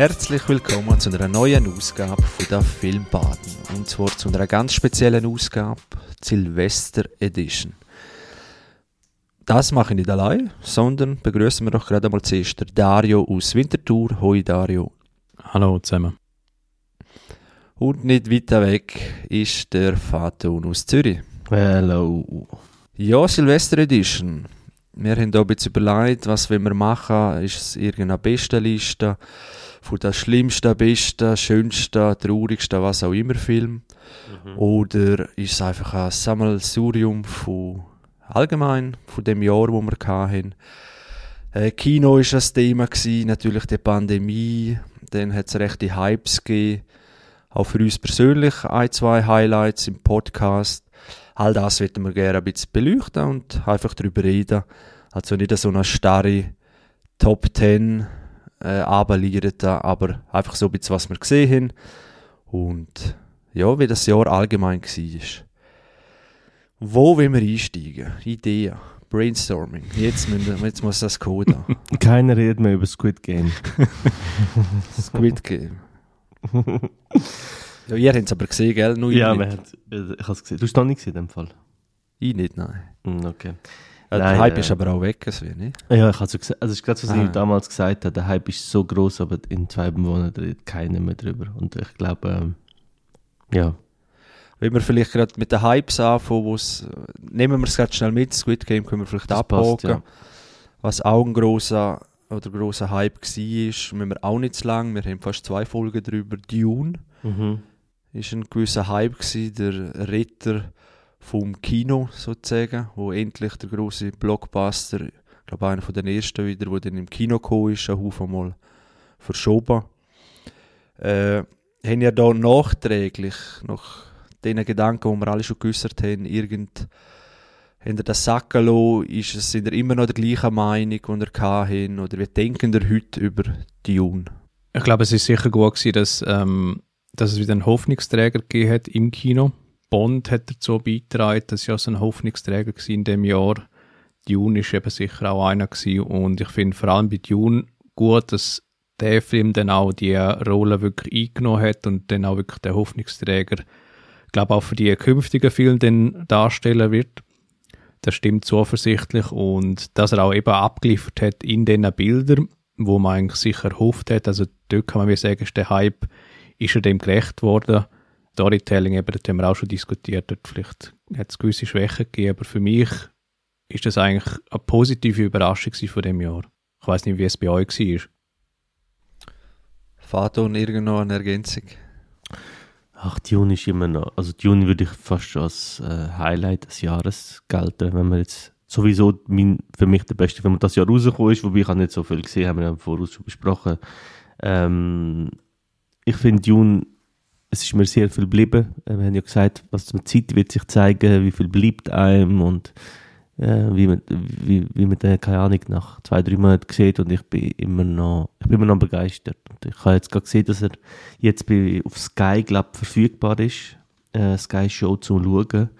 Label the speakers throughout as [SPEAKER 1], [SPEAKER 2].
[SPEAKER 1] Herzlich willkommen zu einer neuen Ausgabe von der Filmbaden. Und zwar zu einer ganz speziellen Ausgabe, Silvester Edition. Das mache ich nicht allein, sondern begrüßen wir doch gerade mal zuerst Dario aus Winterthur. Hoi Dario.
[SPEAKER 2] Hallo zusammen.
[SPEAKER 1] Und nicht weiter weg ist der Faton aus Zürich.
[SPEAKER 3] Hello.
[SPEAKER 1] Ja, Silvester Edition. Wir haben hier ein bisschen überlegt, was wir machen. Ist es irgendeine Bestenliste von der schlimmsten, besten, schönsten, traurigsten, was auch immer Film? Mhm. Oder ist es einfach ein Sammelsurium von allgemein, von dem Jahr, wo wir hatten? Äh, Kino war das Thema, gewesen, natürlich die Pandemie. Dann hat es rechte Hypes gegeben. Auch für uns persönlich ein, zwei Highlights im Podcast. All das würden wir gerne ein bisschen beleuchten und einfach darüber reden. Also nicht so eine starre Top 10 äh, abelieren, aber einfach so ein bisschen, was wir gesehen haben. Und ja, wie das Jahr allgemein war. Wo wollen wir einsteigen? Ideen, Brainstorming. Jetzt, müssen, jetzt muss das Code
[SPEAKER 3] Keiner redet mehr über Squid Game.
[SPEAKER 1] Squid Game. Ja, ihr habt es aber gesehen, gell?
[SPEAKER 3] Nur ja, ich, hat, ich habe es gesehen. Du hast es nicht gesehen in dem Fall?
[SPEAKER 1] Ich nicht, nein.
[SPEAKER 3] Mm, okay.
[SPEAKER 1] Ja, der Hype äh, ist aber auch weg, so nicht?
[SPEAKER 3] Ja, ich habe so gesagt, also das ist gerade, was ah. ich damals gesagt habe, der Hype ist so groß, aber in zwei Monaten redet keiner mehr drüber. Und ich glaube, ähm, ja.
[SPEAKER 1] Wenn wir vielleicht gerade mit den Hypes anfangen, wo's, nehmen wir es gerade schnell mit, Squid Game können wir vielleicht abhaken. Ja. Was auch ein grosser oder grosser Hype war, müssen wir auch nicht zu lang, wir haben fast zwei Folgen darüber, Dune. Mhm ist ein gewisser Hype gewesen, der Ritter vom Kino sozusagen, wo endlich der große Blockbuster, ich glaube einer von den ersten wieder, wo dann im Kino gekommen ist, ein Haufen mal verschoben. Äh, haben ja da nachträglich, nach den Gedanken, die wir alle schon geäußert haben, irgend haben ihr das sacken? Ist es, sind ihr immer noch der gleichen Meinung, die ihr hatten? Oder wie denken ihr heute über Dune?
[SPEAKER 2] Ich glaube, es ist sicher gut gewesen, dass ähm, dass es wieder einen Hoffnungsträger gegeben hat im Kino. Bond hat dazu beigetragen, dass ja so ein Hoffnungsträger war in dem Jahr. Dune ist eben sicher auch einer gewesen. und ich finde vor allem bei Dune gut, dass der Film dann auch die Rolle wirklich eingenommen hat und dann auch wirklich der Hoffnungsträger, glaube auch für die künftigen Filme darstellen wird. Das stimmt zuversichtlich und dass er auch eben abgeliefert hat in diesen Bildern, wo man eigentlich sicher hofft hat. Also dort kann man sagen, ist der Hype ist er dem gerecht worden. Storytelling, eben, das haben wir auch schon diskutiert, dort vielleicht hat es gewisse Schwächen gegeben, aber für mich ist das eigentlich eine positive Überraschung von dem Jahr. Ich weiß nicht, wie es bei euch war.
[SPEAKER 1] Faton, irgendwo eine Ergänzung?
[SPEAKER 3] Ach, Dune ist immer noch, also Dune würde ich fast schon als äh, Highlight des Jahres gelten, wenn man jetzt sowieso mein, für mich der beste Film das Jahr rausgekommen ist, wobei ich habe nicht so viel gesehen, haben wir ja im Voraus schon besprochen. Ähm, ich finde Dune, es ist mir sehr viel geblieben. Äh, wir haben ja gesagt, was mit Zeit wird sich zeigen, wie viel bleibt einem und äh, wie man, wie, wie man den, keine Ahnung, nach zwei, drei Monaten sieht und ich bin immer noch, ich bin immer noch begeistert. Und ich habe jetzt gerade gesehen, dass er jetzt bei, auf Sky, glaube verfügbar ist, äh, Sky Show zum Schauen.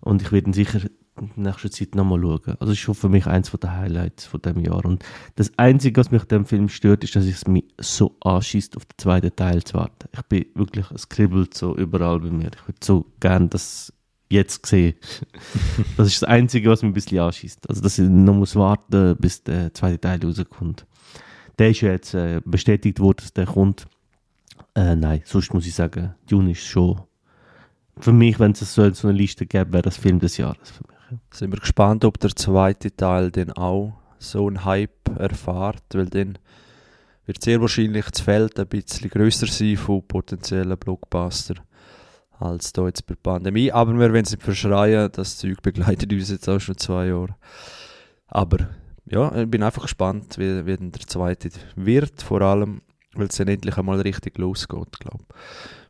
[SPEAKER 3] Und ich werde ihn sicher in nächster Zeit nochmal schauen. Also das ist schon für mich eins der Highlights von dem Jahr. Und das Einzige, was mich an dem Film stört, ist, dass es mich so anschießt, auf den zweiten Teil zu warten. Ich bin wirklich, es kribbelt so überall bei mir. Ich würde so gerne das jetzt sehen. das ist das Einzige, was mich ein bisschen anschießt. Also, dass ich noch muss warten, bis der zweite Teil rauskommt. Der ist ja jetzt äh, bestätigt worden, dass der kommt. Äh, nein, sonst muss ich sagen, Dune ist schon für mich, wenn es so, so eine Liste gäbe, wäre das Film des Jahres für mich.
[SPEAKER 1] Sind wir gespannt, ob der zweite Teil dann auch so einen Hype erfährt, weil dann wird sehr wahrscheinlich das Feld ein bisschen grösser sein von potenziellen Blockbuster als da jetzt bei der Pandemie. Aber wir werden es nicht verschreien, das Zeug begleitet uns jetzt auch schon zwei Jahre. Aber ja, ich bin einfach gespannt, wie, wie der zweite wird, vor allem, weil es dann endlich einmal richtig losgeht, glaube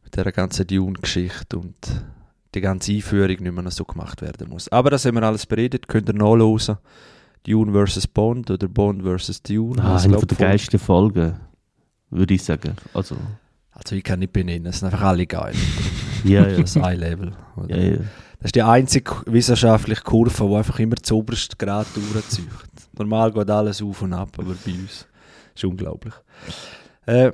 [SPEAKER 1] Mit dieser ganzen Dune-Geschichte und die ganze Einführung nicht mehr so gemacht werden muss. Aber das haben wir alles beredet, könnt ihr nachlesen. Dune vs. Bond oder Bond vs. Dune.
[SPEAKER 3] Ah, eine von der geilsten Folgen, würde ich sagen. Also,
[SPEAKER 1] also ich kann nicht benennen, es sind einfach alle geil.
[SPEAKER 3] ja, ja.
[SPEAKER 1] Das Eye-Level.
[SPEAKER 3] Ja, ja.
[SPEAKER 1] Das ist die einzige wissenschaftliche Kurve, die einfach immer zu oberst Grad durchzieht. Normal geht alles auf und ab, aber bei uns ist unglaublich. Äh,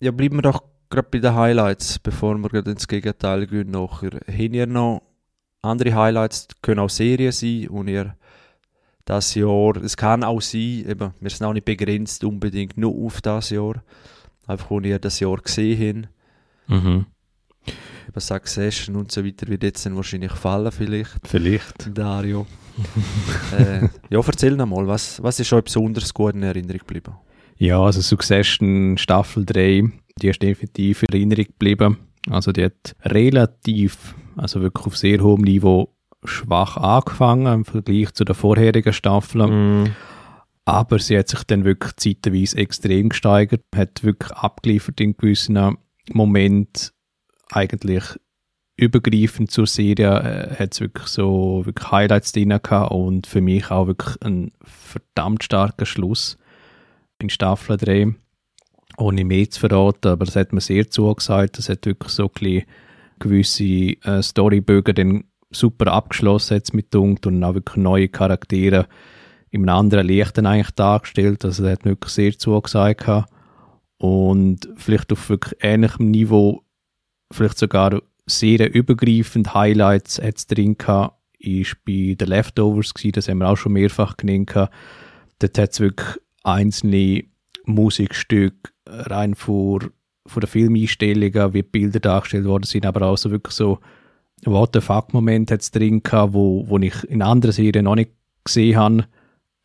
[SPEAKER 1] ja, bleiben wir doch gerade bei den Highlights, bevor wir gerade ins Gegenteil gehen. Nachher. Haben ihr noch andere Highlights, können auch Serien sein und ihr das Jahr, es kann auch sein, eben, wir sind auch nicht begrenzt unbedingt nur auf das Jahr, einfach wo ihr das Jahr gesehen habt.
[SPEAKER 2] Mhm.
[SPEAKER 1] Über Succession und so weiter wird jetzt dann wahrscheinlich fallen vielleicht.
[SPEAKER 2] Vielleicht.
[SPEAKER 1] Dario. äh, ja, erzähl noch mal, was, was ist euch besonders gut in Erinnerung geblieben?
[SPEAKER 2] Ja, also Succession Staffel 3, die ist definitiv in Erinnerung geblieben. Also die hat relativ, also wirklich auf sehr hohem Niveau schwach angefangen im Vergleich zu den vorherigen Staffeln.
[SPEAKER 3] Mm.
[SPEAKER 2] Aber sie hat sich dann wirklich zeitweise extrem gesteigert, hat wirklich abgeliefert in gewissen Momenten, eigentlich übergreifend zur Serie, äh, hat es wirklich so wirklich Highlights drin gehabt und für mich auch wirklich ein verdammt starker Schluss in Staffel 3. Ohne mehr zu verraten, aber das hat mir sehr zugesagt. Das hat wirklich so ein bisschen gewisse äh, Storybögen dann super abgeschlossen jetzt mit Dunkt und auch wirklich neue Charaktere einem anderen Licht dann eigentlich dargestellt. Also das hat mir wirklich sehr zugesagt gehabt. Und vielleicht auf wirklich ähnlichem Niveau, vielleicht sogar sehr übergreifend Highlights hat es drin gehabt, ist bei The Leftovers gewesen, das haben wir auch schon mehrfach genannt. Dort hat es wirklich einzelne Musikstücke rein vor, vor der Filmeinstellungen, wie die Bilder dargestellt worden sind, aber auch so wirklich so What the fuck Moment hat es drin gehabt, wo, wo ich in anderen Serien noch nicht gesehen habe.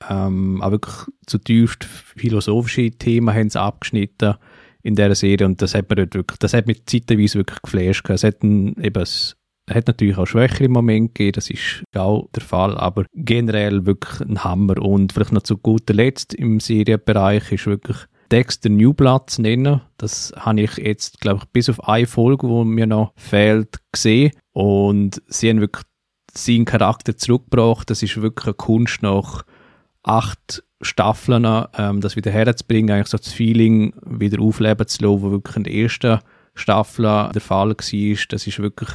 [SPEAKER 2] Ähm, auch wirklich zutiefst philosophische Themen haben sie abgeschnitten in dieser Serie und das hat mir dort wirklich, das hat mich zeitweise wirklich geflasht. Es hat, ein, eben, es hat natürlich auch schwächere Momente gegeben, das ist auch der Fall, aber generell wirklich ein Hammer und vielleicht noch zu guter Letzt im Serienbereich ist wirklich Dexter Newblood zu nennen. Das habe ich jetzt, glaube ich, bis auf eine Folge, wo mir noch fehlt, gesehen. Und sie haben wirklich seinen Charakter zurückgebracht. Das ist wirklich eine Kunst nach acht Staffeln, ähm, das wieder herzubringen, eigentlich so das Feeling wieder aufleben zu lassen, was wirklich in der ersten Staffel der Fall war. Das ist wirklich,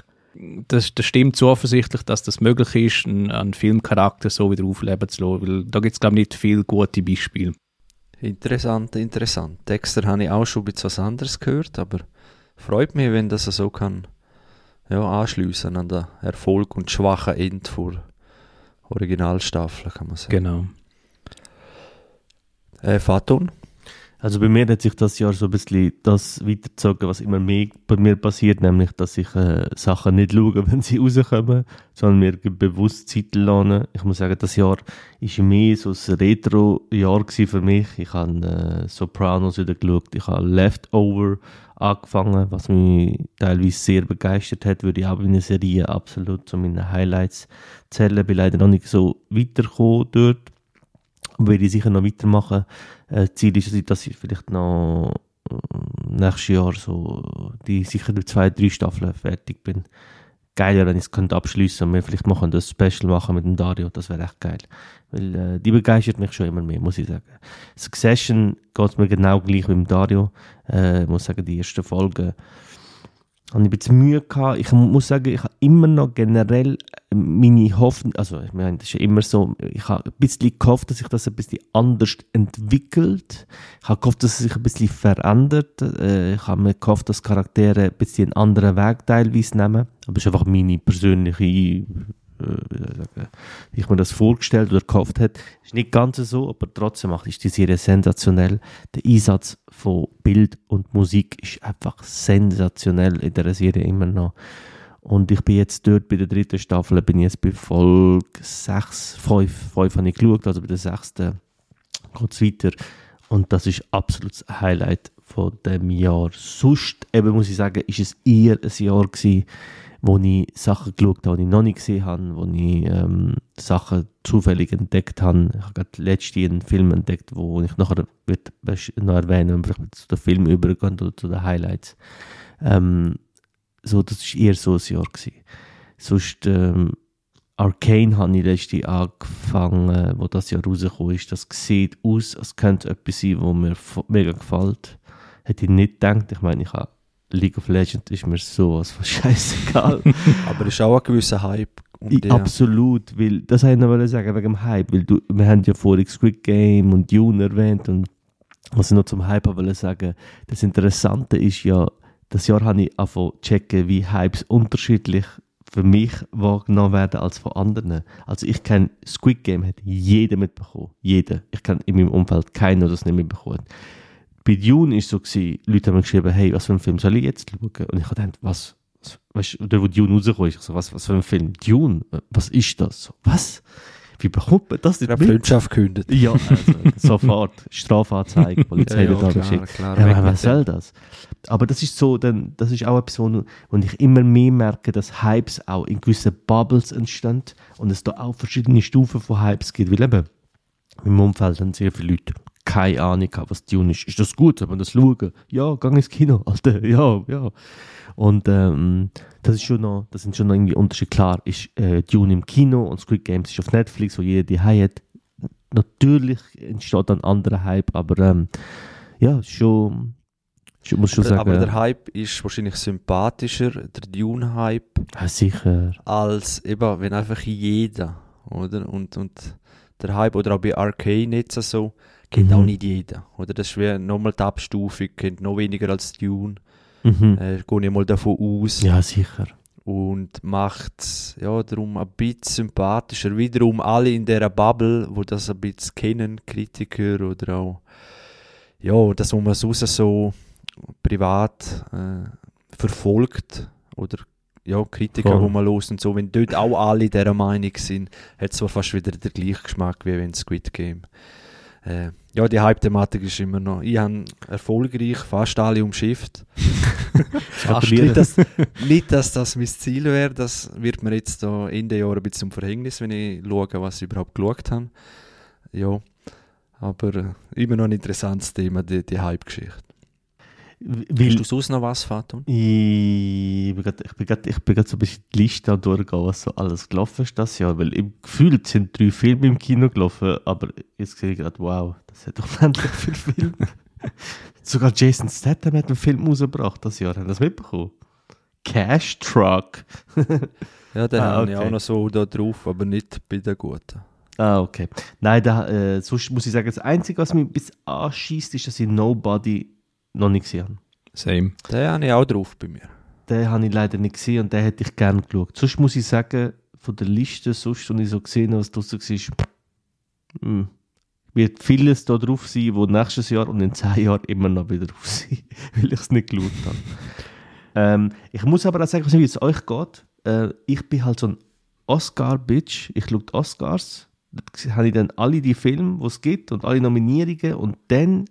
[SPEAKER 2] das, das stimmt zuversichtlich, dass das möglich ist, einen, einen Filmcharakter so wieder aufleben zu lassen, weil da gibt es, glaube ich, nicht viele gute Beispiele.
[SPEAKER 1] Interessant, interessant. Dexter habe ich auch schon ein bisschen was anderes gehört, aber freut mich, wenn das so kann ja, anschliessen an den Erfolg und schwachen End vor Originalstaffel, kann man sagen.
[SPEAKER 2] Genau.
[SPEAKER 1] Äh, Faton?
[SPEAKER 3] Also bei mir hat sich das Jahr so ein bisschen das weitergezogen, was immer mehr bei mir passiert, nämlich, dass ich äh, Sachen nicht schaue, wenn sie rauskommen, sondern mir bewusst Zeit lasse. Ich muss sagen, das Jahr war mehr so ein Retro-Jahr für mich. Ich habe äh, Sopranos wieder geschaut, ich habe Leftover angefangen, was mich teilweise sehr begeistert hat, würde ich auch in einer Serie absolut zu meinen Highlights zählen. Bin leider noch nicht so weitergekommen dort, werde ich sicher noch weitermachen. Äh, Ziel ist, dass ich vielleicht noch äh, nächstes Jahr so die sicher die zwei, drei Staffeln fertig bin. Geiler, wenn ich es abschließen und wir vielleicht machen das Special machen mit dem Dario, das wäre echt geil. Weil äh, die begeistert mich schon immer mehr, muss ich sagen. Succession geht mir genau gleich wie mit Dario. Äh, ich muss sagen, die ersten Folgen habe ich ein bisschen Mühe gehabt. Ich muss sagen, ich habe immer noch generell meine Hoffnung, also ich meine, das ist ja immer so, ich habe ein bisschen gehofft, dass sich das ein bisschen anders entwickelt. Ich habe gehofft, dass es sich ein bisschen verändert. Äh, ich habe mir gehofft, dass Charaktere ein bisschen einen anderen Weg teilweise nehmen. Aber es ist einfach meine persönliche wie ich mir das vorgestellt oder gehofft hätte. Ist nicht ganz so, aber trotzdem macht ist die Serie sensationell. Der Einsatz von Bild und Musik ist einfach sensationell in der Serie immer noch. Und ich bin jetzt dort bei der dritten Staffel, bin jetzt bei Folge 6, 5, 5 habe ich geschaut, also bei der sechsten geht es weiter. Und das ist absolutes Highlight von dem Jahr. Sonst, eben muss ich sagen, ist es eher ein Jahr gewesen, wo ich Sachen geschaut habe, die ich noch nicht gesehen habe, wo ich ähm, Sachen zufällig entdeckt habe. Ich habe gerade letztens einen Film entdeckt, wo ich nachher wird noch erwähnen, wenn wir zu den Film übergehen oder zu den Highlights. Ähm, so, das war eher so ein Jahr. Gewesen. Sonst, ähm, Arcane habe ich letztens angefangen, wo das Jahr rausgekommen ist. Das sieht aus, als könnte es etwas sein, was mir mega gefällt. Hätte ich nicht gedacht. Ich meine, ich habe League of Legends ist mir sowas von scheißegal.
[SPEAKER 1] Aber es ist auch ein gewisser Hype. Um
[SPEAKER 3] I, absolut, weil, das wollte ich noch sagen, wegen dem Hype, weil du, wir haben ja vorhin Squid Game und Dune erwähnt und was ich noch zum Hype wollte sagen, das Interessante ist ja, das Jahr habe ich angefangen zu checken, wie Hypes unterschiedlich für mich wahrgenommen werden als von anderen. Also ich kenne Squid Game hat jeder mitbekommen. Jeder. Ich kenne in meinem Umfeld keinen, der das nicht mitbekommen hat. Bei Dune ist so gewesen, Leute haben mir geschrieben, hey, was für einen Film soll ich jetzt schauen? Und ich habe gedacht, was? Weißt du, der, wo Dune rausgekommen ist, ich so, was, was für ein Film? Dune? Was ist das? So, was? Wie bekommt man das
[SPEAKER 1] Ich
[SPEAKER 3] mit?
[SPEAKER 1] Freundschaft gekündigt.
[SPEAKER 3] Ja, also, sofort. Strafanzeige, Polizei
[SPEAKER 1] Ja, ja,
[SPEAKER 3] geschickt.
[SPEAKER 1] klar,
[SPEAKER 3] Ja, was soll das? Aber das ist so, dann, das ist auch etwas, wo, wo ich immer mehr merke, dass Hypes auch in gewissen Bubbles entstehen und es da auch verschiedene Stufen von Hypes gibt. Weil eben, im Umfeld haben sehr viele Leute keine Ahnung gehabt, was Dune ist. Ist das gut? Soll man das schauen? Ja, gang ins Kino, Alter. Ja, ja. Und ähm, das ist schon noch, das sind schon noch irgendwie Unterschiede. Klar ist äh, Dune im Kino und Squid Games ist auf Netflix, wo jeder die hat. Natürlich entsteht dann ein anderer Hype, aber ähm, ja, schon, ich muss schon sagen,
[SPEAKER 1] Aber der Hype ist wahrscheinlich sympathischer, der Dune-Hype,
[SPEAKER 3] ja, sicher.
[SPEAKER 1] als eben, wenn einfach jeder, oder? Und, und der Hype, oder auch bei Arcane jetzt so, kennt
[SPEAKER 3] Mhm.
[SPEAKER 1] auch nicht jeder, oder? Das ist wie nochmal die Abstufung, kennt noch weniger als Dune,
[SPEAKER 3] Mhm.
[SPEAKER 1] äh, gehe ich mal davon aus.
[SPEAKER 3] Ja, sicher.
[SPEAKER 1] und macht ja darum ein bisschen sympathischer. Wiederum alle in dieser Bubble, wo das ein bisschen kennen, Kritiker oder auch ja, das, wo man sonst so privat äh, verfolgt oder ja, Kritiker,
[SPEAKER 3] Voll.
[SPEAKER 1] wo man los und so, wenn dort auch alle dieser Meinung sind, hat es zwar fast wieder den gleichen Geschmack wie wenn Squid Game. Äh, ja, die Hype-Thematik ist immer noch. Ich habe erfolgreich fast alle umschifft. Fast nicht, dass, nicht, dass das mein Ziel wäre. Das wird mir jetzt da Ende Jahr ein bisschen zum Verhängnis, wenn ich schaue, was ich überhaupt geschaut habe. Ja, aber äh, immer noch ein interessantes Thema, die, die Hype-Geschichte.
[SPEAKER 3] Weil,
[SPEAKER 1] Hast du sonst noch was, Faton?
[SPEAKER 3] Ich bin grad so ein bisschen die Liste am durchgehen, was so alles gelaufen ist das Jahr, weil im Gefühl sind drei Filme im Kino gelaufen, aber jetzt sehe ich gerade, wow, das hat doch unendlich viele Filme. Sogar Jason Statham hat einen Film rausgebracht das Jahr, haben das mitbekommen? Cash Truck.
[SPEAKER 1] Ja, den
[SPEAKER 3] Ah,
[SPEAKER 1] habe ich auch noch so da drauf, aber nicht bei den Guten.
[SPEAKER 3] Ah, okay. Nein, da, äh, sonst muss ich sagen, das Einzige, was mich bis anschießt, ist, dass ich Nobody noch nicht gesehen habe.
[SPEAKER 2] Same.
[SPEAKER 1] Den habe ich auch drauf bei mir.
[SPEAKER 3] Den habe ich leider nicht gesehen und den hätte ich gerne geschaut. Sonst muss ich sagen, von der Liste, sonst, was ich so gesehen habe, was draussen war, hm, wird vieles da drauf sein, wo nächstes Jahr und in zehn Jahren immer noch wieder drauf sein, weil ich es nicht geschaut habe. ähm, ich muss aber auch sagen, ich weiß nicht, wie es euch geht. Äh, ich bin halt so ein Oscar-Bitch. Ich schaue die Oscars. Da habe ich dann alle die Filme, die es gibt und alle Nominierungen und dann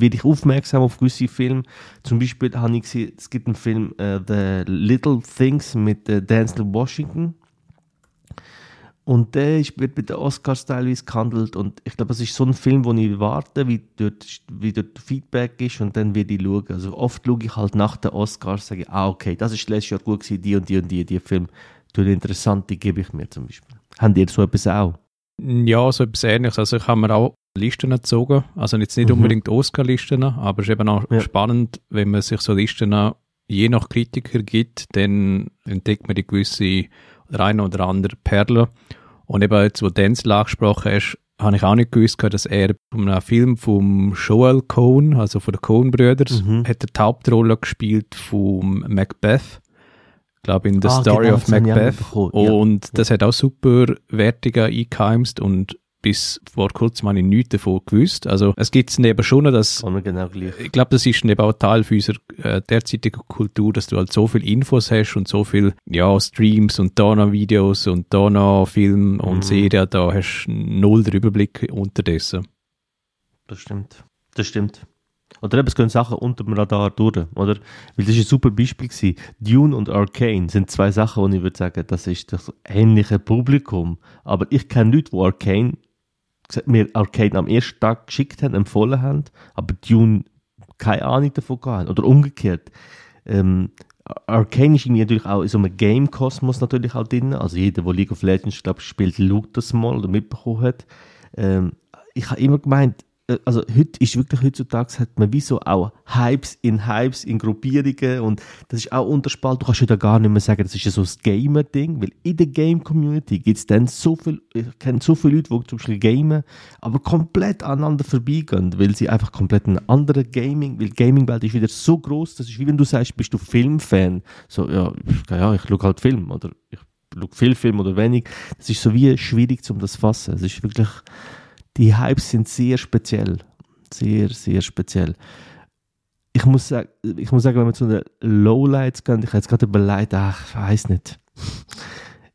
[SPEAKER 3] werde ich aufmerksam auf gewisse Filme. Zum Beispiel habe ich gesehen, es gibt einen Film äh, The Little Things mit äh, Denzel Washington. Und der wird bei den Oscars teilweise gehandelt. Und ich glaube, es ist so ein Film, wo ich warte, wie dort, wie dort Feedback ist und dann werde ich schauen. Also oft schaue ich halt nach den Oscars, sage ich, ah, okay, das ist letztes Jahr gut gewesen, die und die und die, die Film. Die gebe ich mir zum Beispiel. Habt ihr so etwas auch?
[SPEAKER 2] Ja, so etwas ähnliches. Also ich habe mir auch Listen gezogen. Also jetzt nicht
[SPEAKER 3] Mhm.
[SPEAKER 2] unbedingt Oscar-Listen, aber es ist eben auch
[SPEAKER 3] Ja.
[SPEAKER 2] spannend, wenn man sich so Listen je nach Kritiker gibt, dann entdeckt man die gewisse oder eine oder andere Perle. Und eben jetzt, wo Denzel angesprochen hast, habe ich auch nicht gewusst, dass er von einem Film vom Joel Cohn, also von den Cohn-Brüdern,
[SPEAKER 3] Mhm.
[SPEAKER 2] hat die Hauptrolle gespielt vom Macbeth. Ich glaube, in The
[SPEAKER 3] Ah,
[SPEAKER 2] Story
[SPEAKER 3] genau,
[SPEAKER 2] of Macbeth.
[SPEAKER 3] mitbekommen, ja.
[SPEAKER 2] Und das hat auch super Wertungen eingeheimst und bis vor kurzem habe ich nichts davon gewusst. Also es gibt es eben schon, dass
[SPEAKER 3] genau
[SPEAKER 2] ich glaube, das ist eben auch Teil von unserer äh, derzeitigen Kultur, dass du halt so viel Infos hast und so viel ja, Streams und da noch Videos und da noch Film und
[SPEAKER 3] Mhm.
[SPEAKER 2] Serien, da hast du null den Überblick unterdessen.
[SPEAKER 3] Das stimmt. Das stimmt. Oder eben, es gehen Sachen unter dem Radar durch, oder? Weil das ist ein super Beispiel gewesen. Dune und Arcane sind zwei Sachen, wo ich würde sagen, das ist das ähnliche Publikum. Aber ich kenne Leute, die Arcane, mir Arcane am ersten Tag geschickt haben, empfohlen haben, aber Dune keine Ahnung davon hatten. Oder umgekehrt. Ähm, Arcane ist irgendwie natürlich auch in so einem Game-Kosmos natürlich auch drin. Also jeder, der League of Legends, glaube ich, spielt, schaut das mal oder mitbekommen hat. Ähm, ich habe immer gemeint, also heute ist wirklich heutzutage hat man wie so auch Hypes in Hypes in Gruppierungen und das ist auch unterspalt. Du kannst da gar nicht mehr sagen, das ist so das Gamer-Ding, weil in der Game-Community gibt es dann so viel, ich kenne so viele Leute, die zum Beispiel gamen, aber komplett aneinander vorbeigehen, weil sie einfach komplett eine andere Gaming, weil Gaming-Welt ist wieder so groß, das ist wie wenn du sagst, bist du Filmfan, so ja, ja ich schaue halt Film oder ich schaue viel Film oder wenig, das ist so wie schwierig um das zu fassen. Es ist wirklich die Hypes sind sehr speziell. Sehr, sehr speziell. Ich muss, sagen, ich muss sagen, wenn wir zu den Lowlights gehen, ich habe jetzt gerade überlegt, ach, ich weiß nicht.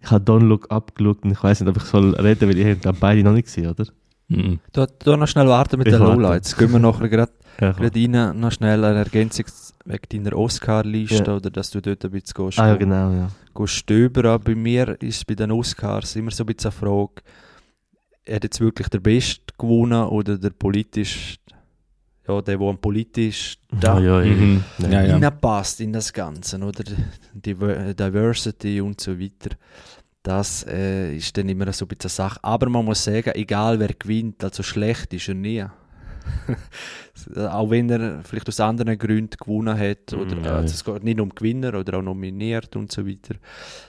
[SPEAKER 3] Ich habe Don't Look Up geschaut und ich weiß nicht, ob ich soll reden, weil ich habe beide noch nicht gesehen, oder?
[SPEAKER 1] Mhm. Du, du noch schnell warten mit ich den Lowlights. Gehen wir nachher gerade ja, rein, noch schnell eine Ergänzung wegen deiner Oscar-Liste ja. oder dass du dort ein bisschen gehst.
[SPEAKER 3] Ah, ja, genau, ja.
[SPEAKER 1] Gehst stöbern. Bei mir ist bei den Oscars immer so ein bisschen eine Frage, hat jetzt wirklich der Beste gewonnen oder der politisch, ja, der, der am politisch da
[SPEAKER 3] ja, ja, mhm.
[SPEAKER 1] ja, ja. passt in das Ganze, oder? Die Diversity und so weiter. Das äh, ist dann immer so ein bisschen eine Sache. Aber man muss sagen, egal wer gewinnt, also schlecht ist er nie. auch wenn er vielleicht aus anderen Gründen gewonnen hat, oder ja, also es geht nicht um Gewinner oder auch nominiert und so weiter,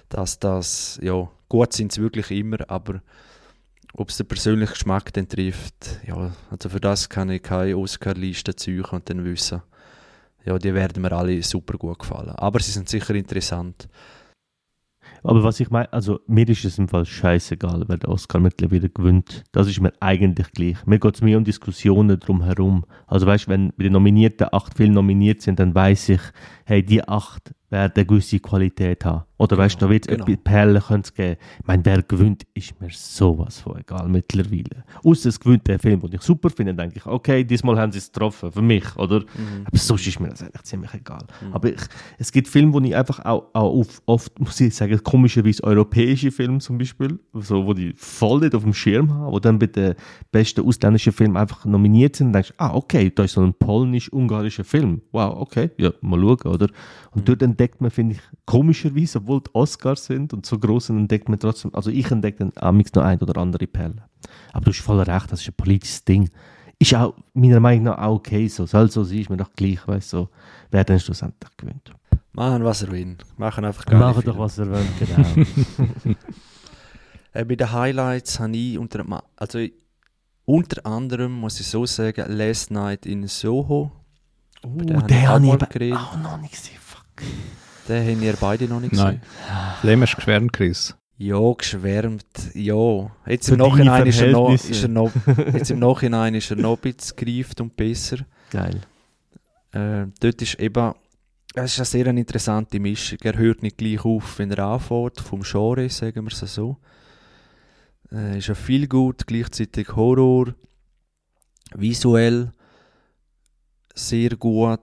[SPEAKER 1] dass das, ja, gut sind sie wirklich immer, aber ob es den persönlichen Geschmack dann trifft, ja, also für das kann ich keine Oscar-Liste ziehen und dann wissen, ja, die werden mir alle super gut gefallen. Aber sie sind sicher interessant.
[SPEAKER 3] Aber was ich meine, also mir ist es im Fall scheißegal, wer der Oscar mittlerweile gewinnt. Das ist mir eigentlich gleich. Mir geht es mehr um Diskussionen drumherum. Also weißt du, wenn den Nominierten acht Filme nominiert sind, dann weiß ich, hey, die acht werden eine gewisse Qualität haben. Oder genau, weißt du, da wird genau. Perlen könnte geben. Ich meine, wer gewinnt, ist mir sowas von egal mittlerweile. Außer es gewinnt der Film, den ich super finde, dann denke ich, okay, diesmal haben sie es getroffen, für mich, oder? Mhm. Aber sonst ist mir das eigentlich ziemlich egal. Mhm. Aber ich, es gibt Filme, wo ich einfach auch, auch auf, oft, muss ich sagen, komischerweise europäische Filme zum Beispiel, so, wo die voll nicht auf dem Schirm haben, wo dann bei den besten ausländischen Filmen einfach nominiert sind und denkst, ah, okay, da ist so ein polnisch-ungarischer Film. Wow, okay, ja, mal schauen, oder? Und mhm. dort entdeckt man, finde ich, komischerweise, obwohl die Oscars sind und so groß entdeckt man trotzdem, also ich entdecke dann amix noch ein oder andere Perle. Aber du hast voll recht, das ist ein politisches Ding. Ist auch meiner Meinung nach auch okay so. Soll so sein, ist mir doch gleich, weißt du, so, wer dann schlussendlich gewinnt.
[SPEAKER 1] Machen, was er will. Machen einfach
[SPEAKER 3] gar Machen doch, was er will, genau.
[SPEAKER 1] äh, bei den Highlights habe ich unter, also unter anderem, muss ich so sagen, Last Night in Soho.
[SPEAKER 3] Uh, den, den habe ich auch noch nicht gesehen.
[SPEAKER 1] Den haben wir beide noch nicht gesehen.
[SPEAKER 2] Nein. Lem hast geschwärmt, Chris.
[SPEAKER 1] Ja, geschwärmt, ja. Jetzt im, Nachhinein ist er, noch, ist er noch, jetzt im Nachhinein ist er noch ein bisschen gereift und besser.
[SPEAKER 3] Geil.
[SPEAKER 1] Äh, dort ist eben, es ist eine sehr interessante Mischung. Er hört nicht gleich auf, wenn er anfängt, vom Genre, sagen wir es so. Äh, ist ja viel gut, gleichzeitig Horror, visuell sehr gut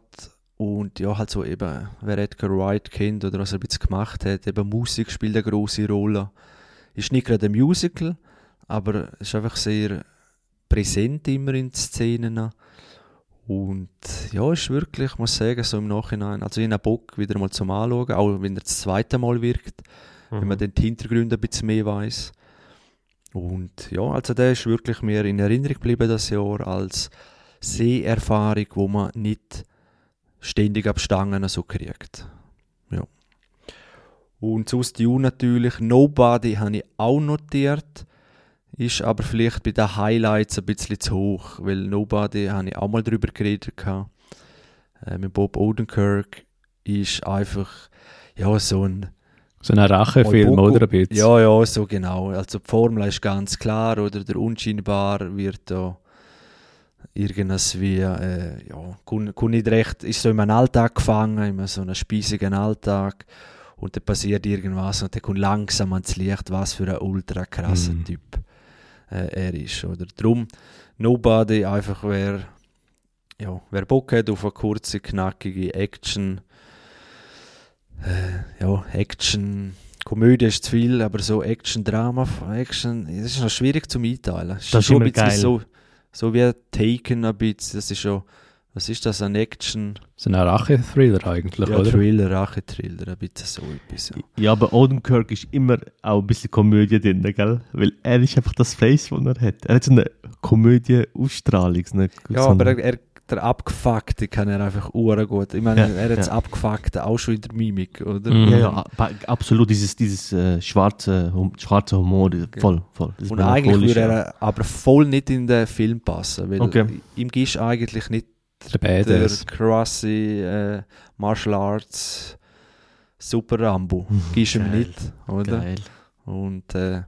[SPEAKER 1] und ja, halt so eben, wer Edgar Wright kennt oder was er ein gemacht hat, eben Musik spielt eine große Rolle. Ist nicht gerade ein Musical, aber ist einfach sehr präsent immer in den Szenen. Und ja, ist wirklich, ich muss sagen, so im Nachhinein, also ich habe Bock wieder mal zum Anschauen, auch wenn er das zweite Mal wirkt, mhm. wenn man mhm. den Hintergrund ein bisschen mehr weiß. Und ja, also der ist wirklich mir in Erinnerung geblieben das Jahr als Seherfahrung, wo man nicht ständig ab Stangen so kriegt. Ja. Und sonst die natürlich, Nobody habe ich auch notiert, ist aber vielleicht bei den Highlights ein bisschen zu hoch, weil Nobody habe ich auch mal drüber geredet. Äh, mit Bob Odenkirk ist einfach ja, so ein
[SPEAKER 2] so ein Rachefilm, oder ein bisschen?
[SPEAKER 1] Ja, ja, so genau. Also die Formel ist ganz klar, oder der Unscheinbar wird da irgendwas wie, äh, ja, kann, nicht recht, ist so in einem Alltag gefangen, in so einem speisigen Alltag und dann passiert irgendwas und dann kommt langsam ans Licht, was für ein ultra krasser mm. Typ äh, er ist, oder? Drum, Nobody, einfach wer, ja, wer Bock hat auf eine kurze, knackige Action, äh, ja, Action, Komödie ist zu viel, aber so Action, Drama, Action, das ist noch schwierig zu mitteilen.
[SPEAKER 3] Das ist, das ist immer geil.
[SPEAKER 1] So, so wie Taken ein bisschen, das ist schon was ist das, ein Action,
[SPEAKER 2] So ein Rache-Thriller eigentlich,
[SPEAKER 1] ja,
[SPEAKER 2] oder?
[SPEAKER 1] Thriller, Rache-Thriller, ein bisschen so etwas, ja.
[SPEAKER 3] Ja, aber Odenkirk ist immer auch ein bisschen Komödie drin, gell? Weil er ist einfach das Face, das er hat. Er hat so eine Komödie-Ausstrahlung. So eine,
[SPEAKER 1] Ja, aber er, er, der Abgefuckte kann er einfach uhren gut. Ich meine,
[SPEAKER 3] Ja,
[SPEAKER 1] er hat das
[SPEAKER 3] ja.
[SPEAKER 1] Abgefuckte auch schon in der Mimik, oder?
[SPEAKER 2] Mhm.
[SPEAKER 3] ja, ja, absolut, dieses, dieses äh, schwarze, hum, schwarze Humor, voll, voll. Das
[SPEAKER 1] Und eigentlich würde er aber voll nicht in den Film passen, weil
[SPEAKER 3] Okay.
[SPEAKER 1] ihm gibst eigentlich nicht
[SPEAKER 2] Der
[SPEAKER 1] der
[SPEAKER 2] Badass.
[SPEAKER 1] krasse äh, Martial Arts Super Rambo. Gibst ihm
[SPEAKER 3] Geil.
[SPEAKER 1] nicht, oder?
[SPEAKER 3] Geil.
[SPEAKER 1] Und äh,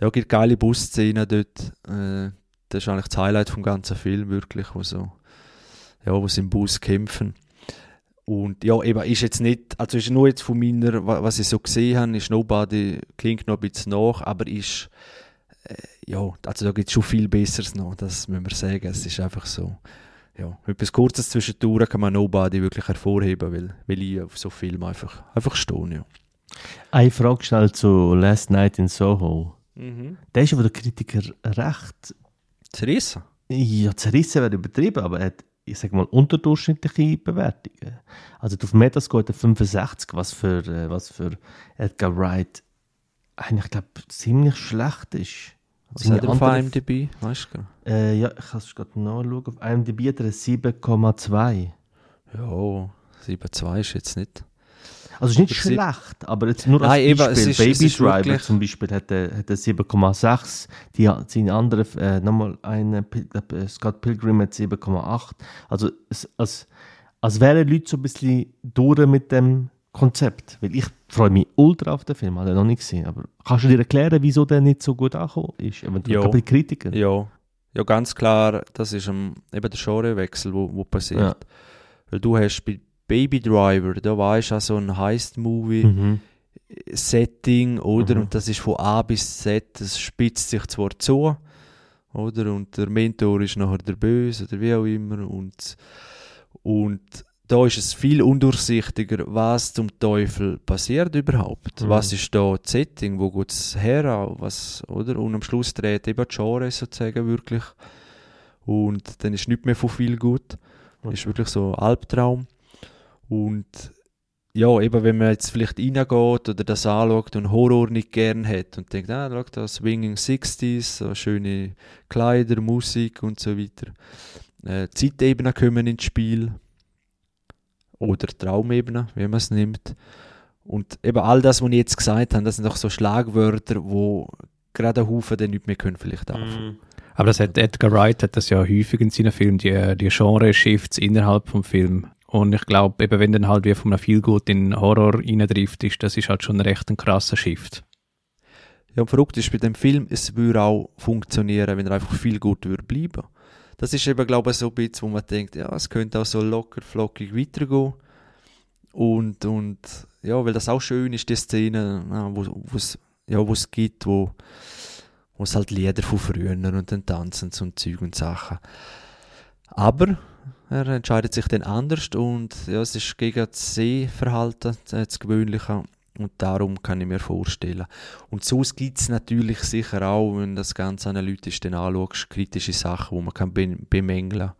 [SPEAKER 1] ja, gibt geile Busszenen dort. Äh, das ist eigentlich das Highlight vom ganzen Film, wirklich, wo so, ja, wo sie im Bus kämpfen. Und ja, eben, ist jetzt nicht, also ist nur jetzt von meiner, wa- was ich so gesehen habe, ist Nobody, klingt noch ein bisschen nach, aber ist, äh, ja, also da gibt es schon viel Besseres noch, das müssen wir sagen. Es ist einfach so, ja, etwas Kurzes zwischendurch kann man Nobody wirklich hervorheben, weil, weil ich auf so Filmen einfach, einfach stehe, ja.
[SPEAKER 3] Eine Frage schnell zu Last Night in Soho.
[SPEAKER 1] Mhm.
[SPEAKER 3] Der ist aber der Kritiker recht,
[SPEAKER 1] Zerrissen?
[SPEAKER 3] ja, zerrissen wäre übertrieben, aber er hat, ich sag mal, unterdurchschnittliche Bewertungen. Also auf Metascore hat er 65, was für, äh, was für Edgar Wright eigentlich, glaube ziemlich schlecht ist.
[SPEAKER 1] Was hat er auf IMDb? Weißt du?
[SPEAKER 3] Äh, ja, ich kann es gerade nachschauen. Auf IMDb hat er eine 7,2.
[SPEAKER 1] Ja, 7,2 ist jetzt nicht.
[SPEAKER 3] Also ist nicht
[SPEAKER 1] Aber sie-
[SPEAKER 3] schlecht, aber jetzt nur als
[SPEAKER 1] Nein, eben,
[SPEAKER 3] Beispiel.
[SPEAKER 1] es ist-
[SPEAKER 3] Baby
[SPEAKER 1] es
[SPEAKER 3] Driver
[SPEAKER 1] wirklich-
[SPEAKER 3] zum Beispiel hat er, hat er 7,6. Die seine andere, äh, nochmal eine, äh, Scott Pilgrim hat 7,8. Also es, als, als wären Leute so ein bisschen durch mit dem Konzept. Weil ich freue mich ultra auf den Film, habe ich noch nicht gesehen. Aber kannst du dir erklären, wieso der nicht so gut angekommen ist? Eventuell bei Kritikern.
[SPEAKER 1] Ja. ja, ganz klar, das ist eben der Genrewechsel, wo, wo passiert.
[SPEAKER 3] Ja.
[SPEAKER 1] Weil du hast bei Baby Driver, da weißt du, so ein Heist-Movie-Setting,
[SPEAKER 3] Mhm.
[SPEAKER 1] oder?
[SPEAKER 3] Mhm.
[SPEAKER 1] Und das ist von A bis Z, das spitzt sich zwar zu, oder? Und der Mentor ist nachher der Böse, oder wie auch immer. Und, und da ist es viel undurchsichtiger, was zum Teufel passiert überhaupt.
[SPEAKER 3] Mhm.
[SPEAKER 1] Was ist da das Setting, wo geht es her, was, oder? Und am Schluss dreht eben die Genre sozusagen wirklich. Und dann ist nicht mehr von viel gut. Ist wirklich so ein Albtraum. Und ja, eben wenn man jetzt vielleicht reingeht oder das anschaut und Horror nicht gern hat und denkt, ah, schau da, Swinging 60s, so schöne Kleider, Musik und so weiter. Äh, Zeitebenen kommen ins Spiel. Oder Traumebenen, wie man es nimmt. Und eben all das, was ich jetzt gesagt habe, das sind doch so Schlagwörter, wo gerade ein Haufen dann nicht mehr können vielleicht anfangen.
[SPEAKER 2] Aber das hat Edgar Wright hat das ja häufig in seinen Filmen, die, die Genre-Shifts innerhalb vom Film. Und ich glaube, eben wenn dann halt wie von einem Feelgood in Horror reindrifft, ist, das ist halt schon recht ein krasser Shift.
[SPEAKER 1] Ja, und verrückt ist bei dem Film, es würde auch funktionieren, wenn er einfach viel gut würde bleiben. Das ist eben, glaube ich, so ein bisschen, wo man denkt, ja, es könnte auch so locker, flockig weitergehen. Und, und ja, weil das auch schön ist, die Szene, wo es ja, gibt, wo, es halt Lieder von früher und dann tanzen und Zeug und Sachen. Aber er entscheidet sich dann anders und ja, es ist gegen das Sehverhalten, äh, das Gewöhnliche. Und darum kann ich mir vorstellen. Und sonst gibt es natürlich sicher auch, wenn das Ganze analytisch dann anschaust, kritische Sachen, die man kann be bemängeln kann.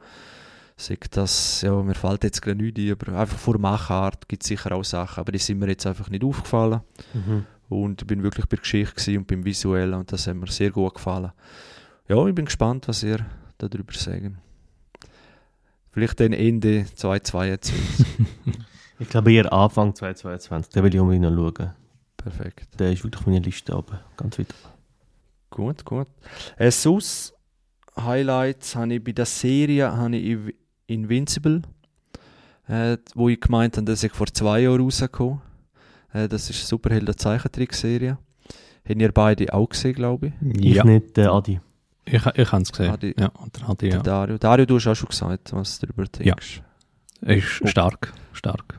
[SPEAKER 1] Sagt das, ja, mir fällt jetzt gerade nichts ein, aber einfach vor Machart gibt es sicher auch Sachen, aber die sind mir jetzt einfach nicht aufgefallen.
[SPEAKER 3] Mhm.
[SPEAKER 1] Und ich bin wirklich bei der Geschichte und beim Visuellen und das hat mir sehr gut gefallen. Ja, ich bin gespannt, was ihr darüber sagen. Vielleicht dann Ende 2022.
[SPEAKER 3] Ich glaube eher Anfang 2022. Den will ich unbedingt noch schauen.
[SPEAKER 1] Perfekt.
[SPEAKER 3] Der ist wirklich auf meiner Liste oben. Ganz weit oben.
[SPEAKER 1] Gut, gut. Äh, sonst Highlights habe ich bei der Serie habe ich Inv- Invincible, äh, wo ich gemeint habe, dass ich vor zwei Jahren rausgekommen. Äh, das ist eine Superhelden Zeichentrickserie. Haben ihr beide auch gesehen, glaube ich?
[SPEAKER 3] Ich nicht, der Adi.
[SPEAKER 2] Ich, ich habe es gesehen.
[SPEAKER 1] Adi-
[SPEAKER 2] ja, und dann hatte ich,
[SPEAKER 1] Der
[SPEAKER 2] ja.
[SPEAKER 1] Dario. Dario, du hast auch schon gesagt, was du darüber denkst.
[SPEAKER 2] Ist stark, stark.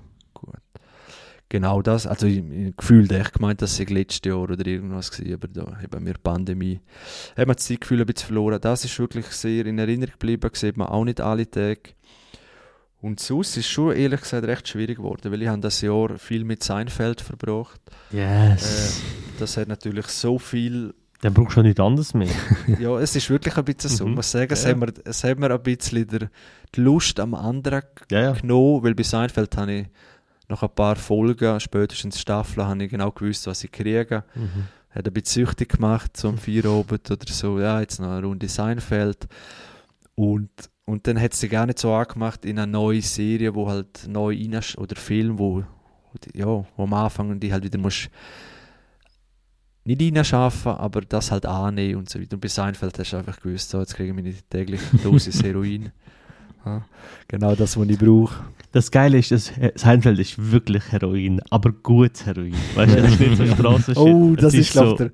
[SPEAKER 1] Genau das. Also ich, ich gefühlt echt gemeint, dass ich letztes Jahr oder irgendwas war, aber da haben wir Pandemie. Haben wir das Zeitgefühl ein bisschen verloren. Das ist wirklich sehr in Erinnerung geblieben, sieht man auch nicht alle Tage. Und sonst ist schon ehrlich gesagt recht schwierig geworden, weil ich habe das Jahr viel mit Seinfeld verbracht.
[SPEAKER 3] Yes.
[SPEAKER 1] Das hat natürlich so viel
[SPEAKER 3] Dann brauchst du auch nichts anderes mehr.
[SPEAKER 1] ja, es ist wirklich ein bisschen so.
[SPEAKER 3] Mhm.
[SPEAKER 1] Ich muss sagen, es,
[SPEAKER 3] Ja.
[SPEAKER 1] hat mir, es hat mir ein bisschen der, die Lust am anderen
[SPEAKER 3] Ja, ja.
[SPEAKER 1] genommen, weil bei Seinfeld habe ich nach ein paar Folgen, spätestens Staffeln, habe ich genau gewusst, was ich kriege.
[SPEAKER 3] Mhm.
[SPEAKER 1] Hat ein bisschen süchtig gemacht, so am Feierabend oder so, ja, jetzt noch eine Runde Seinfeld. Und, und dann hat es sich gar nicht so angemacht in eine neue Serie, wo halt neu rein, oder Film, wo, ja, wo am Anfang die halt wieder musst nicht reinschaffen, aber das halt annehmen und so weiter. Und bei Seinfeld hast du einfach gewusst, so, jetzt kriege ich meine tägliche Dosis Heroin. Ja, genau das, was ich brauche.
[SPEAKER 3] Das Geile ist, dass He- Seinfeld ist wirklich Heroin, aber gutes Heroin. Weißt du, es ist nicht so Straßenshit.
[SPEAKER 1] Oh, das
[SPEAKER 3] es
[SPEAKER 1] ist, glaube
[SPEAKER 3] so,
[SPEAKER 1] der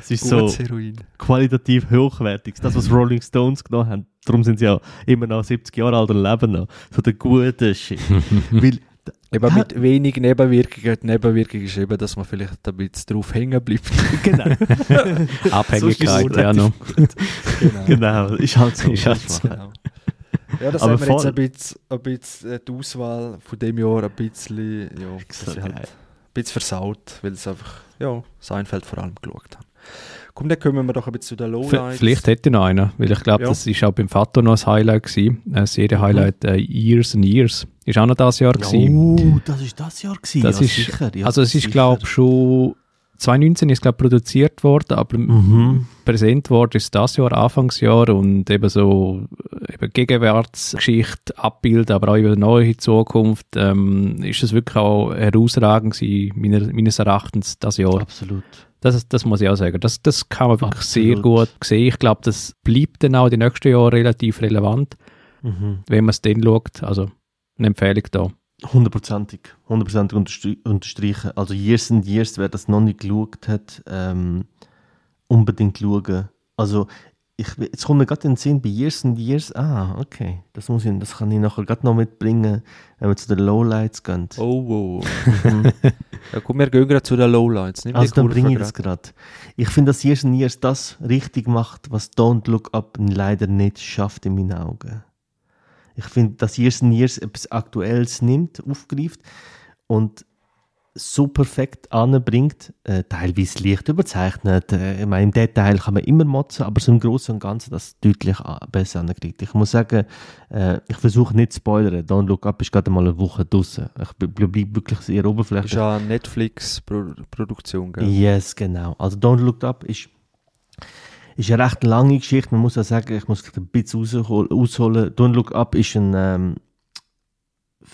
[SPEAKER 3] Es ist so
[SPEAKER 1] Heroin.
[SPEAKER 3] qualitativ hochwertig. Das, was Rolling Stones genommen haben. Darum sind sie ja immer noch 70 Jahre alt und leben noch. So der gute Shit. Weil,
[SPEAKER 1] Eben
[SPEAKER 3] Ha-
[SPEAKER 1] mit wenig Nebenwirkungen. Die Nebenwirkung ist eben, dass man vielleicht ein bisschen drauf hängen bleibt.
[SPEAKER 3] genau,
[SPEAKER 2] Abhängigkeit, ja noch.
[SPEAKER 1] genau.
[SPEAKER 3] genau, ist halt so.
[SPEAKER 2] Ist halt
[SPEAKER 3] Das
[SPEAKER 2] so.
[SPEAKER 1] Genau. Ja, das
[SPEAKER 3] Aber
[SPEAKER 1] haben wir jetzt ein bisschen, ein bisschen äh, die Auswahl von dem Jahr ein bisschen, ja, halt ein bisschen versaut, weil es einfach, ja, Seinfeld vor allem geschaut haben. Komm, dann kommen wir doch ein bisschen zu den Lowlights.
[SPEAKER 2] vielleicht hätte ich noch einen, weil ich glaube,
[SPEAKER 1] Ja.
[SPEAKER 2] das ist auch beim Vater noch ein Highlight gewesen. Ein Serie-Highlight, äh, Years and Years. Ist auch noch das Jahr gewesen.
[SPEAKER 3] Oh, das ist das Jahr gewesen.
[SPEAKER 2] Das
[SPEAKER 3] ja,
[SPEAKER 2] ist-
[SPEAKER 3] sicher. Ja,
[SPEAKER 2] also es ist, glaube ich, schon 2019 ist glaube produziert worden, aber
[SPEAKER 3] Mhm.
[SPEAKER 2] präsent worden ist das Jahr, Anfangsjahr und eben so äh, eben Gegenwartsgeschichte abbilden, aber auch über neue Zukunft, ähm, ist es wirklich auch herausragend gewesen, meiner, meines Erachtens, das Jahr.
[SPEAKER 3] Absolut.
[SPEAKER 2] Das, das muss ich auch sagen. Das, das kann man wirklich sehr
[SPEAKER 3] Absolut.
[SPEAKER 2] gut sehen. Ich glaube, das bleibt dann auch die nächsten Jahre relativ relevant,
[SPEAKER 3] Mhm.
[SPEAKER 2] wenn man es dann schaut. Also eine Empfehlung da.
[SPEAKER 3] Hundertprozentig, hundertprozentig unterstreichen. Also Years and Years, wer das noch nicht geschaut hat, ähm, unbedingt schauen. Also ich, jetzt kommt mir gerade in den Sinn, bei Years and Years, ah, okay, das, muss ich, das kann ich nachher gerade noch mitbringen, wenn wir zu den Lowlights gehen.
[SPEAKER 1] Oh, wow.
[SPEAKER 3] Mhm.
[SPEAKER 1] Ja, komm, wir gehen gerade zu den Lowlights. Nimm
[SPEAKER 3] Also dann bringe ich das
[SPEAKER 1] grad.
[SPEAKER 3] gerade. Ich finde, dass Years and Years das richtig macht, was Don't Look Up leider nicht schafft in meinen Augen. Ich finde, dass Years and Years etwas Aktuelles nimmt, aufgreift und so perfekt anbringt, äh, teilweise leicht überzeichnet. Äh, ich meine, im Detail kann man immer motzen, aber so im Großen und Ganzen das deutlich an- besser ankriegt. Ich muss sagen, äh, ich versuche nicht zu spoilern. Don't Look Up ist gerade mal eine Woche draußen. Ich bleibe bleib wirklich sehr oberflächlich.
[SPEAKER 1] ist ja eine Netflix-Produktion, gell?
[SPEAKER 3] Yes, genau. Also Don't Look Up ist, ist eine recht lange Geschichte. Man muss ja sagen, ich muss ein bisschen aushol- ausholen. Don't Look Up ist ein ähm,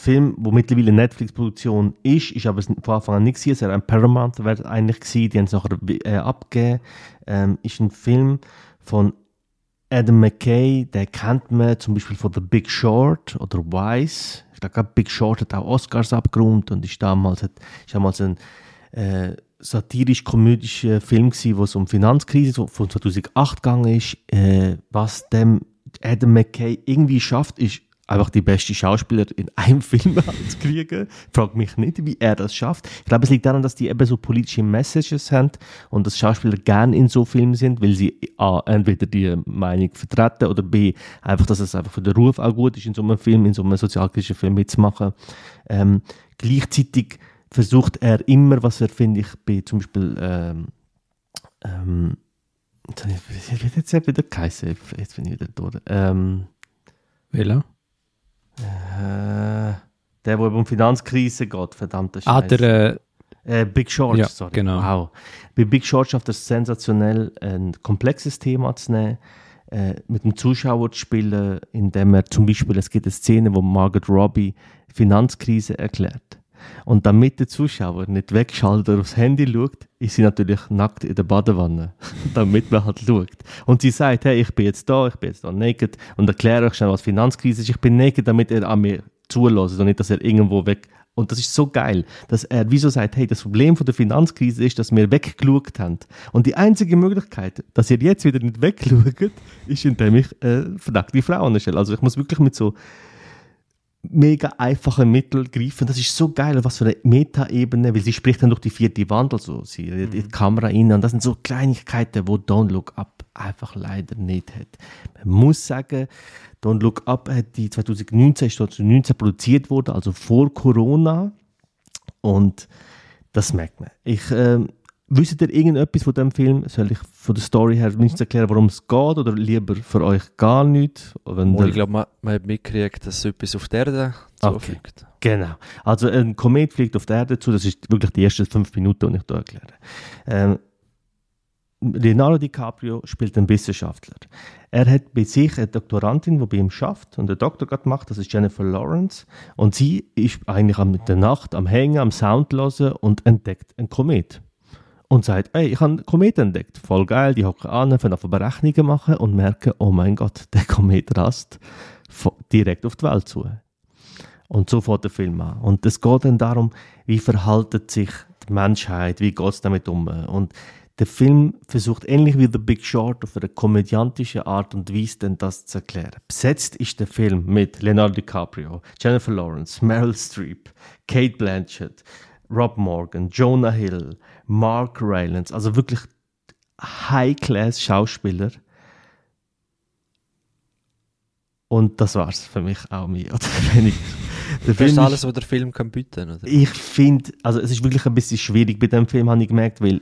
[SPEAKER 3] Film, wo mittlerweile Netflix-Produktion ist, ist aber von Anfang an nicht gewesen. Es war ein Paramount wäre eigentlich gewesen. Die haben es nachher äh, abgegeben. Ähm, ist ein Film von Adam McKay, den kennt man zum Beispiel von The Big Short oder Wise. Ich glaube, Big Short hat auch Oscars abgerundet und ist damals, hat, ist damals ein äh, satirisch-komödischer Film gewesen, wo es um Finanzkrise von 2008 gegangen ist. Äh, was dem Adam McKay irgendwie schafft, ist einfach die beste Schauspieler in einem Film zu kriegen. Frag mich nicht, wie er das schafft. Ich glaube, es liegt daran, dass die eben so politische Messages haben und dass Schauspieler gern in so Filmen sind, weil sie A, entweder die Meinung vertreten oder B, einfach, dass es einfach für den Ruf auch gut ist, in so einem Film, in so einem sozialkritischen Film mitzumachen. Ähm, gleichzeitig versucht er immer, was er, finde ich, bei zum Beispiel ähm, ähm, jetzt ich- hat jetzt wieder geheißen? Jetzt bin ich wieder durch. Ähm,
[SPEAKER 2] Welcher?
[SPEAKER 3] Äh, der, wo um Finanzkrise geht, verdammte
[SPEAKER 2] Ah,
[SPEAKER 3] Scheiße.
[SPEAKER 2] der, äh,
[SPEAKER 3] Äh, Big Short,
[SPEAKER 2] Ja,
[SPEAKER 3] sorry.
[SPEAKER 2] genau.
[SPEAKER 3] Wow. Bei Big Short schafft es sensationell, ein komplexes Thema zu nehmen, äh, mit dem Zuschauer zu spielen, indem er zum Beispiel, es gibt eine Szene, wo Margaret Robbie Finanzkrise erklärt. Und damit der Zuschauer nicht wegschaltet oder aufs Handy schaut, ist sie natürlich nackt in der Badewanne, damit man halt schaut. Und sie sagt, hey, ich bin jetzt da, ich bin jetzt da naked und erkläre euch schnell, was Finanzkrise ist. Ich bin naked, damit er an mir zulässt und nicht, dass er irgendwo weg... Und das ist so geil, dass er wieso sagt, hey, das Problem von der Finanzkrise ist, dass wir weggeschaut haben. Und die einzige Möglichkeit, dass ihr jetzt wieder nicht wegschaut, ist, indem ich äh, verdackte Frauen stelle. Also ich muss wirklich mit so mega einfachen Mitteln greifen. Das ist so geil, was für eine Meta-Ebene, weil sie spricht dann durch die vierte Wand, also sie in die Kamera rein und das sind so Kleinigkeiten, wo Don't Look Up einfach leider nicht hat. Man muss sagen, Don't Look Up hat die 2019, ist 2019 produziert worden, also vor Corona und das merkt man. Ich, ähm, Wisst ihr irgendetwas von dem Film? Soll ich von der Story her mindestens erklären, worum es geht? Oder lieber für euch gar nicht? Wenn
[SPEAKER 1] Und
[SPEAKER 3] der-
[SPEAKER 1] ich glaube, man, man hat mitgekriegt, dass etwas auf der Erde
[SPEAKER 3] Okay.
[SPEAKER 1] zufliegt.
[SPEAKER 3] Genau. Also ein Komet fliegt auf die Erde zu, das ist wirklich die ersten fünf Minuten, die ich hier erkläre. Ähm, Leonardo DiCaprio spielt einen Wissenschaftler. Er hat bei sich eine Doktorandin, die bei ihm schafft und den Doktor gerade macht, das ist Jennifer Lawrence. Und sie ist eigentlich am mit der Nacht am Hängen, am Sound hören und entdeckt einen Komet. Und sagt, ey, ich habe einen Komet entdeckt. Voll geil, die hocken an, fangen auf Berechnungen machen und merken, oh mein Gott, der Komet rast direkt auf die Welt zu. Und so fängt der Film an. Und es geht dann darum, wie verhaltet sich die Menschheit, wie geht es damit um. Und der Film versucht ähnlich wie The Big Short auf eine komödiantische Art und Weise dann das zu erklären. Besetzt ist der Film mit Leonardo DiCaprio, Jennifer Lawrence, Meryl Streep, Kate Blanchett, Rob Morgan, Jonah Hill, Mark Rylance, also wirklich High-Class-Schauspieler. Und das war's für mich auch mehr oder weniger. Der
[SPEAKER 1] Das ist alles, was der Film kann bieten oder?
[SPEAKER 3] ich finde, also es ist wirklich ein bisschen schwierig bei dem Film, habe ich gemerkt, weil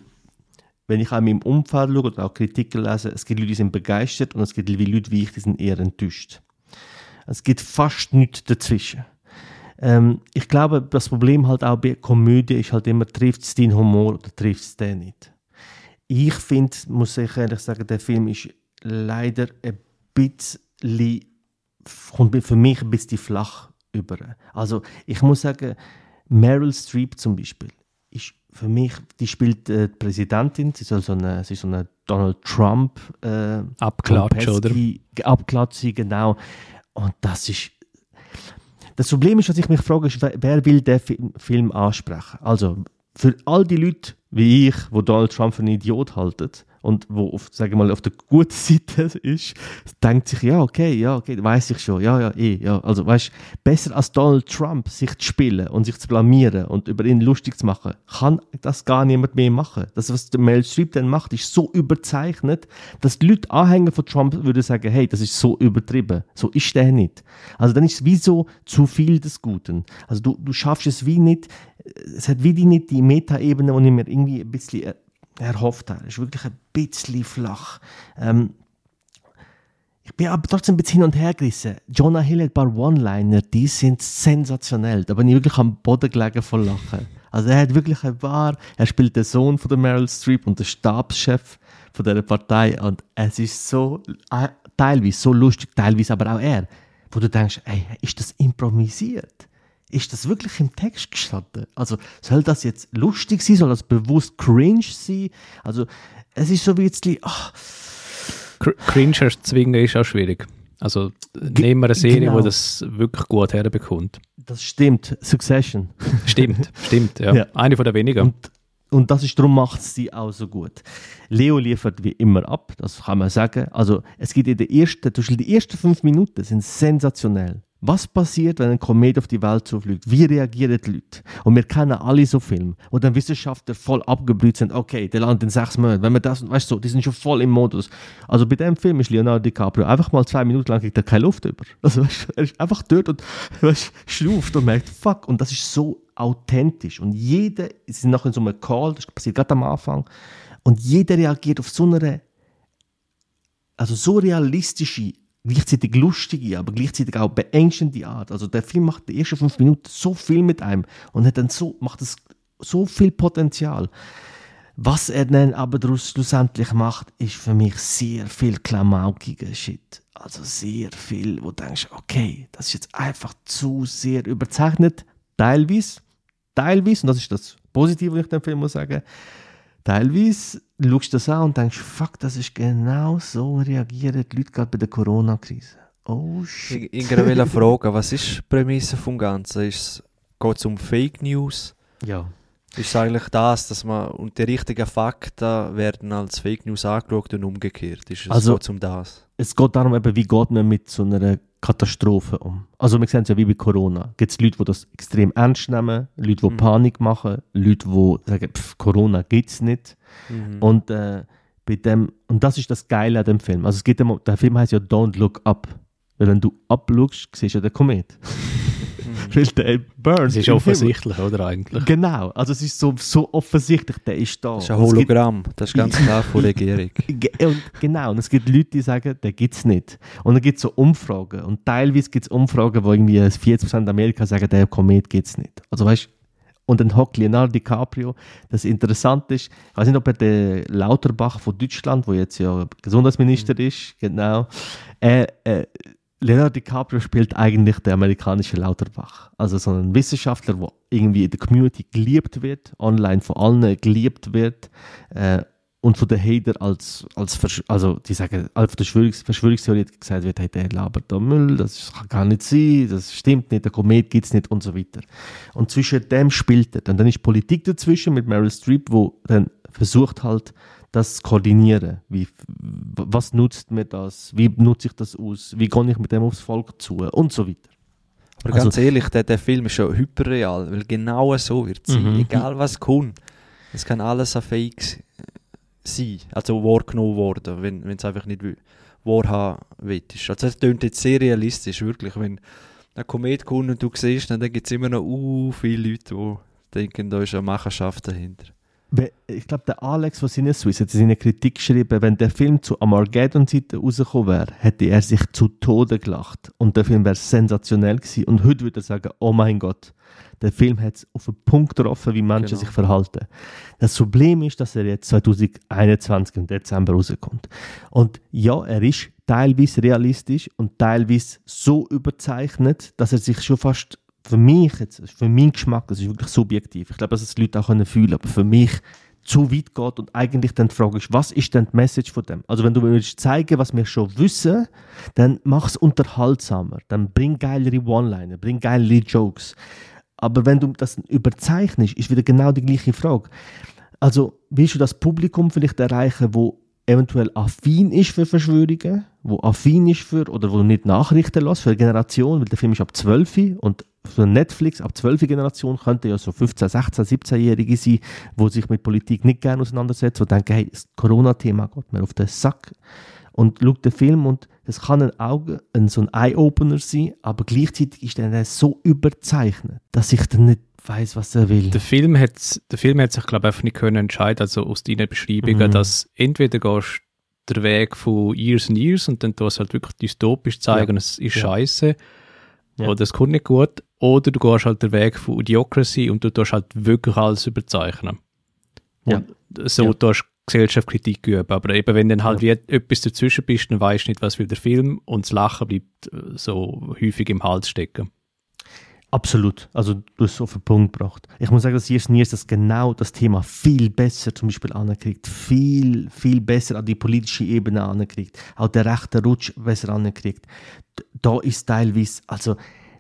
[SPEAKER 3] wenn ich in meinem Umfeld schaue oder auch Kritiken lese, es gibt Leute, die sind begeistert und es gibt Leute wie ich, die sind eher enttäuscht. Es gibt fast nichts dazwischen. Ähm, ich glaube, das Problem halt auch bei Komödie ist halt immer, trifft es deinen Humor oder trifft es den nicht. Ich finde, muss ich ehrlich sagen, der Film ist leider ein bisschen, kommt für mich ein bisschen flach über. Also ich muss sagen, Meryl Streep zum Beispiel ist für mich, die spielt äh, die Präsidentin, sie soll so eine, sie ist so eine Donald Trump äh,
[SPEAKER 2] Abklatsch, oder?
[SPEAKER 3] Abklatsch, genau. Und das ist. Das Problem ist, dass ich mich frage, ist, wer- will den Fi- Film ansprechen? Also, für all die Leute wie ich, wo Donald Trump für einen Idiot halten und wo auf, sagen wir mal, auf der guten Seite ist, denkt sich, ja, okay, ja, okay, weiß ich schon, ja, ja, eh, ja. Also, weißt besser als Donald Trump sich zu spielen und sich zu blamieren und über ihn lustig zu machen, kann das gar niemand mehr machen. Das, was der Mel Streep dann macht, ist so überzeichnet, dass die Leute Anhänger von Trump würden sagen, hey, das ist so übertrieben. So ist der nicht. Also dann ist es wie so zu viel des Guten. Also du, du schaffst es wie nicht, es hat wie die nicht die Metaebene, die ich mir irgendwie ein bisschen er- erhofft habe. Ist wirklich ein bisschen flach. Ähm, ich bin aber trotzdem ein bisschen hin und her gerissen. Jonah Hill hat ein paar One-Liner, die sind sensationell. Da bin ich wirklich am Boden gelegen vor Lachen. Also er hat wirklich ein paar, er spielt den Sohn von der Meryl Streep und der Stabschef von dieser Partei und es ist so, äh, teilweise so lustig, teilweise aber auch er, wo du denkst, ey, ist das improvisiert? Ist das wirklich im Text gestanden? Also soll das jetzt lustig sein? Soll das bewusst cringe sein? Also es ist so wie jetzt, ach,
[SPEAKER 2] Cr- Cringe zwingen ist auch schwierig. Also nehmen wir eine Serie,
[SPEAKER 3] genau.
[SPEAKER 2] die das wirklich gut herbekommt.
[SPEAKER 3] das stimmt, Succession.
[SPEAKER 2] Stimmt, stimmt, ja.
[SPEAKER 3] Ja.
[SPEAKER 2] Eine von der wenigen.
[SPEAKER 3] Und, und das ist, darum macht sie auch so gut. Leo liefert wie immer ab, das kann man sagen. Also es gibt in den ersten, zum Beispiel die ersten fünf Minuten sind sensationell. Was passiert, wenn ein Komet auf die Welt zufliegt? Wie reagieren die Leute? Und wir kennen alle so Filme, wo dann Wissenschaftler voll abgebrüht sind. Okay, der landet in sechs Monaten. Wenn wir das, weißt du, die sind schon voll im Modus. Also bei dem Film ist Leonardo DiCaprio einfach mal zwei Minuten lang kriegt er keine Luft über. Also weißt, er ist einfach dort und weißt, schnuft und merkt, fuck. Und das ist so authentisch. Und jeder, sind nachher in so einem Call, das passiert gerade am Anfang. Und jeder reagiert auf so eine, also so realistische, gleichzeitig lustige, aber gleichzeitig auch beängstende Art. Also der Film macht die ersten fünf Minuten so viel mit einem und hat dann so, macht es so viel Potenzial. Was er dann aber schlussendlich macht, ist für mich sehr viel klamaukiger Shit. Also sehr viel, wo du denkst, okay, das ist jetzt einfach zu sehr überzeichnet. Teilweise, teilweise, und das ist das Positive, was ich dem Film muss sagen, teilweise schaust du das an und denkst, fuck, das ist genau so reagieren die Leute gerade bei der Corona-Krise. Oh shit.
[SPEAKER 1] Ich, ich wollte fragen, was ist die Prämisse vom Ganzen? Geht es um Fake News?
[SPEAKER 3] Ja.
[SPEAKER 1] Ist es eigentlich das, dass man und die richtigen Fakten werden als Fake News angeschaut und umgekehrt? Ist es
[SPEAKER 3] Also-
[SPEAKER 1] geht's um das?
[SPEAKER 3] es geht darum, eben, wie geht man mit so einer Katastrophe um. Also wir sehen es ja wie bei Corona. Gibt es Leute, die das extrem ernst nehmen, Leute, die
[SPEAKER 1] Mhm.
[SPEAKER 3] Panik machen, Leute, die sagen, pff, Corona gibt es nicht.
[SPEAKER 1] Mhm.
[SPEAKER 3] Und, äh, bei dem, und das ist das Geile an dem Film. Also es geht immer, der Film heißt ja Don't Look Up. Weil wenn du abschaust, siehst du ja den Komet. Weil der Burns.
[SPEAKER 2] Das ist offensichtlich, oder eigentlich?
[SPEAKER 3] Genau, also es ist so, so offensichtlich, der ist da.
[SPEAKER 1] Das ist ein
[SPEAKER 3] es
[SPEAKER 1] Hologramm, das ist ganz klar von der Regierung.
[SPEAKER 3] Und genau, und es gibt Leute, die sagen, den gibt es nicht. Und dann gibt es so Umfragen. Und teilweise gibt es Umfragen, wo irgendwie 40% Amerika sagen, der Komet gibt es nicht. Also weißt und dann hockt Leonardo DiCaprio. Das interessant ist, ich weiß nicht, ob er der Lauterbach von Deutschland, wo jetzt ja Gesundheitsminister ist, genau, äh, äh, Leonardo DiCaprio spielt eigentlich den amerikanischen Lauterbach. Also so ein Wissenschaftler, der irgendwie in der Community geliebt wird, online von allen geliebt wird äh, und von den Hater als, als also die sagen, als der Verschwörungs Verschwörungstheoretiker gesagt wird, hey, der labert da Müll, das kann gar nicht sein, das stimmt nicht, der Komet gibt es nicht und so weiter. Und zwischen dem spielt er. Und dann ist Politik dazwischen mit Meryl Streep, wo dann versucht halt, das zu koordinieren. Wie, was nutzt mir das? Wie nutze ich das aus? Wie gehe ich mit dem aufs Volk zu? Und so weiter.
[SPEAKER 1] Aber
[SPEAKER 3] Also-
[SPEAKER 1] ganz ehrlich, der, der Film ist schon hyperreal, weil genau so wird es sein.
[SPEAKER 3] Mhm.
[SPEAKER 1] Egal was kommt. Es kann alles ein Fake sein. Also wahrgenommen worden, wenn es einfach nicht will- wahrhaben willst. Also es klingt jetzt sehr realistisch, wirklich. Wenn ein Komet kommt und du siehst, dann gibt es immer noch uh, viele Leute, die denken, da ist eine Machenschaft dahinter.
[SPEAKER 3] Ich glaube, der Alex von Sinneswiss hat in seiner Kritik geschrieben, wenn der Film zu Armageddon-Zeiten rausgekommen wäre, hätte er sich zu Tode gelacht. Und der Film wäre sensationell gewesen. Und heute würde er sagen, oh mein Gott, der Film hat es auf den Punkt getroffen, wie Menschen
[SPEAKER 1] Genau.
[SPEAKER 3] sich verhalten. Das Problem ist, dass er jetzt 2021 im Dezember rauskommt. Und ja, er ist teilweise realistisch und teilweise so überzeichnet, dass er sich schon fast für mich, jetzt, für meinen Geschmack, das ist wirklich subjektiv, ich glaube, dass es die Leute auch können fühlen aber für mich zu weit geht und eigentlich dann die Frage ist, was ist denn die Message von dem? Also wenn du willst zeigen, was wir schon wissen, dann mach es unterhaltsamer, dann bring geilere One-Liner, bring geilere Jokes. Aber wenn du das überzeichnest, ist wieder genau die gleiche Frage. Also willst du das Publikum vielleicht erreichen, wo eventuell affin ist für Verschwörungen, wo affin ist für, oder wo nicht Nachrichten lässt für eine Generation, weil der Film ist ab 12 und für Netflix ab 12 Generation könnte ja so 15, 16, 17-Jährige sein, wo sich mit Politik nicht gerne auseinandersetzen, die denken, hey, das Corona-Thema geht mir auf den Sack und schaut den Film und das kann ein Auge, ein, so ein Eye-Opener sein, aber gleichzeitig ist er dann so überzeichnet, dass ich dann nicht weiß, was er will.
[SPEAKER 2] Der Film hat, der Film hat sich, glaube ich, einfach nicht können entscheiden, also aus deinen Beschreibungen,
[SPEAKER 3] Mhm.
[SPEAKER 2] dass entweder gehst du den Weg von Years and Years und dann tust du halt wirklich dystopisch zeigen,
[SPEAKER 3] Ja.
[SPEAKER 2] es ist
[SPEAKER 3] Ja.
[SPEAKER 2] scheiße
[SPEAKER 3] Ja.
[SPEAKER 2] oder es kommt nicht gut, oder du gehst halt den Weg von Idiocracy und du tust halt wirklich alles überzeichnen.
[SPEAKER 3] Ja.
[SPEAKER 2] Und so
[SPEAKER 3] Ja.
[SPEAKER 2] tust du Gesellschaftskritik üben, aber eben wenn dann halt wie etwas dazwischen bist, dann weißt du nicht, was will der Film und das Lachen bleibt äh, so häufig im Hals stecken.
[SPEAKER 3] Absolut. Also du hast es auf den Punkt gebracht. Ich muss sagen, dass Years and Years das genau das Thema viel besser zum Beispiel ankriegt. Viel, viel besser an die politische Ebene ankriegt. Auch der rechte Rutsch besser ankriegt. D- Da ist teilweise, also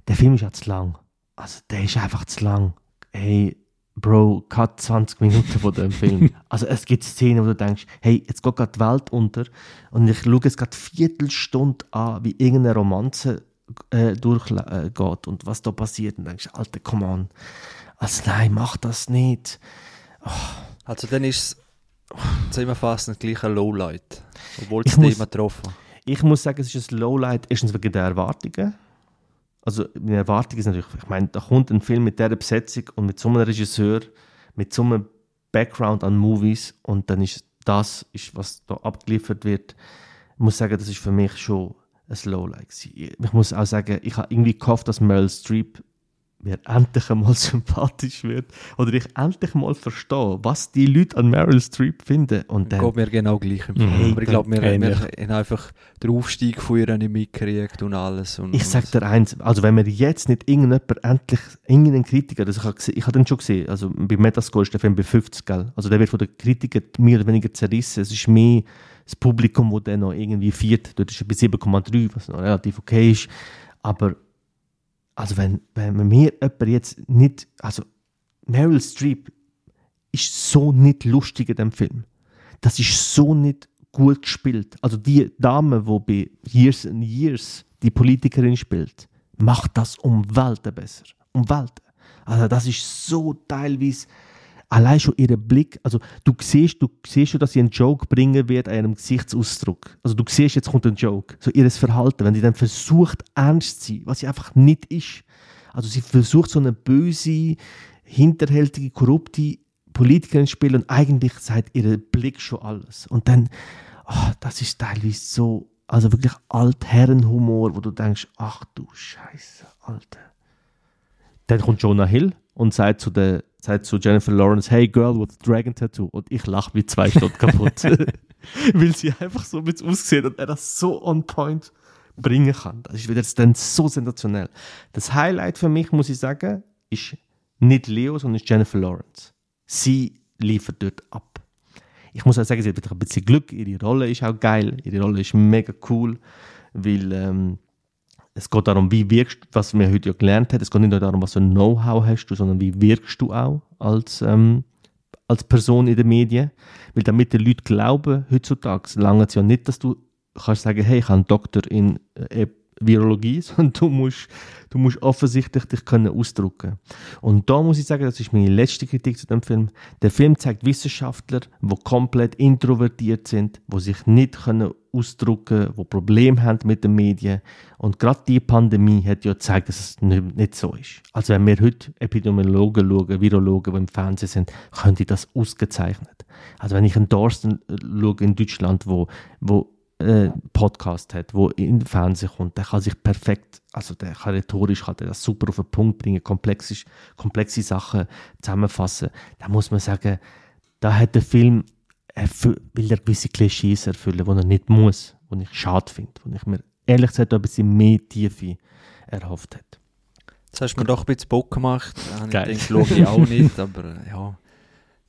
[SPEAKER 3] der Film ist ja zu lang. Also der ist einfach zu lang. Hey, Bro, cut 20 Minuten von dem Film. Also es gibt Szenen, wo du denkst, hey, jetzt geht gerade die Welt unter und ich schaue jetzt gerade Viertelstunde an, wie irgendeine Romanze äh, durchgeht äh, und was da passiert und denkst, Alter, come on. Also nein, mach das nicht.
[SPEAKER 1] Also dann ist es zusammenfassend gleich ein Lowlight. Obwohl
[SPEAKER 3] muss-
[SPEAKER 1] Thema getroffen
[SPEAKER 3] Ich muss sagen, es ist ein Lowlight, erstens wegen der Erwartungen. Also meine Erwartung ist natürlich, ich meine, da kommt ein Film mit dieser Besetzung und mit so einem Regisseur, mit so einem Background an Movies und dann ist das, ist, was da abgeliefert wird, ich muss sagen, das ist für mich schon ein gewesen. Ich muss auch sagen, ich habe irgendwie gehofft, dass Meryl Streep mir endlich einmal sympathisch wird oder ich endlich mal verstehe, was die Leute an Meryl Streep finden und dann
[SPEAKER 1] Geht mir genau gleich im
[SPEAKER 2] Mhm.
[SPEAKER 1] Film. Aber ich glaube, wir, wir haben einfach den Aufstieg von ihr nicht mitgekriegt und alles. Und,
[SPEAKER 3] Ich sag dir eins, also wenn wir jetzt nicht irgendjemand endlich, irgendeinen Kritiker, das ich habe ich habe den schon gesehen, also bei Metascore ist der Film bei 50, gell? Also der wird von den Kritikern mehr oder weniger zerrissen. Es ist mehr das Publikum, wo der noch irgendwie viert. Dort ist er bei 7,3, was noch relativ okay ist. Aber, also wenn, wenn mir jemand jetzt nicht, also Meryl Streep ist so nicht lustig in dem Film. Das ist so nicht gut gespielt. Also die Dame, die bei Years and Years die Politikerin spielt, macht das um Welten besser. Um Welten. Also das ist so teilweise allein schon ihr Blick, also du siehst, du siehst schon, dass sie einen Joke bringen wird an ihrem Gesichtsausdruck. Also du siehst, jetzt kommt ein Joke. So ihres Verhalten, wenn sie dann versucht, ernst zu sein, was sie einfach nicht ist. Also sie versucht so eine böse, hinterhältige, korrupte Politikerin zu spielen und eigentlich sagt ihr Blick schon alles. Und dann, oh, das ist teilweise so, also wirklich Altherrenhumor, wo du denkst, ach du Scheiße, Alter. Dann kommt Jonah Hill und sagt zu, der, sagt zu Jennifer Lawrence, hey girl with dragon tattoo. Und ich lache wie zwei Stunden kaputt. Weil sie einfach so mit aussehen und er das so on point bringen kann. Das ist wieder dann so sensationell. Das Highlight für mich, muss ich sagen, ist nicht Leo, sondern ist Jennifer Lawrence. Sie liefert dort ab. Ich muss auch sagen, sie hat ein bisschen Glück. Ihre Rolle ist auch geil. Ihre Rolle ist mega cool, weil ähm, es geht darum, wie wirkst was wir heute ja gelernt haben. Es geht nicht nur darum, was für ein Know-how hast du, sondern wie wirkst du auch als, ähm, als Person in den Medien. Weil damit die Leute glauben, heutzutage lange es ja nicht, dass du kannst sagen, hey, ich habe einen Doktor in äh, Virologie, sondern du musst, du musst offensichtlich dich können ausdrücken. Und da muss ich sagen, das ist meine letzte Kritik zu dem Film. Der Film zeigt Wissenschaftler, die komplett introvertiert sind, die sich nicht können ausdrücken, die Probleme haben mit den Medien. Und gerade die Pandemie hat ja gezeigt, dass es nicht, nicht so ist. Also wenn wir heute Epidemiologen schauen, Virologen, die im Fernsehen sind, können die das ausgezeichnet. Also wenn ich einen Dorsten äh, schaue in Deutschland, wo, wo äh, Podcast hat, wo in den Fernsehen kommt, der kann sich perfekt, also der kann rhetorisch kann der das super auf den Punkt bringen, komplexe, komplexe Sachen zusammenfassen. Da muss man sagen, da hat der Film will er gewisse Klischees erfüllen, die er nicht muss, die ich schade finde, wo ich mir ehrlich gesagt ein bisschen mehr Tiefe erhofft hätte.
[SPEAKER 1] Jetzt hast du mir doch ein bisschen Bock gemacht. Geil. Ich denke, ich auch nicht, aber ja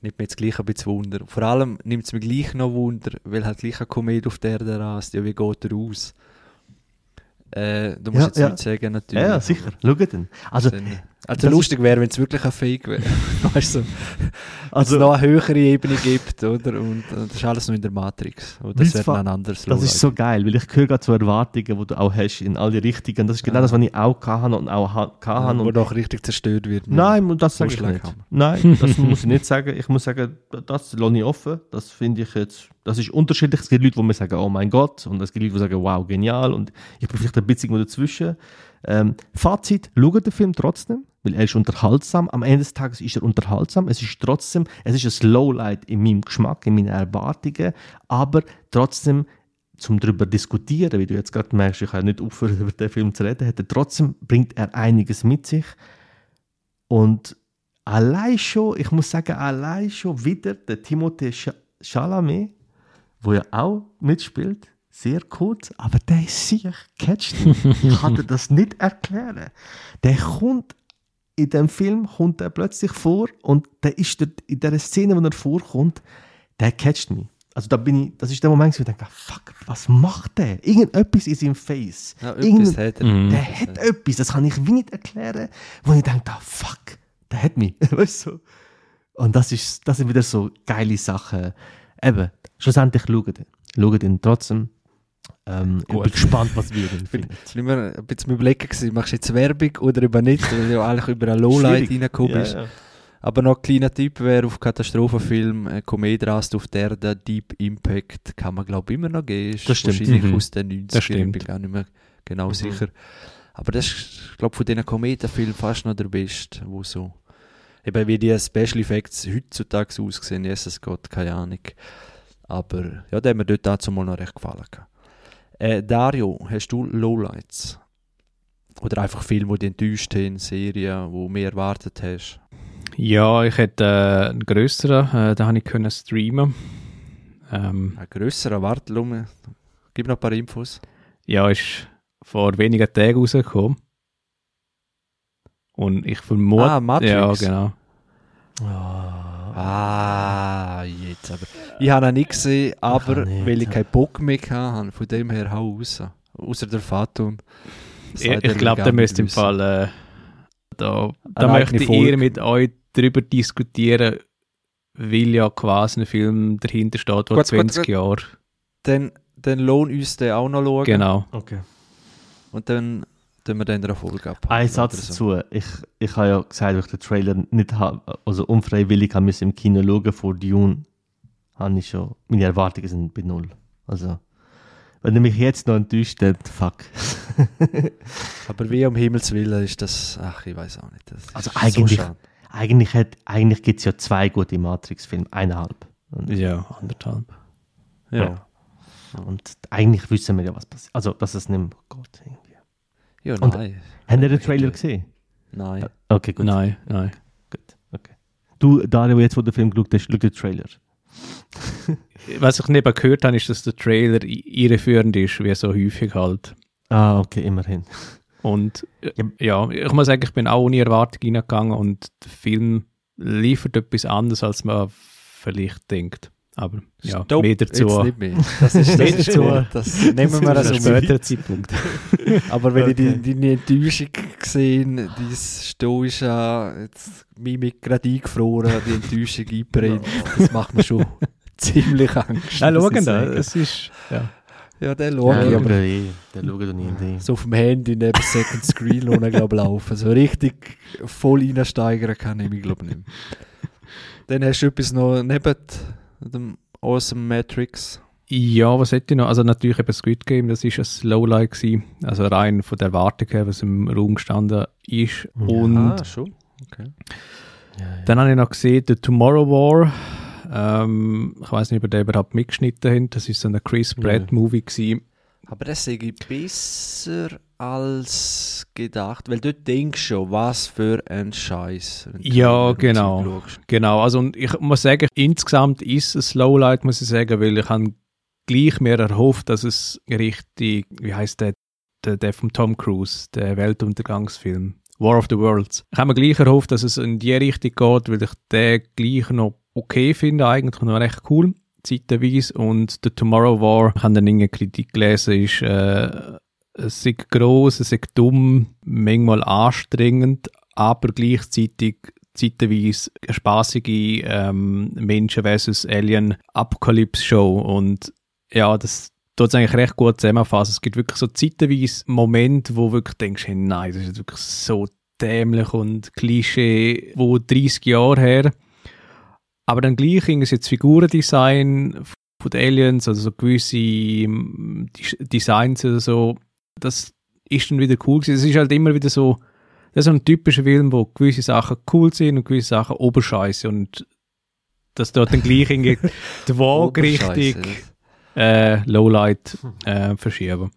[SPEAKER 1] nimmt mir jetzt gleich ein bisschen Wunder. Vor allem nimmt es mir gleich noch Wunder, weil halt gleich eine Komödie auf der Erde rast. Ja, wie geht er aus? Äh, du musst ja, jetzt ja. nicht sagen, natürlich.
[SPEAKER 3] Ja, sicher. Schau dann.
[SPEAKER 1] Also, dann, also lustig wäre, wenn es wirklich ein Fake wäre. weißt du, also es noch eine höhere Ebene gibt, oder? Und, und das ist alles noch in der Matrix. Oder das wäre ein anderes
[SPEAKER 3] Das ist so geil, weil ich höre gerade so Erwartungen, die du auch hast in alle Richtungen. Das ist genau ja. das, was ich auch hatte und auch hatte. Ja,
[SPEAKER 1] wo doch richtig zerstört wird.
[SPEAKER 3] Nein, das sage ich nicht. Nein, das muss ich nicht sagen. Ich muss sagen, das lasse ich offen. Das finde ich jetzt das ist unterschiedlich. Es gibt Leute, die mir sagen, oh mein Gott, und es gibt Leute, die sagen, wow, genial, und ich bin vielleicht ein bisschen dazwischen. Ähm, Fazit, schaut den Film trotzdem, weil er ist unterhaltsam. Am Ende des Tages ist er unterhaltsam. Es ist trotzdem, es ist ein Slowlight in meinem Geschmack, in meinen Erwartungen, aber trotzdem zum darüber diskutieren, wie du jetzt gerade merkst, ich kann nicht aufhören, über den Film zu reden, er trotzdem bringt er einiges mit sich. Und allein schon, ich muss sagen, allein schon wieder der Timothée Chalamet wo ja auch mitspielt, sehr kurz, aber der ist sicher catcht Ich kann dir das nicht erklären. Der kommt in dem Film kommt er plötzlich vor und der ist dort, in der Szene, wo er vorkommt, der catcht mich. Also da bin ich, das ist der Moment, wo ich denke, fuck, was macht der? Irgendetwas ist im Face.
[SPEAKER 1] Ja, Irgend, hat
[SPEAKER 3] er. Mhm. Der hat etwas, das kann ich wie nicht erklären, wo ich denke, fuck, der hat mich. weißt du? Und das, ist, das sind wieder so geile Sachen eben, schlussendlich schauen den. Schauen den trotzdem. Ähm, ich bin gespannt, was wir denn finden.
[SPEAKER 1] Ich war immer ein bisschen überlegen, gewesen, machst du jetzt Werbung oder über nicht, weil du ja eigentlich über ein Lowlight reingekommen bist. Ja, ja. Aber noch ein kleiner Tipp wäre auf Katastrophenfilm, äh, auf der Erde, Deep Impact, kann man glaube ich immer noch geben. Ist
[SPEAKER 3] das stimmt.
[SPEAKER 1] Wahrscheinlich mhm. aus den 90ern, ich bin gar nicht mehr genau mhm. sicher. Aber das ist, glaube von diesen Komödienfilmen fast noch der beste, wo so eben wie die Special Effects heutzutage aussehen, Jesus Gott, keine Ahnung. Aber ja, der hat mir dort dazu mal noch recht gefallen. Äh, Dario, hast du Lowlights? Oder einfach Filme, die dich enttäuscht haben, Serien, die du mehr erwartet hast?
[SPEAKER 2] Ja, ich hätte äh, einen grösseren, äh, den habe ich können streamen.
[SPEAKER 1] Ähm, ein grösserer, warte, gib noch ein paar Infos.
[SPEAKER 2] Ja, ist vor wenigen Tagen rausgekommen. Und ich vermute.
[SPEAKER 1] Ah, Matrix.
[SPEAKER 2] Ja, genau.
[SPEAKER 1] Oh. Ah, jetzt aber. Ich habe ihn nicht gesehen, aber ich weil ich keinen Bock mehr hatte, von dem her hau raus. Außer der Fatum.
[SPEAKER 2] Ich, ich glaube, da müsst im Fall. Äh, da da möchte ich eher mit euch darüber diskutieren, weil ja quasi ein Film dahinter steht, der 20 Jahre.
[SPEAKER 1] Dann, dann lohnt uns den auch noch schauen.
[SPEAKER 2] Genau.
[SPEAKER 3] Okay.
[SPEAKER 1] Und dann tun wir dann in der Folge ab.
[SPEAKER 3] Ein Satz so. dazu. Ich, ich habe ja gesagt, dass ich den Trailer nicht habe, also unfreiwillig habe ich im Kino schauen vor Dune, habe ich schon, meine Erwartungen sind bei null. Also, wenn du mich jetzt noch enttäuscht, dann fuck.
[SPEAKER 1] Aber wie um Himmels Willen ist das, ach, ich weiß auch nicht. Das
[SPEAKER 3] Also eigentlich-
[SPEAKER 1] schade.
[SPEAKER 3] Eigentlich, hat- eigentlich gibt es ja zwei gute Matrix-Filme, eineinhalb. Und,
[SPEAKER 2] Ja, anderthalb.
[SPEAKER 1] ja.
[SPEAKER 3] und eigentlich wissen wir ja, was passiert. Also, dass es nicht mehr geht.
[SPEAKER 1] Ja,
[SPEAKER 3] Und-
[SPEAKER 1] nein.
[SPEAKER 3] Habt ihr den Trailer gesehen?
[SPEAKER 1] Nein.
[SPEAKER 3] Okay, gut.
[SPEAKER 2] Nein, nein.
[SPEAKER 3] gut. Okay. Du, Dario, jetzt, wo den Film geschaut hast, schau den Trailer.
[SPEAKER 2] Was ich neben gehört habe, ist, dass der Trailer irreführend ist, wie so häufig halt.
[SPEAKER 3] Ah, okay, immerhin.
[SPEAKER 2] Und äh,
[SPEAKER 3] Ja.
[SPEAKER 2] ja, ich muss sagen, ich bin auch ohne Erwartung reingegangen und der Film liefert etwas anderes, als man vielleicht denkt. Aber ja,
[SPEAKER 1] Stopp,
[SPEAKER 2] mehr dazu.
[SPEAKER 1] Jetzt nicht mehr. Das ist, das
[SPEAKER 2] Mehr
[SPEAKER 1] ist gut. Das nehmen wir also mit.
[SPEAKER 2] späteren Zeitpunkt.
[SPEAKER 1] Aber wenn
[SPEAKER 3] Okay.
[SPEAKER 1] ich die, deine Enttäuschung gesehen, dein stoische, jetzt Mimik gerade eingefroren, die Enttäuschung einbrennt, das macht mir schon ziemlich Angst.
[SPEAKER 2] Nein, schauen
[SPEAKER 1] ich
[SPEAKER 2] da, es ist, ja.
[SPEAKER 1] Ja, den schaue
[SPEAKER 3] Ja,
[SPEAKER 1] ich,
[SPEAKER 3] aber
[SPEAKER 1] aber
[SPEAKER 3] eh, den schauen wir nie
[SPEAKER 1] so auf dem Handy neben Second Screen lohnen, glaube ich, laufen. So richtig voll reinsteigern kann ich mich, glaube ich, nicht mehr. Dann hast du etwas noch neben dem Awesome Matrix.
[SPEAKER 2] Ja, was hätte ich noch? Also natürlich eben Squid Game, das ist ein Lowlight gewesen. Also rein von der Erwartung her, was im Raum gestanden ist.
[SPEAKER 3] Ja.
[SPEAKER 2] Und
[SPEAKER 1] ah, schon. Okay.
[SPEAKER 3] Ja, ja.
[SPEAKER 2] dann habe ich noch gesehen, The Tomorrow War. Ähm, ich weiß nicht, ob ihr den überhaupt mitgeschnitten habt. Das ist so ein Chris Pratt Movie gewesen.
[SPEAKER 1] Aber das ich besser als gedacht, weil du denkst schon, was für ein Scheiß. du
[SPEAKER 2] Ja, genau. Genau, also und ich muss sagen, insgesamt ist es Lowlight, muss ich sagen, weil ich habe gleich mehr erhofft, dass es richtig, wie heißt der, der, der von Tom Cruise, der Weltuntergangsfilm, War of the Worlds. Ich habe mir gleich erhofft, dass es in die Richtung geht, weil ich den gleich noch okay finde, eigentlich noch recht cool, zeitweise. Und The Tomorrow War, ich habe dann irgendeine Kritik gelesen, ist, äh, es ist gross, es ist dumm, manchmal anstrengend, aber gleichzeitig zeitweise eine spaßige ähm, Menschen versus Alien Apocalypse Show und ja, das tut es eigentlich recht gut zusammenfassen. Es gibt wirklich so zeitweise Momente, wo du wirklich denkst, hey, nein, das ist wirklich so dämlich und Klischee, wo 30 Jahre her. Aber dann gleich irgendwie jetzt Figurendesign von den Aliens, also so gewisse Des- Designs oder so, das ist dann wieder cool gewesen. Es ist halt immer wieder so, das ist so ein typischer Film, wo gewisse Sachen cool sind und gewisse Sachen oberscheiße und das dort dann gleich irgendwie die Waage richtig äh, Lowlight äh, verschieben.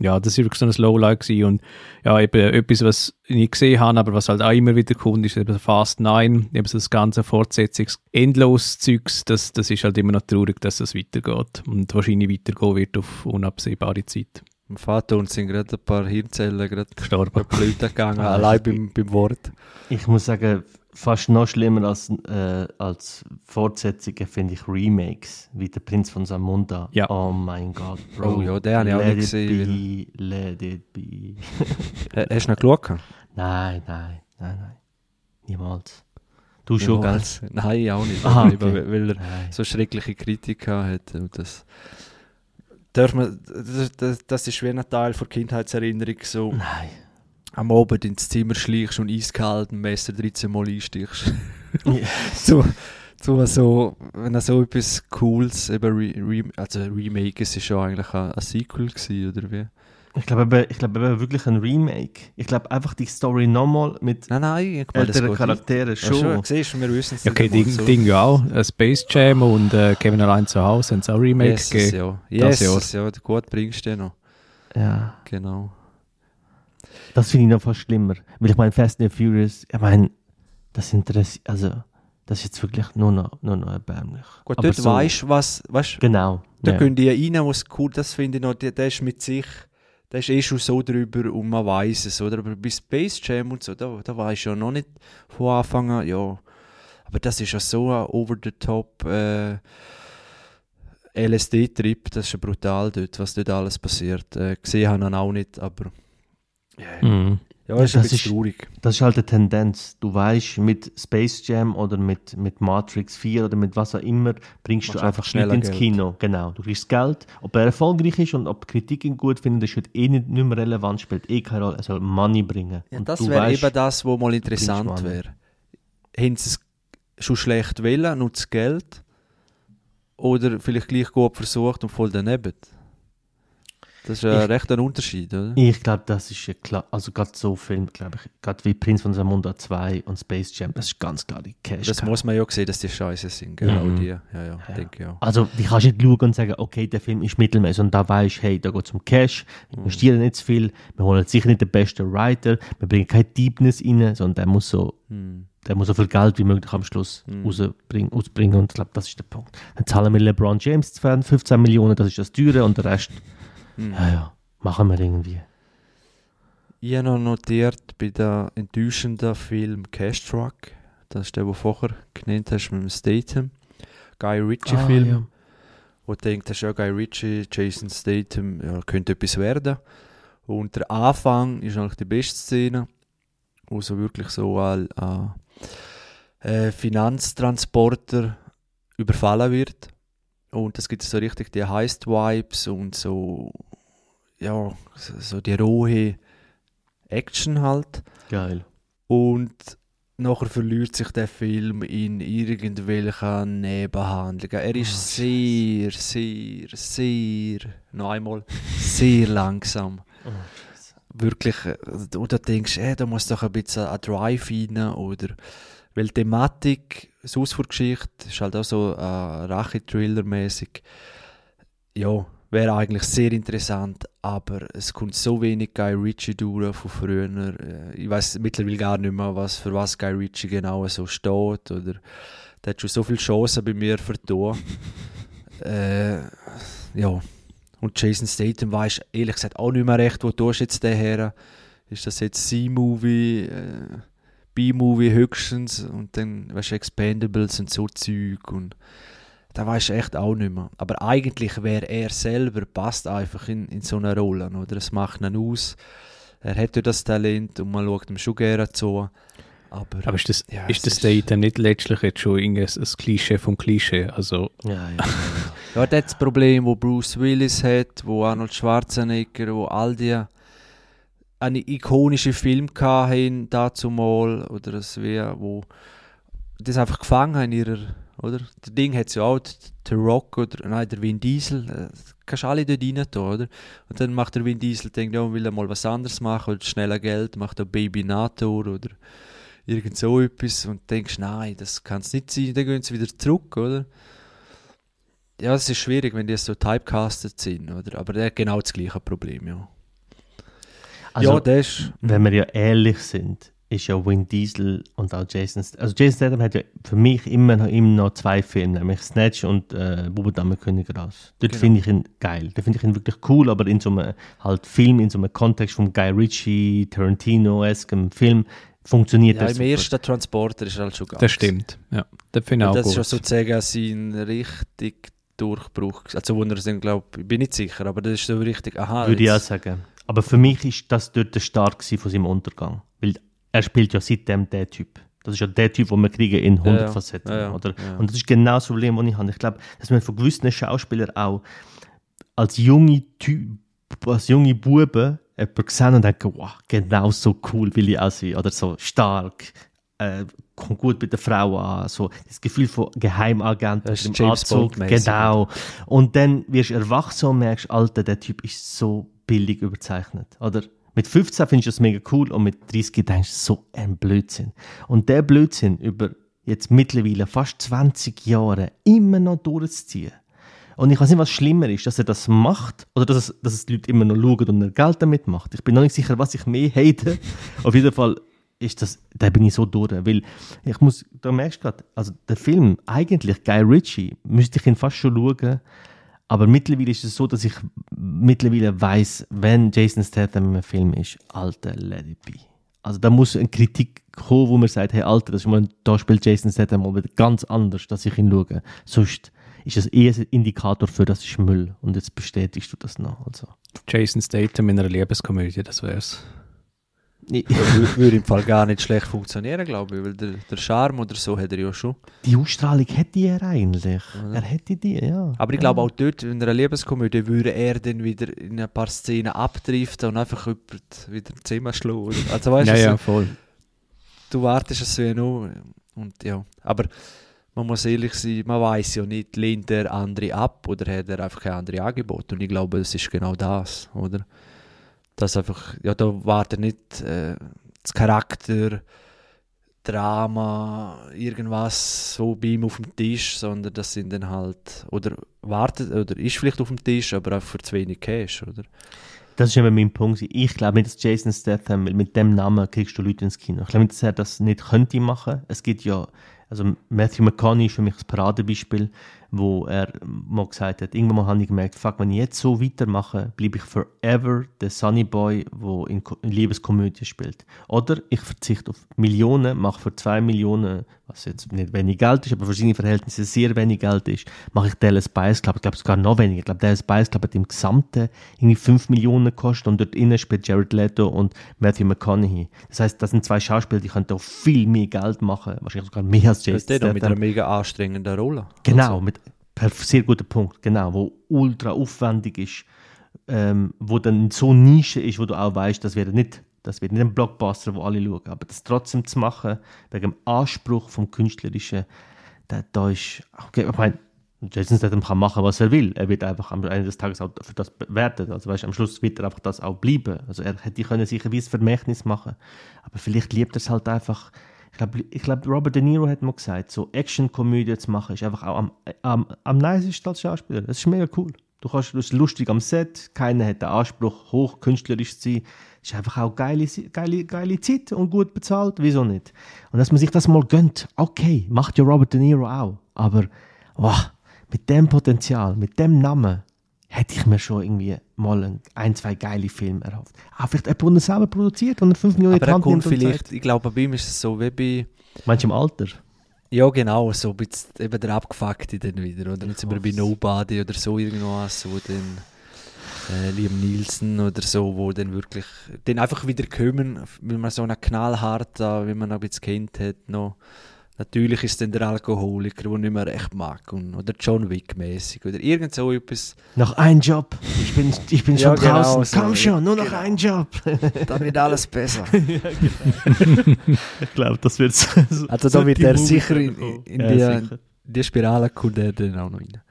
[SPEAKER 2] Ja, das war wirklich so ein Lowlight gewesen und ja, eben etwas, was ich nicht gesehen habe, aber was halt auch immer wieder kommt, ist eben Fast 9, eben so das ganze Fortsetzungs endlos Zeugs, das, das ist halt immer noch traurig, dass das weitergeht und wahrscheinlich weitergehen wird auf unabsehbare Zeit.
[SPEAKER 1] Im Vater und sind gerade ein paar Hirnzellen gerade
[SPEAKER 2] Gestorben.
[SPEAKER 1] gegangen, allein beim, beim Wort.
[SPEAKER 3] Ich muss sagen, fast noch schlimmer als, äh, als Fortsetzungen finde ich Remakes, wie der Prinz von Samunda.
[SPEAKER 2] Ja.
[SPEAKER 3] Oh mein Gott, Bro.
[SPEAKER 1] Oh ja, den habe ich auch nicht gesehen,
[SPEAKER 3] Be, let it be.
[SPEAKER 1] Äh, Hast du noch geschaut?
[SPEAKER 3] nein, nein, nein, nein. Niemals. Du schon, gell?
[SPEAKER 1] Niemals. Nein, auch nicht.
[SPEAKER 3] Aha, okay.
[SPEAKER 1] weil er
[SPEAKER 3] Nein.
[SPEAKER 1] so schreckliche Kritik hat. Und das, darf man, das, das, das ist wie ein Teil der Kindheitserinnerung, so
[SPEAKER 3] Nein.
[SPEAKER 1] Am Abend ins Zimmer schleichst und eiskalt ein Messer 13 Mal einstichst. So, so, so, wenn er so etwas Cooles, eben Re, Re, also Remake, es ist schon eigentlich ein, ein Sequel gewesen, oder wie?
[SPEAKER 3] Ich glaube eben, ich glaube eben wirklich ein Remake. Ich glaube einfach die Story nochmal mit
[SPEAKER 1] Nein, nein, ich meine,
[SPEAKER 3] älteren Charakteren
[SPEAKER 1] nicht. Ja,
[SPEAKER 3] schon.
[SPEAKER 1] schon, siehst du, wir wissen es
[SPEAKER 2] Ja, okay, Ding,
[SPEAKER 1] so.
[SPEAKER 2] Ding ja auch. Äh, Space Jam und äh, Kevin allein zu Hause haben es auch Remakes
[SPEAKER 1] Jesus,
[SPEAKER 2] gegeben.
[SPEAKER 1] ja.
[SPEAKER 2] das
[SPEAKER 1] Jesus, ja, gut bringst du den noch.
[SPEAKER 3] Ja.
[SPEAKER 1] Genau.
[SPEAKER 3] Das finde ich noch fast schlimmer. Weil ich meine, Fast and Furious, ich meine, das interessiert, also, das ist jetzt wirklich nur noch, nur noch erbärmlich.
[SPEAKER 1] Gut,
[SPEAKER 3] Aber
[SPEAKER 1] dort
[SPEAKER 3] so-
[SPEAKER 1] weißt du, was, weißt,
[SPEAKER 3] Genau.
[SPEAKER 1] da
[SPEAKER 3] ja.
[SPEAKER 1] gehen die rein, was cool, das finde ich noch, der, der ist mit sich, der ist eh schon so drüber und man weiß es, oder? Aber bei Space Jam und so, da, da weiß ja noch nicht von Anfang an, ja. Aber das ist ja so ein over-the-top äh, LSD-Trip, das ist ja brutal dort, was dort alles passiert. Äh, gesehen habe ich ihn auch nicht, aber
[SPEAKER 2] Mhm.
[SPEAKER 1] ja, ist
[SPEAKER 3] Das
[SPEAKER 1] ein bisschen
[SPEAKER 3] ist-
[SPEAKER 1] traurig.
[SPEAKER 3] Das ist halt eine Tendenz. Du weißt, mit Space Jam oder mit, mit Matrix 4 oder mit was auch immer, bringst
[SPEAKER 1] Machst
[SPEAKER 3] du einfach schneller ins
[SPEAKER 1] Geld.
[SPEAKER 3] Kino. Genau. Du kriegst Geld. Ob er erfolgreich ist und ob die Kritik ihn gut findet, das wird eh nicht, nicht mehr relevant, spielt eh keine Rolle. Er soll Money bringen.
[SPEAKER 1] Ja,
[SPEAKER 3] Und
[SPEAKER 1] das wäre eben das, was mal interessant wäre. Haben sie es schon schlecht wollen, nur das Geld? Oder vielleicht gleich gut versucht und voll daneben? Das ist ein
[SPEAKER 3] Ich-
[SPEAKER 1] recht ein Unterschied, oder?
[SPEAKER 3] Ich glaube, das ist ja klar, also gerade so Film, glaube ich, gerade wie Prinz von Zamunda 2 und Space Jam, das ist ganz klar die Cash.
[SPEAKER 1] Das muss man ja sehen, dass die scheiße sind, genau
[SPEAKER 3] Mhm.
[SPEAKER 1] die. Ja, ja, denke ich auch.
[SPEAKER 3] Also, die kannst du nicht schauen und sagen, okay, der Film ist mittelmäßig und da weißt hey, da geht es um Cash, wir investieren nicht zu viel, wir holen sicher nicht den besten Writer, wir bringen keine Deepness rein, sondern der muss so, der muss so viel Geld wie möglich am Schluss rausbringen, ausbringen und ich glaube, das ist der Punkt. Dann zahlen wir LeBron James 15 Millionen, das ist das Teure und der Rest, ja, ja, machen wir irgendwie.
[SPEAKER 1] Ich habe noch notiert bei der enttäuschenden Film Cash Truck. Das ist der, den du vorher genannt hast mit dem Statham. Guy Ritchie-Film.
[SPEAKER 3] Ah, ja.
[SPEAKER 1] wo du denkst, ja Guy Ritchie, Jason Statham, ja, könnte etwas werden. Und der Anfang ist eigentlich die beste Szene, wo so wirklich so ein äh, Finanztransporter überfallen wird. Und es gibt so richtig die Heist-Vibes und so, ja, so, die rohe Action halt.
[SPEAKER 3] Geil.
[SPEAKER 1] Und nachher verliert sich der Film in irgendwelchen Nebenhandlungen. Er ist
[SPEAKER 3] Oh,
[SPEAKER 1] sehr, sehr, sehr, noch einmal, sehr langsam. Wirklich, äh, oder denkst du, äh, da muss doch ein bisschen ein Drive rein, oder, weil die Thematik, das Ausfuhrgeschichte, ist halt auch so äh, Rache-Thriller-mäßig. Ja, wäre eigentlich sehr interessant, aber es kommt so wenig Guy Ritchie durch von früher. Äh, Ich weiß mittlerweile gar nicht mehr, was, für was Guy Ritchie genau so steht. Oder der hat schon so viele Chancen bei mir vertan. äh, ja. Und Jason Statham weiß ehrlich gesagt auch nicht mehr recht, wo du jetzt den her? Ist das jetzt C-Movie, äh, B-Movie höchstens und dann weißt du Expendables und so Zeug und da weiß ich echt auch nicht mehr. Aber eigentlich wäre er selber passt einfach in, in so eine Rolle, oder? Es macht ihn aus. Er hat ja das Talent und man schaut ihm schon gerne zu. Aber,
[SPEAKER 2] Aber ist das,
[SPEAKER 1] Ja,
[SPEAKER 2] ist das Date dann nicht letztlich jetzt schon irgendein ein Klischee vom Klischee? Also,
[SPEAKER 3] Ja, ja, ja.
[SPEAKER 1] Ja, das ist das Problem, wo Bruce Willis hat, wo Arnold Schwarzenegger, wo all die eine ikonische Film hatten, dazu mal, oder das wäre, wo das einfach gefangen haben in ihrer, oder? Der Ding hat ja auch, der Rock oder, nein, der Vin Diesel, äh, kannst du alle dort rein tun, oder? Und dann macht der Vin Diesel, denkt, ja, will er mal was anderes machen, oder schneller Geld, macht er Baby Nator oder irgend so etwas und denkst, nein, das kann es nicht sein, dann gehen sie wieder zurück, oder? Ja, es ist schwierig, wenn die so typecastet sind, oder? Aber der hat genau das gleiche Problem, ja.
[SPEAKER 3] Also,
[SPEAKER 1] ja, das ist...
[SPEAKER 3] wenn wir ja ehrlich sind, ist ja Vin Diesel und auch Jason Statham. Also Jason Statham hat ja für mich immer noch, immer noch zwei Filme, nämlich Snatch und äh, Bubendame König raus. Dort
[SPEAKER 1] Genau.
[SPEAKER 3] finde ich ihn geil. Da finde ich ihn wirklich cool, aber in so einem halt Film, in so einem Kontext vom Guy Ritchie, Tarantino-eskem Film funktioniert
[SPEAKER 1] Ja,
[SPEAKER 3] er
[SPEAKER 1] im
[SPEAKER 3] super.
[SPEAKER 1] ersten Transporter ist er halt schon ganz.
[SPEAKER 2] das stimmt. Ja, das finde ich
[SPEAKER 1] Und
[SPEAKER 2] auch
[SPEAKER 1] das ist
[SPEAKER 2] gut.
[SPEAKER 1] ja sozusagen sein richtig Durchbruch. Also, wo er es dann, glaube ich, bin nicht sicher, aber das ist so richtig, aha.
[SPEAKER 3] Würde ich auch
[SPEAKER 1] jetzt-
[SPEAKER 3] sagen. Aber für mich ist das dort der Start von seinem Untergang. Er spielt ja seitdem der Typ. Das ist ja der Typ, den wir kriegen in 100
[SPEAKER 1] Ja.
[SPEAKER 3] Facetten.
[SPEAKER 1] Ja, ja.
[SPEAKER 3] Oder? Und das ist genau das Problem, das ich habe. Ich glaube, dass man von gewissen Schauspielern auch als junge Typ, als junge Buben jemanden sehen und denken, wow, genau so cool will ich auch sein. Oder so stark, äh, kommt gut mit der Frau an. So das Gefühl von Geheimagent
[SPEAKER 1] Das
[SPEAKER 3] mit dem Anzug. Genau. Und dann wirst du erwachsen und merkst, Alter, der Typ ist so billig überzeichnet. Oder? Mit 15 findest du das mega cool und mit 30 denkst du, so ein Blödsinn. Und der Blödsinn über jetzt mittlerweile fast 20 Jahre immer noch durchzuziehen. Und ich weiß nicht, was schlimmer ist, dass er das macht oder dass es, dass es die Leute immer noch schauen und er Geld damit macht. Ich bin noch nicht sicher, was ich mehr hate. Auf jeden Fall ist das, da bin ich so durch. Weil ich muss, da merkst du gerade, also der Film, eigentlich Guy Ritchie, müsste ich ihn fast schon schauen. Aber mittlerweile ist es so, dass ich mittlerweile weiß, wenn Jason Statham einem Film ist, Alter, it be. Also da muss eine Kritik kommen, wo man sagt, hey Alter, das ist mal, da spielt Jason Statham mal ganz anders, dass ich ihn schaue. Sonst ist das eher ein Indikator für, das ist Müll. Und jetzt bestätigst du das noch. Also.
[SPEAKER 2] Jason Statham in einer Liebeskomödie, das wär's.
[SPEAKER 1] Wür- Würde im Fall gar nicht schlecht funktionieren, glaube ich, weil der, der Charme oder so hat er ja schon.
[SPEAKER 3] Die Ausstrahlung hätte er eigentlich. Er hätte die, ja.
[SPEAKER 1] Aber ich glaube auch dort, in einer Liebeskomödie, würde er dann wieder in ein paar Szenen abdriften und einfach über die- wieder ein Zimmer schlagen. Also weißt
[SPEAKER 2] ja,
[SPEAKER 1] du,
[SPEAKER 2] ja,
[SPEAKER 1] so,
[SPEAKER 2] voll.
[SPEAKER 1] du wartest es so ja noch und ja. Aber man muss ehrlich sein, man weiß ja nicht, lehnt der andere ab oder hat er einfach kein anderes Angebot. Und ich glaube, es ist genau das, oder? Dass einfach, ja, da wartet nicht äh, das Charakter, Drama, irgendwas so bei ihm auf dem Tisch, sondern das sind dann halt, oder wartet, oder ist vielleicht auf dem Tisch, aber auch für zu wenig Cash, oder?
[SPEAKER 3] Das ist eben mein Punkt. Ich glaube nicht, dass Jason Statham, mit dem Namen kriegst du Leute ins Kino. Ich glaube nicht, dass er das nicht könnte machen. Es gibt ja, also Matthew McConaughey ist für mich das Paradebeispiel, wo er mal gesagt hat, irgendwann mal habe ich gemerkt, fuck, wenn ich jetzt so weitermache, bleibe ich forever der Sunny Boy, der in, in Liebeskomödie spielt. Oder ich verzichte auf Millionen, mache für zwei Millionen, was jetzt nicht wenig Geld ist, aber für seine Verhältnisse sehr wenig Geld ist, mache ich Dallas Buyers Club. Ich glaube sogar noch weniger. Ich glaube, Dallas Buyers Club hat im Gesamten irgendwie 5 Millionen gekostet und dort innen spielt Jared Leto und Matthew McConaughey. Das heißt, das sind zwei Schauspieler, die könnten auch viel mehr Geld machen, wahrscheinlich sogar mehr als Jason
[SPEAKER 1] ist der noch mit einer
[SPEAKER 3] Statham.
[SPEAKER 1] mega anstrengenden Rolle.
[SPEAKER 3] Genau, mit per sehr guter Punkt, genau, wo ultra aufwendig ist, ähm, wo dann so Nische ist, wo du auch weißt, das wird nicht, das wird nicht ein Blockbuster, wo alle schauen, aber das trotzdem zu machen wegen dem Anspruch vom künstlerischen, da, da ist, okay, ich meine, Jason Statham kann machen, was er will. Er wird einfach am Ende des Tages auch für das bewertet. Also weißt, am Schluss wird er einfach das auch bleiben. Also er hätte sicher wie ein Vermächtnis machen, aber vielleicht liebt er es halt einfach. Ich glaube, ich glaub, Robert De Niro hat mal gesagt, so Action-Komödie zu machen, ist einfach auch am, am, am nicesten als Schauspieler. Das ist mega cool. Du kannst, du lustig am Set, keiner hat den Anspruch, hoch künstlerisch zu sein. Ist einfach auch geile, geile, geile Zeit und gut bezahlt, wieso nicht? Und dass man sich das mal gönnt, okay, macht ja Robert De Niro auch. Aber, wow, mit dem Potenzial, mit dem Namen, hätte ich mir schon irgendwie mal ein, zwei geile Filme erhofft. Auch vielleicht jemand, der er selber produziert und er 5 Millionen
[SPEAKER 1] Aber er kommt vielleicht,
[SPEAKER 3] sagt,
[SPEAKER 1] ich glaube, bei ihm ist es so wie bei,
[SPEAKER 3] Meinst du im Alter?
[SPEAKER 1] ja genau, so bisschen eben der Abgefuckte dann wieder, oder? Jetzt sind wir bei? Nobody oder so irgendwas, wo dann äh, Liam Nielsen oder so, wo dann wirklich, dann einfach wieder kommen, weil man so einen knallhart, wie man noch ein bisschen kennt hat, noch. Natürlich ist dann der Alkoholiker, der nicht mehr recht mag, und, oder John Wick-mäßig, oder irgend so etwas.
[SPEAKER 3] Noch ein Job. Ich bin, ich bin
[SPEAKER 1] Ja,
[SPEAKER 3] schon
[SPEAKER 1] genau
[SPEAKER 3] draußen.
[SPEAKER 1] so.
[SPEAKER 3] Komm schon, nur noch
[SPEAKER 1] Genau.
[SPEAKER 3] ein Job.
[SPEAKER 1] Dann wird alles besser.
[SPEAKER 3] ich glaube, das wird so.
[SPEAKER 1] Also da wird er sicher in, in
[SPEAKER 3] ja,
[SPEAKER 1] die,
[SPEAKER 3] sicher.
[SPEAKER 1] die Spirale kommt er dann auch noch rein.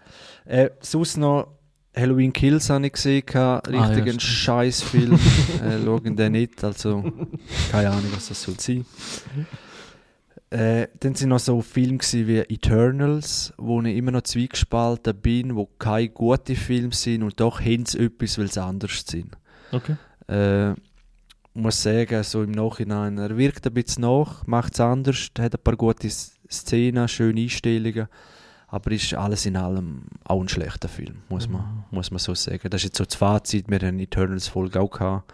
[SPEAKER 1] Äh, sonst noch Halloween Kills habe ich gesehen, gehabt.
[SPEAKER 2] Ah,
[SPEAKER 1] richtig
[SPEAKER 2] ja,
[SPEAKER 1] ein. Scheißfilm. äh, schauen den nicht, also keine Ahnung, was das soll sein. Äh, dann sind noch so Filme wie Eternals, wo ich immer noch zweigespalten bin, wo keine guten Filme sind und doch haben sie etwas, weil sie anders sind.
[SPEAKER 3] Okay.
[SPEAKER 1] Äh, muss sagen, so im Nachhinein, er wirkt ein bisschen nach, macht es anders, hat ein paar gute Szenen, schöne Einstellungen, aber ist alles in allem auch ein schlechter Film, muss man, muss man so sagen. Das ist jetzt so das Fazit, wir haben Eternals-Folge auch gehabt.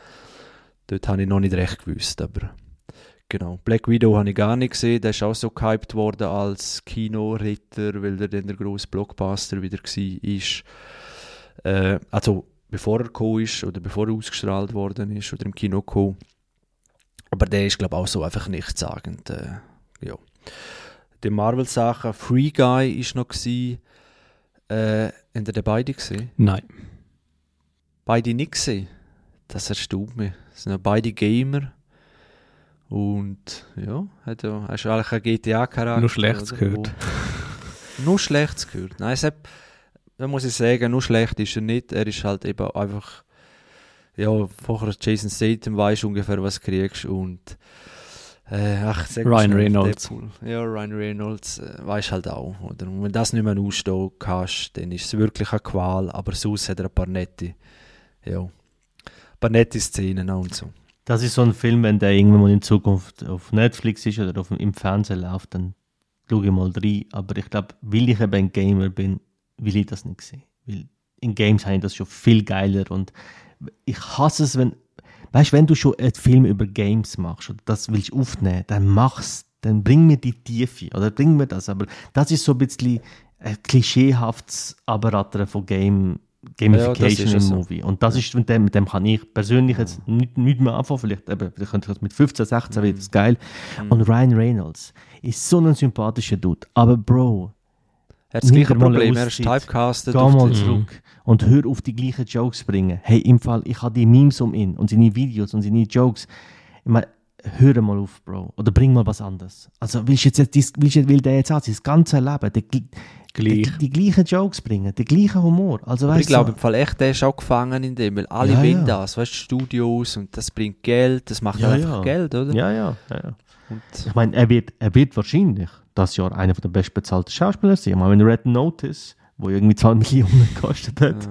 [SPEAKER 1] Dort habe ich noch nicht recht gewusst, aber genau. Black Widow habe ich gar nicht gesehen, der ist auch so gehypt worden als Kinoritter, weil der dann der grosse Blockbuster wieder war. Äh, also bevor er gekommen ist oder bevor er ausgestrahlt worden ist oder im Kino gekommen. Aber der ist, glaube ich, auch so einfach nichtssagend. Äh, ja. Die Marvel-Sachen, Free Guy ist noch gewesen. Äh, haben ihr den beide gesehen?
[SPEAKER 2] Nein.
[SPEAKER 1] Beide nicht gesehen. Das erstaunt mich. Das sind ja beide Gamer. Und ja, hat ja, hast du eigentlich einen GTA-Charakter.
[SPEAKER 2] Nur Schlechtes
[SPEAKER 1] oder?
[SPEAKER 2] gehört.
[SPEAKER 1] Wo- nur Schlechtes gehört. Nein, es hat, da muss ich sagen, nur schlecht ist er nicht. Er ist halt eben einfach, ja, vorher Jason Statham weißt ungefähr, was du kriegst und äh, ach, sag mal
[SPEAKER 2] Ryan
[SPEAKER 1] schnell,
[SPEAKER 2] Reynolds.
[SPEAKER 1] Deadpool. Ja, Ryan Reynolds äh, weißt halt auch. Oder? Und wenn du das nicht mehr ausstehen kannst, dann ist es wirklich eine Qual. Aber sonst hat er ein paar nette, ja, ein paar nette Szenen auch und so.
[SPEAKER 3] Das ist so ein Film, wenn der irgendwann mal in Zukunft auf Netflix ist oder auf, im Fernsehen läuft, dann schaue ich mal rein. Aber ich glaube, weil ich eben ein Gamer bin, will ich das nicht sehen. Weil in Games habe ich das schon viel geiler und ich hasse es, wenn, weißt du, wenn du schon einen Film über Games machst und das willst aufnehmen, dann mach's, dann bring mir die Tiefe oder bring mir das. Aber das ist so ein bisschen ein klischeehaftes Abrattern von Game, Gamification
[SPEAKER 1] Ja,
[SPEAKER 3] im
[SPEAKER 1] so.
[SPEAKER 3] Movie. Und das ist mit dem, mit dem kann ich persönlich jetzt nicht, nicht mehr anfangen. Vielleicht, eben, vielleicht könnte ich das mit 15, 16 wird das geil. Und Ryan Reynolds ist so ein sympathischer Dude. Aber Bro,
[SPEAKER 1] Er hat das gleiche Problem, er ist typecastet.
[SPEAKER 3] geh mal zurück und hör auf die gleichen Jokes bringen. Hey, im Fall, ich habe die Memes um ihn und seine Videos und seine Jokes. Ich meine, hör mal auf, Bro. Oder bring mal was anderes. Also willst du jetzt, jetzt willst will der jetzt auch sein ganzes Leben die,
[SPEAKER 2] Gleich.
[SPEAKER 3] die, die gleichen Jokes bringen, den gleichen Humor. Also
[SPEAKER 1] ich glaube
[SPEAKER 3] du,
[SPEAKER 1] im Fall echt, der ist auch gefangen in dem, weil alle
[SPEAKER 3] Ja,
[SPEAKER 1] wollen
[SPEAKER 3] ja.
[SPEAKER 1] das, weißt Studios und das bringt Geld, das macht
[SPEAKER 3] Ja,
[SPEAKER 1] einfach
[SPEAKER 3] ja.
[SPEAKER 1] Geld, oder?
[SPEAKER 3] ja, ja, ja, Ich meine, er wird, er wird wahrscheinlich das Jahr einer der bestbezahlten Schauspieler sein. Ich meine, wenn Red Notice, wo irgendwie 2 Millionen gekostet hat,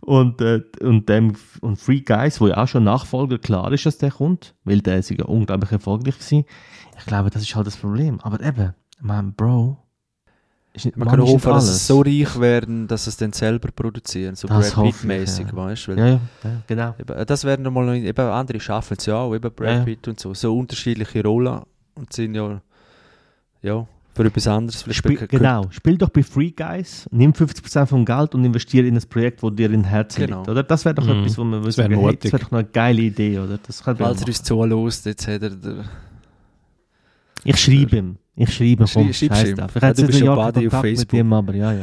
[SPEAKER 3] und, äh, und, dem, und Free Guys, wo ja auch schon Nachfolger klar ist, dass der kommt, weil der ist ja unglaublich erfolgreich war. Ich glaube, das ist halt das Problem. Aber eben, man, Bro, nicht,
[SPEAKER 1] man
[SPEAKER 3] Mann
[SPEAKER 1] kann hoffen, dass es so reich werden, dass sie es dann selber produzieren, so
[SPEAKER 3] Das
[SPEAKER 1] Brad Pitt-mäßig,
[SPEAKER 3] ja.
[SPEAKER 1] weißt du?
[SPEAKER 3] Ja, ja, ja, genau.
[SPEAKER 1] Eben, das werden nochmal noch, eben andere schaffen es ja auch, eben Brad
[SPEAKER 3] Ja.
[SPEAKER 1] Pitt und so, so unterschiedliche Rollen und sind ja, ja, für etwas anderes. Vielleicht
[SPEAKER 3] Spiel, genau, spiel doch bei Free Guys, nimm 50% vom Geld und investiere in ein Projekt, wo dir in Herzen
[SPEAKER 1] Genau.
[SPEAKER 3] liegt, oder? Das wäre doch
[SPEAKER 2] Mhm.
[SPEAKER 3] etwas, wo man
[SPEAKER 2] Das wär
[SPEAKER 3] sagen, hey, das wäre doch noch eine geile Idee, oder? Das
[SPEAKER 1] Falls er uns zulässt, jetzt hat er der,
[SPEAKER 3] Ich schreibe ihm. Ich schreibe.
[SPEAKER 1] Schrei-
[SPEAKER 3] Komm,
[SPEAKER 1] schreibst
[SPEAKER 3] scheiß drauf. Ich
[SPEAKER 1] Ja,
[SPEAKER 3] hätte
[SPEAKER 1] du
[SPEAKER 3] jetzt
[SPEAKER 1] ja
[SPEAKER 3] Jahr
[SPEAKER 1] auf
[SPEAKER 3] Kontakt mit
[SPEAKER 1] Facebook.
[SPEAKER 3] ihm, aber ja, ja.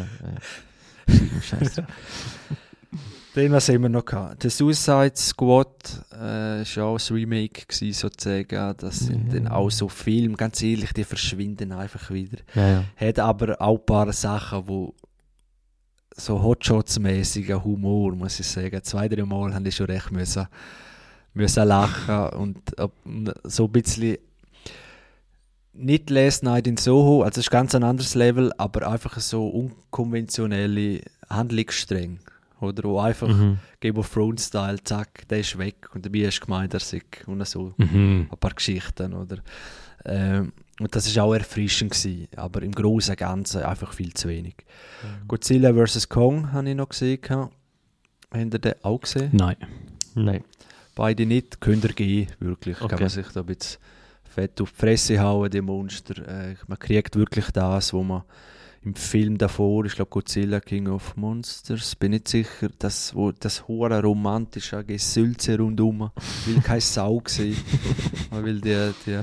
[SPEAKER 3] ja. Scheiß drauf.
[SPEAKER 1] Den, was haben wir noch gehabt? Der Suicide Squad äh, ist ja auch ein Remake gewesen, sozusagen. Das sind
[SPEAKER 3] Ja.
[SPEAKER 1] dann auch so Filme, ganz ehrlich, die verschwinden einfach wieder.
[SPEAKER 3] Ja, ja.
[SPEAKER 1] Hat aber auch ein paar Sachen, wo so Hotshots-mäßiger Humor, muss ich sagen. Zwei, drei Mal haben die schon recht müssen, müssen lachen und so ein bisschen nicht Last Night in Soho, also es ist ganz ein anderes Level, aber einfach so unkonventionelle Handlungsstränge. Oder wo einfach
[SPEAKER 3] Mhm.
[SPEAKER 1] Game of Thrones Style, zack, der ist weg und dabei hast du gemeint, er sei und so
[SPEAKER 2] Mhm.
[SPEAKER 1] ein paar Geschichten, oder? Ähm, und das ist auch erfrischend gewesen, aber im Großen und Ganzen einfach viel zu wenig. Godzilla vs. Kong habe ich noch gesehen. Habt ihr den auch gesehen?
[SPEAKER 2] Nein.
[SPEAKER 3] Nein.
[SPEAKER 1] Beide nicht. Könnt ihr gehen, wirklich.
[SPEAKER 3] Okay.
[SPEAKER 1] Kann man sich da ein bisschen fett auf die Fresse hauen, die Monster. Äh, man kriegt wirklich das, was man im Film davor, ich glaube Godzilla King of Monsters, bin nicht sicher, das, wo, das hohe romantische Gesülze rundum, will keine Sau gesehen, man will die, die,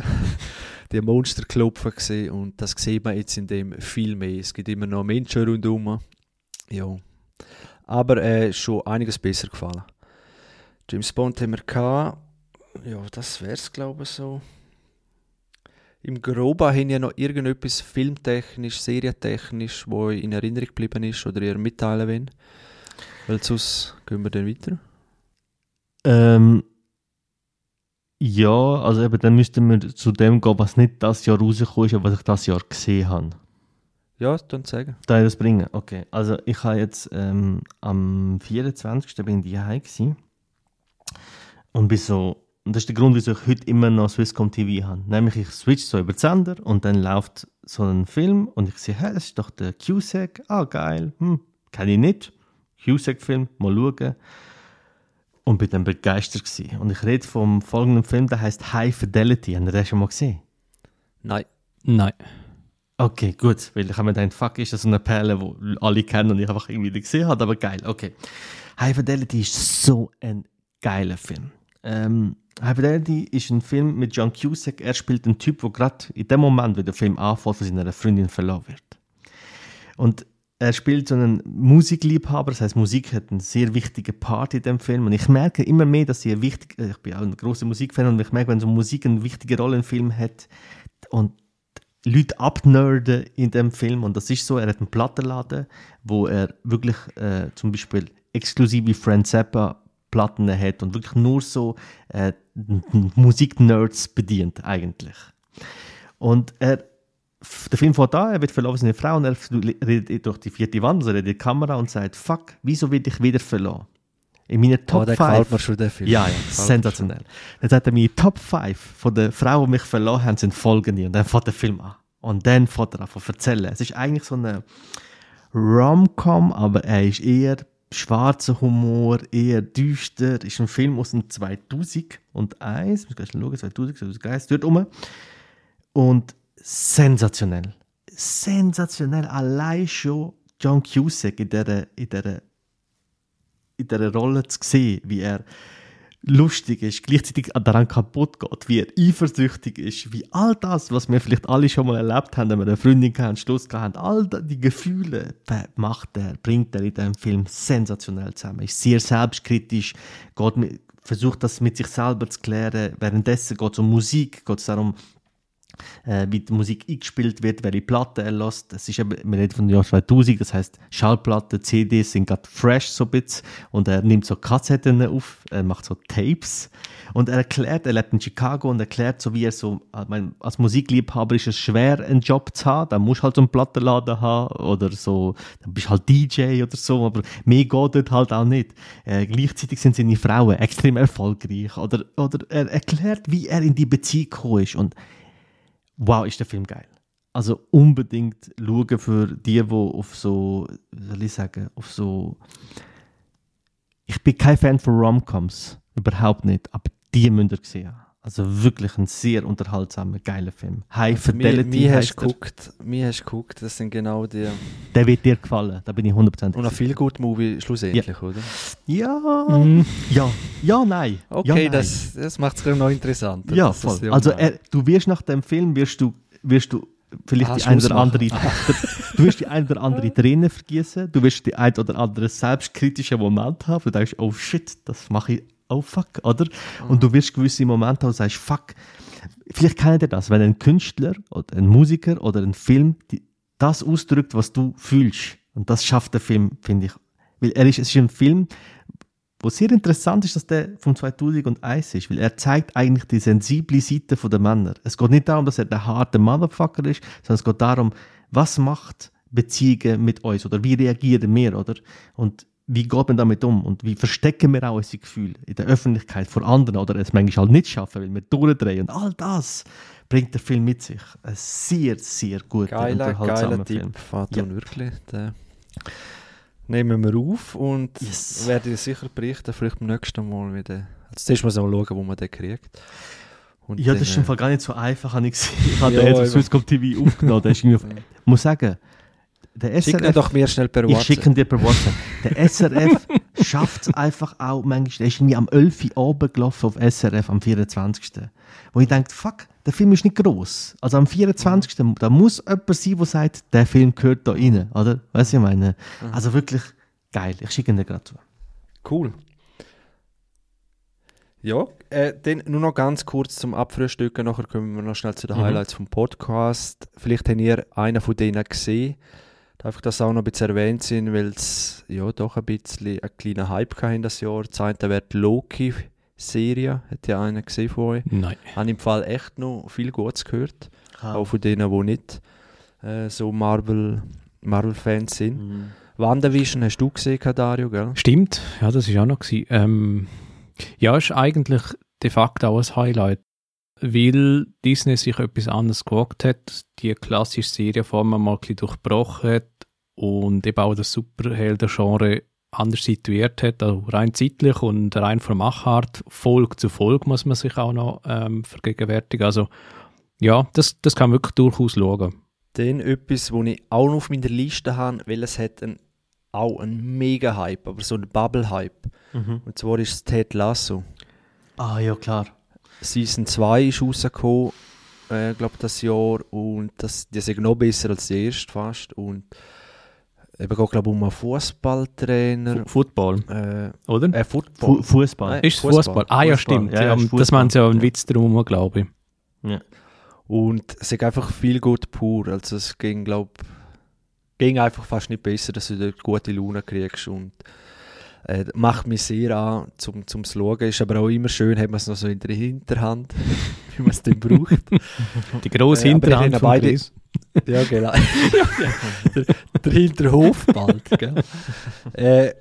[SPEAKER 1] die Monster klopfen sehen und das sieht man jetzt in dem viel mehr. Es gibt immer noch Menschen rundum. Ja. Aber äh, schon einiges besser gefallen. James Bond haben wir gehabt. Ja, das wär's, glaube ich, so. Im Groben haben ja noch irgendetwas filmtechnisch, serientechnisch, wo in Erinnerung geblieben ist oder ihr mitteilen wollt. Weil sonst gehen wir dann weiter.
[SPEAKER 3] Ähm, ja, also eben, dann müssten wir zu dem gehen, was nicht das Jahr rausgekommen ist, aber was ich das Jahr gesehen habe.
[SPEAKER 1] Ja, dann sagen.
[SPEAKER 3] Da ich das bringen? Okay. Also ich habe jetzt ähm, am 24. bin ich gewesen. Und bin so, und das ist der Grund, wieso ich heute immer noch Swisscom TV habe. Nämlich ich switch so über den Sender und dann läuft so ein Film und ich sehe, hä, das ist doch der Cusack. Ah, geil. Hm, kenne ich nicht. Cusack-Film, mal schauen. Und bin dann begeistert gewesen. Und ich rede vom folgenden Film, der heißt High Fidelity. Habt ihr den schon mal gesehen?
[SPEAKER 1] Nein.
[SPEAKER 2] Nein.
[SPEAKER 3] Okay, gut, weil ich habe mir gedacht, fuck, ist das so eine Perle, die alle kennen und ich einfach irgendwie nicht gesehen habe, aber geil, okay. High Fidelity ist so ein geiler Film. Ähm, High Fidelity ist ein Film mit John Cusack. Er spielt einen Typ, der gerade in dem Moment, wo der Film anfängt, von seiner Freundin verloren wird. Und er spielt so einen Musikliebhaber, das heißt, Musik hat einen sehr wichtigen Part in dem Film. Und ich merke immer mehr, dass sie eine wichtige, ich bin auch ein großer Musikfan und ich merke, wenn so Musik eine wichtige Rolle im Film hat und Leute abnerden in dem Film und das ist so, er hat einen Plattenladen, wo er wirklich äh, zum Beispiel exklusive Frank Zappa Platten hat und wirklich nur so äh, Musiknerds bedient eigentlich. Und er, der Film fährt an, er wird verloren von seiner Frau und er redet durch die vierte Wand, also er die Kamera und sagt, fuck, wieso will ich wieder verloren? In meiner
[SPEAKER 1] Oh,
[SPEAKER 3] Top
[SPEAKER 1] der
[SPEAKER 3] 5
[SPEAKER 1] gefällt mir schon, der Film.
[SPEAKER 3] ja, ja, sensationell. Dann sagt er, meine Top 5 von den Frauen, die mich verloren haben, sind folgende. Und dann fängt der Film an. Und dann fängt er an zu erzählen. Es ist eigentlich so eine Rom-Com, aber er ist eher schwarzer Humor, eher düster. Ist ein Film aus dem 2001. Ich muss gleich schauen, 2000, 2001, dort rum. Und sensationell. Sensationell. Allein schon John Cusack in dieser, in dieser, in dieser Rolle zu sehen, wie er lustig ist, gleichzeitig daran kaputt geht, wie er eifersüchtig ist, wie all das, was wir vielleicht alle schon mal erlebt haben, wenn wir eine Freundin hatten, Schluss gehabt haben, all die Gefühle macht er, bringt er in diesem Film sensationell zusammen. Ist sehr selbstkritisch, geht mit, versucht das mit sich selber zu klären. Währenddessen geht es um Musik, geht es darum, wie die Musik eingespielt wird, welche Platte er lässt. Das ist eben, wir reden von dem Jahr 2000, das heißt Schallplatten, CDs sind gerade fresh so ein bisschen und er nimmt so Kassetten auf, er macht so Tapes und er erklärt, er lebt in Chicago und erklärt so, wie er so, ich als Musikliebhaber ist es schwer, einen Job zu haben, dann musst du halt so einen Plattenladen haben oder so, dann bist du halt DJ oder so, aber mehr geht dort halt auch nicht. Äh, gleichzeitig sind seine Frauen extrem erfolgreich oder, oder er erklärt, wie er in die Beziehung gekommen ist und wow, ist der Film geil. Also unbedingt schauen für die, die auf so, wie soll ich sagen, auf so. Ich bin kein Fan von Romcoms, überhaupt nicht, aber die müsst ihr sehen. Also wirklich ein sehr unterhaltsamer, geiler Film. High
[SPEAKER 1] Also
[SPEAKER 3] Fidelity.
[SPEAKER 1] Mir, mir, hast
[SPEAKER 3] er.
[SPEAKER 1] geguckt, mir hast geguckt, das sind genau die.
[SPEAKER 3] Der wird dir gefallen, da bin ich 100%
[SPEAKER 1] Und ein viel gut Movie schlussendlich, oder?
[SPEAKER 3] Ja,
[SPEAKER 2] Mhm.
[SPEAKER 3] ja, ja, nein. ja,
[SPEAKER 1] Okay,
[SPEAKER 3] nein.
[SPEAKER 1] das, das macht es noch interessanter.
[SPEAKER 3] Ja, voll.
[SPEAKER 1] ja
[SPEAKER 3] Also er, du wirst nach dem Film, wirst du, wirst du vielleicht
[SPEAKER 1] Ah,
[SPEAKER 3] die ein oder andere, du wirst die ein oder andere Träne vergießen, du wirst die ein oder andere selbstkritische Moment haben, du denkst, oh shit, das mache ich, oh fuck, oder? Und du wirst gewisse Momente haben, du sagst, fuck, vielleicht kennt ihr das, wenn ein Künstler oder ein Musiker oder ein Film die, das ausdrückt, was du fühlst. Und das schafft der Film, finde ich. Weil er ist, es ist ein Film, wo sehr interessant ist, dass der von 2001 ist, weil er zeigt eigentlich die sensible Seite der Männer. Es geht nicht darum, dass er der harte Motherfucker ist, sondern es geht darum, was macht Beziehungen mit uns oder wie reagieren wir, oder? Und wie geht man damit um und wie verstecken wir auch unsere Gefühle in der Öffentlichkeit vor anderen oder es manchmal halt nicht schaffen, weil wir durchdrehen und all das bringt der Film mit sich. Ein sehr, sehr guter,
[SPEAKER 1] Geiler,
[SPEAKER 3] unterhaltsamer
[SPEAKER 1] geiler
[SPEAKER 3] Film.
[SPEAKER 1] Tipp, Faton, wirklich. Den nehmen wir auf und
[SPEAKER 3] Yes.
[SPEAKER 1] werde sicher berichten, vielleicht beim nächsten Mal wieder. Also zuerst mal schauen, wo man den kriegt. Und
[SPEAKER 3] Ja, das ist im Fall gar nicht so einfach, habe ich gesehen. Ich habe
[SPEAKER 1] Ja,
[SPEAKER 3] den jetzt auf. Swisscom TV aufgenommen. Der ist irgendwie auf, ich muss sagen, der
[SPEAKER 1] Schick ihn
[SPEAKER 3] SRF,
[SPEAKER 1] doch mir schnell per
[SPEAKER 3] ich
[SPEAKER 1] WhatsApp.
[SPEAKER 3] schicke ihn dir per WhatsApp. Der SRF schafft es einfach auch manchmal, der ist irgendwie am 11. Uhr oben gelaufen auf SRF am 24. Wo ich denke, fuck, der Film ist nicht gross. Also am 24. Da muss jemand sein, der sagt, der Film gehört da rein, oder? Weißt du, ich meine? Also wirklich geil. Ich schicke ihn dir gerade zu.
[SPEAKER 1] Cool. Ja, äh, dann nur noch ganz kurz zum Abfrühstücken, nachher kommen wir noch schnell zu den
[SPEAKER 3] Mhm.
[SPEAKER 1] Highlights vom Podcast. Vielleicht habt ihr einen von denen gesehen. Einfach, dass auch noch ein bisschen erwähnt sind, weil es ja doch ein bisschen einen kleinen Hype hatte in das Jahr. Das eine wäre die Loki-Serie. Hat ja einer gesehen von euch?
[SPEAKER 2] Nein.
[SPEAKER 1] Habe im Fall echt noch viel Gutes gehört. Auch von denen, die nicht äh, so Marvel- Marvel-Fans sind.
[SPEAKER 3] Mhm.
[SPEAKER 1] WandaVision hast du gesehen, Dario, gell?
[SPEAKER 2] Stimmt, ja, das war auch noch. Gewesen. Ähm, ja, ist eigentlich de facto auch ein Highlight, weil Disney sich etwas anderes gewagt hat, die klassische Serienform mal ein bisschen durchbrochen hat und eben auch das Superhelden-Genre anders situiert hat, also rein zeitlich und rein von Machart, Folge zu Folge muss man sich auch noch ähm, vergegenwärtigen. Also ja, das, das kann man wirklich durchaus schauen.
[SPEAKER 1] Dann etwas, was ich auch noch auf meiner Liste habe, weil es hat ein, auch einen mega Hype, aber so einen Bubble-Hype.
[SPEAKER 3] Mhm.
[SPEAKER 1] Und zwar ist es Ted Lasso.
[SPEAKER 3] Ah, ja, klar.
[SPEAKER 1] Season 2 ist rausgekommen, äh, glaube das Jahr. Und das, die sind noch besser als die erste fast. Und eben geht, glaube um einen Fußballtrainer.
[SPEAKER 2] Football,
[SPEAKER 1] Äh,
[SPEAKER 2] oder?
[SPEAKER 1] äh, Football.
[SPEAKER 3] Fu Fußball.
[SPEAKER 1] Nein,
[SPEAKER 2] ist es
[SPEAKER 1] Fußball.
[SPEAKER 2] Fußball? Ah ja, stimmt.
[SPEAKER 3] Ja,
[SPEAKER 2] Ja, das sie ja einen. Witz drum, glaube ich.
[SPEAKER 3] Ja.
[SPEAKER 1] Und es ist einfach viel gut pur. Also es ging, glaube ging einfach fast nicht besser, dass du dort gute Laune kriegst. Und äh, macht mich sehr an, zum, zum zu schauen. Ist aber auch immer schön, hat man es noch so in der Hinterhand, wie man es dann braucht.
[SPEAKER 2] Die grosse
[SPEAKER 1] Äh,
[SPEAKER 2] Hinterhand von
[SPEAKER 1] beide-
[SPEAKER 2] Chris.
[SPEAKER 1] ja, genau. der, der Hinterhof bald, gell? äh,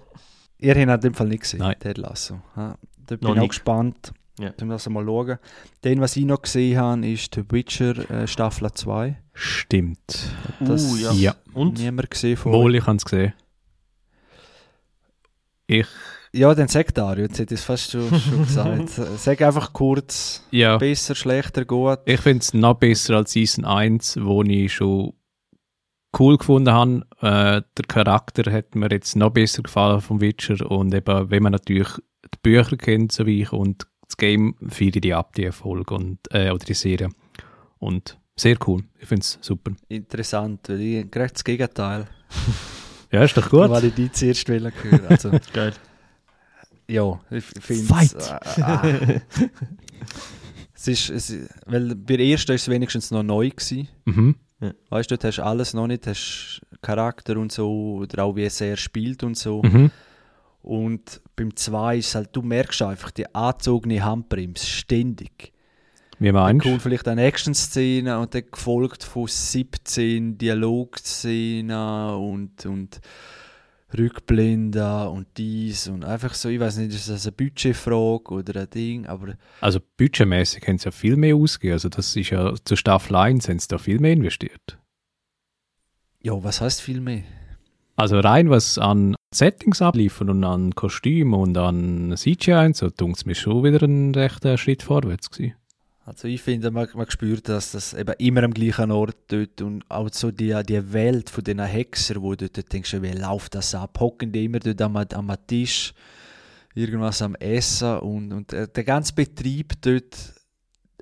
[SPEAKER 1] ihr habt in dem Fall nicht gesehen,
[SPEAKER 2] Nein.
[SPEAKER 1] Ted Lasso. Ja, da bin ich auch gespannt.
[SPEAKER 3] Ja.
[SPEAKER 1] Wenn wir das mal schauen. Dann, was ich noch gesehen habe, ist The Witcher äh, Staffel 2.
[SPEAKER 2] Stimmt.
[SPEAKER 1] Das
[SPEAKER 3] Uh, ja.
[SPEAKER 2] Ja.
[SPEAKER 3] Und?
[SPEAKER 1] niemand gesehen von
[SPEAKER 2] Wohl, ich habe es gesehen. Ich,
[SPEAKER 1] Ja, dann sag Dario, jetzt hätte ich es fast schon, schon gesagt. Sag einfach kurz,
[SPEAKER 2] ja,
[SPEAKER 1] besser, schlechter, gut.
[SPEAKER 2] ich finde es noch besser als Season 1, wo ich schon cool gefunden habe. Äh, der Charakter hat mir jetzt noch besser gefallen vom Witcher und eben, wenn man natürlich die Bücher kennt, so wie ich, und das Game feiere die ab, die Erfolg und, äh, oder die Serie. Und sehr cool. Ich finde es super.
[SPEAKER 1] Interessant, weil ich gerade das Gegenteil.
[SPEAKER 2] Ja, ist doch gut.
[SPEAKER 1] Weil ich die zuerst hören. Also,
[SPEAKER 3] Geil.
[SPEAKER 1] ja, ich finde
[SPEAKER 3] Fight!
[SPEAKER 1] Äh, äh, es ist, es, weil bei der ersten war es wenigstens noch neu. Gewesen.
[SPEAKER 2] Mhm.
[SPEAKER 1] Weißt du, dort hast du alles noch nicht, hast Charakter und so, oder auch wie es er spielt und so.
[SPEAKER 2] Mhm.
[SPEAKER 1] Und beim 2 ist es halt, du merkst einfach die angezogene Handbremse ständig.
[SPEAKER 2] Wie meinst du?
[SPEAKER 1] vielleicht eine Action-Szene und dann gefolgt von 17 Dialogszenen und, und Rückblenden und dies und einfach so, ich weiß nicht, ist das eine Budgetfrage oder ein Ding, aber
[SPEAKER 2] Also budgetmäßig haben sie ja viel mehr ausgegeben. Also das ist ja zur Staffel 1 haben sie da viel mehr investiert.
[SPEAKER 1] ja, was heißt viel mehr?
[SPEAKER 2] Also rein was an Settings abliefern und an Kostüm und an CGI so, tut es mir schon wieder ein rechter Schritt vorwärts gewesen.
[SPEAKER 1] Also ich finde, man, man spürt, dass das eben immer am gleichen Ort dort und auch so die, die Welt von diesen Hexer, wo du dort denkst, wie läuft das ab? Hocken die immer dort am, am Tisch, irgendwas am Essen und, und der ganze Betrieb dort,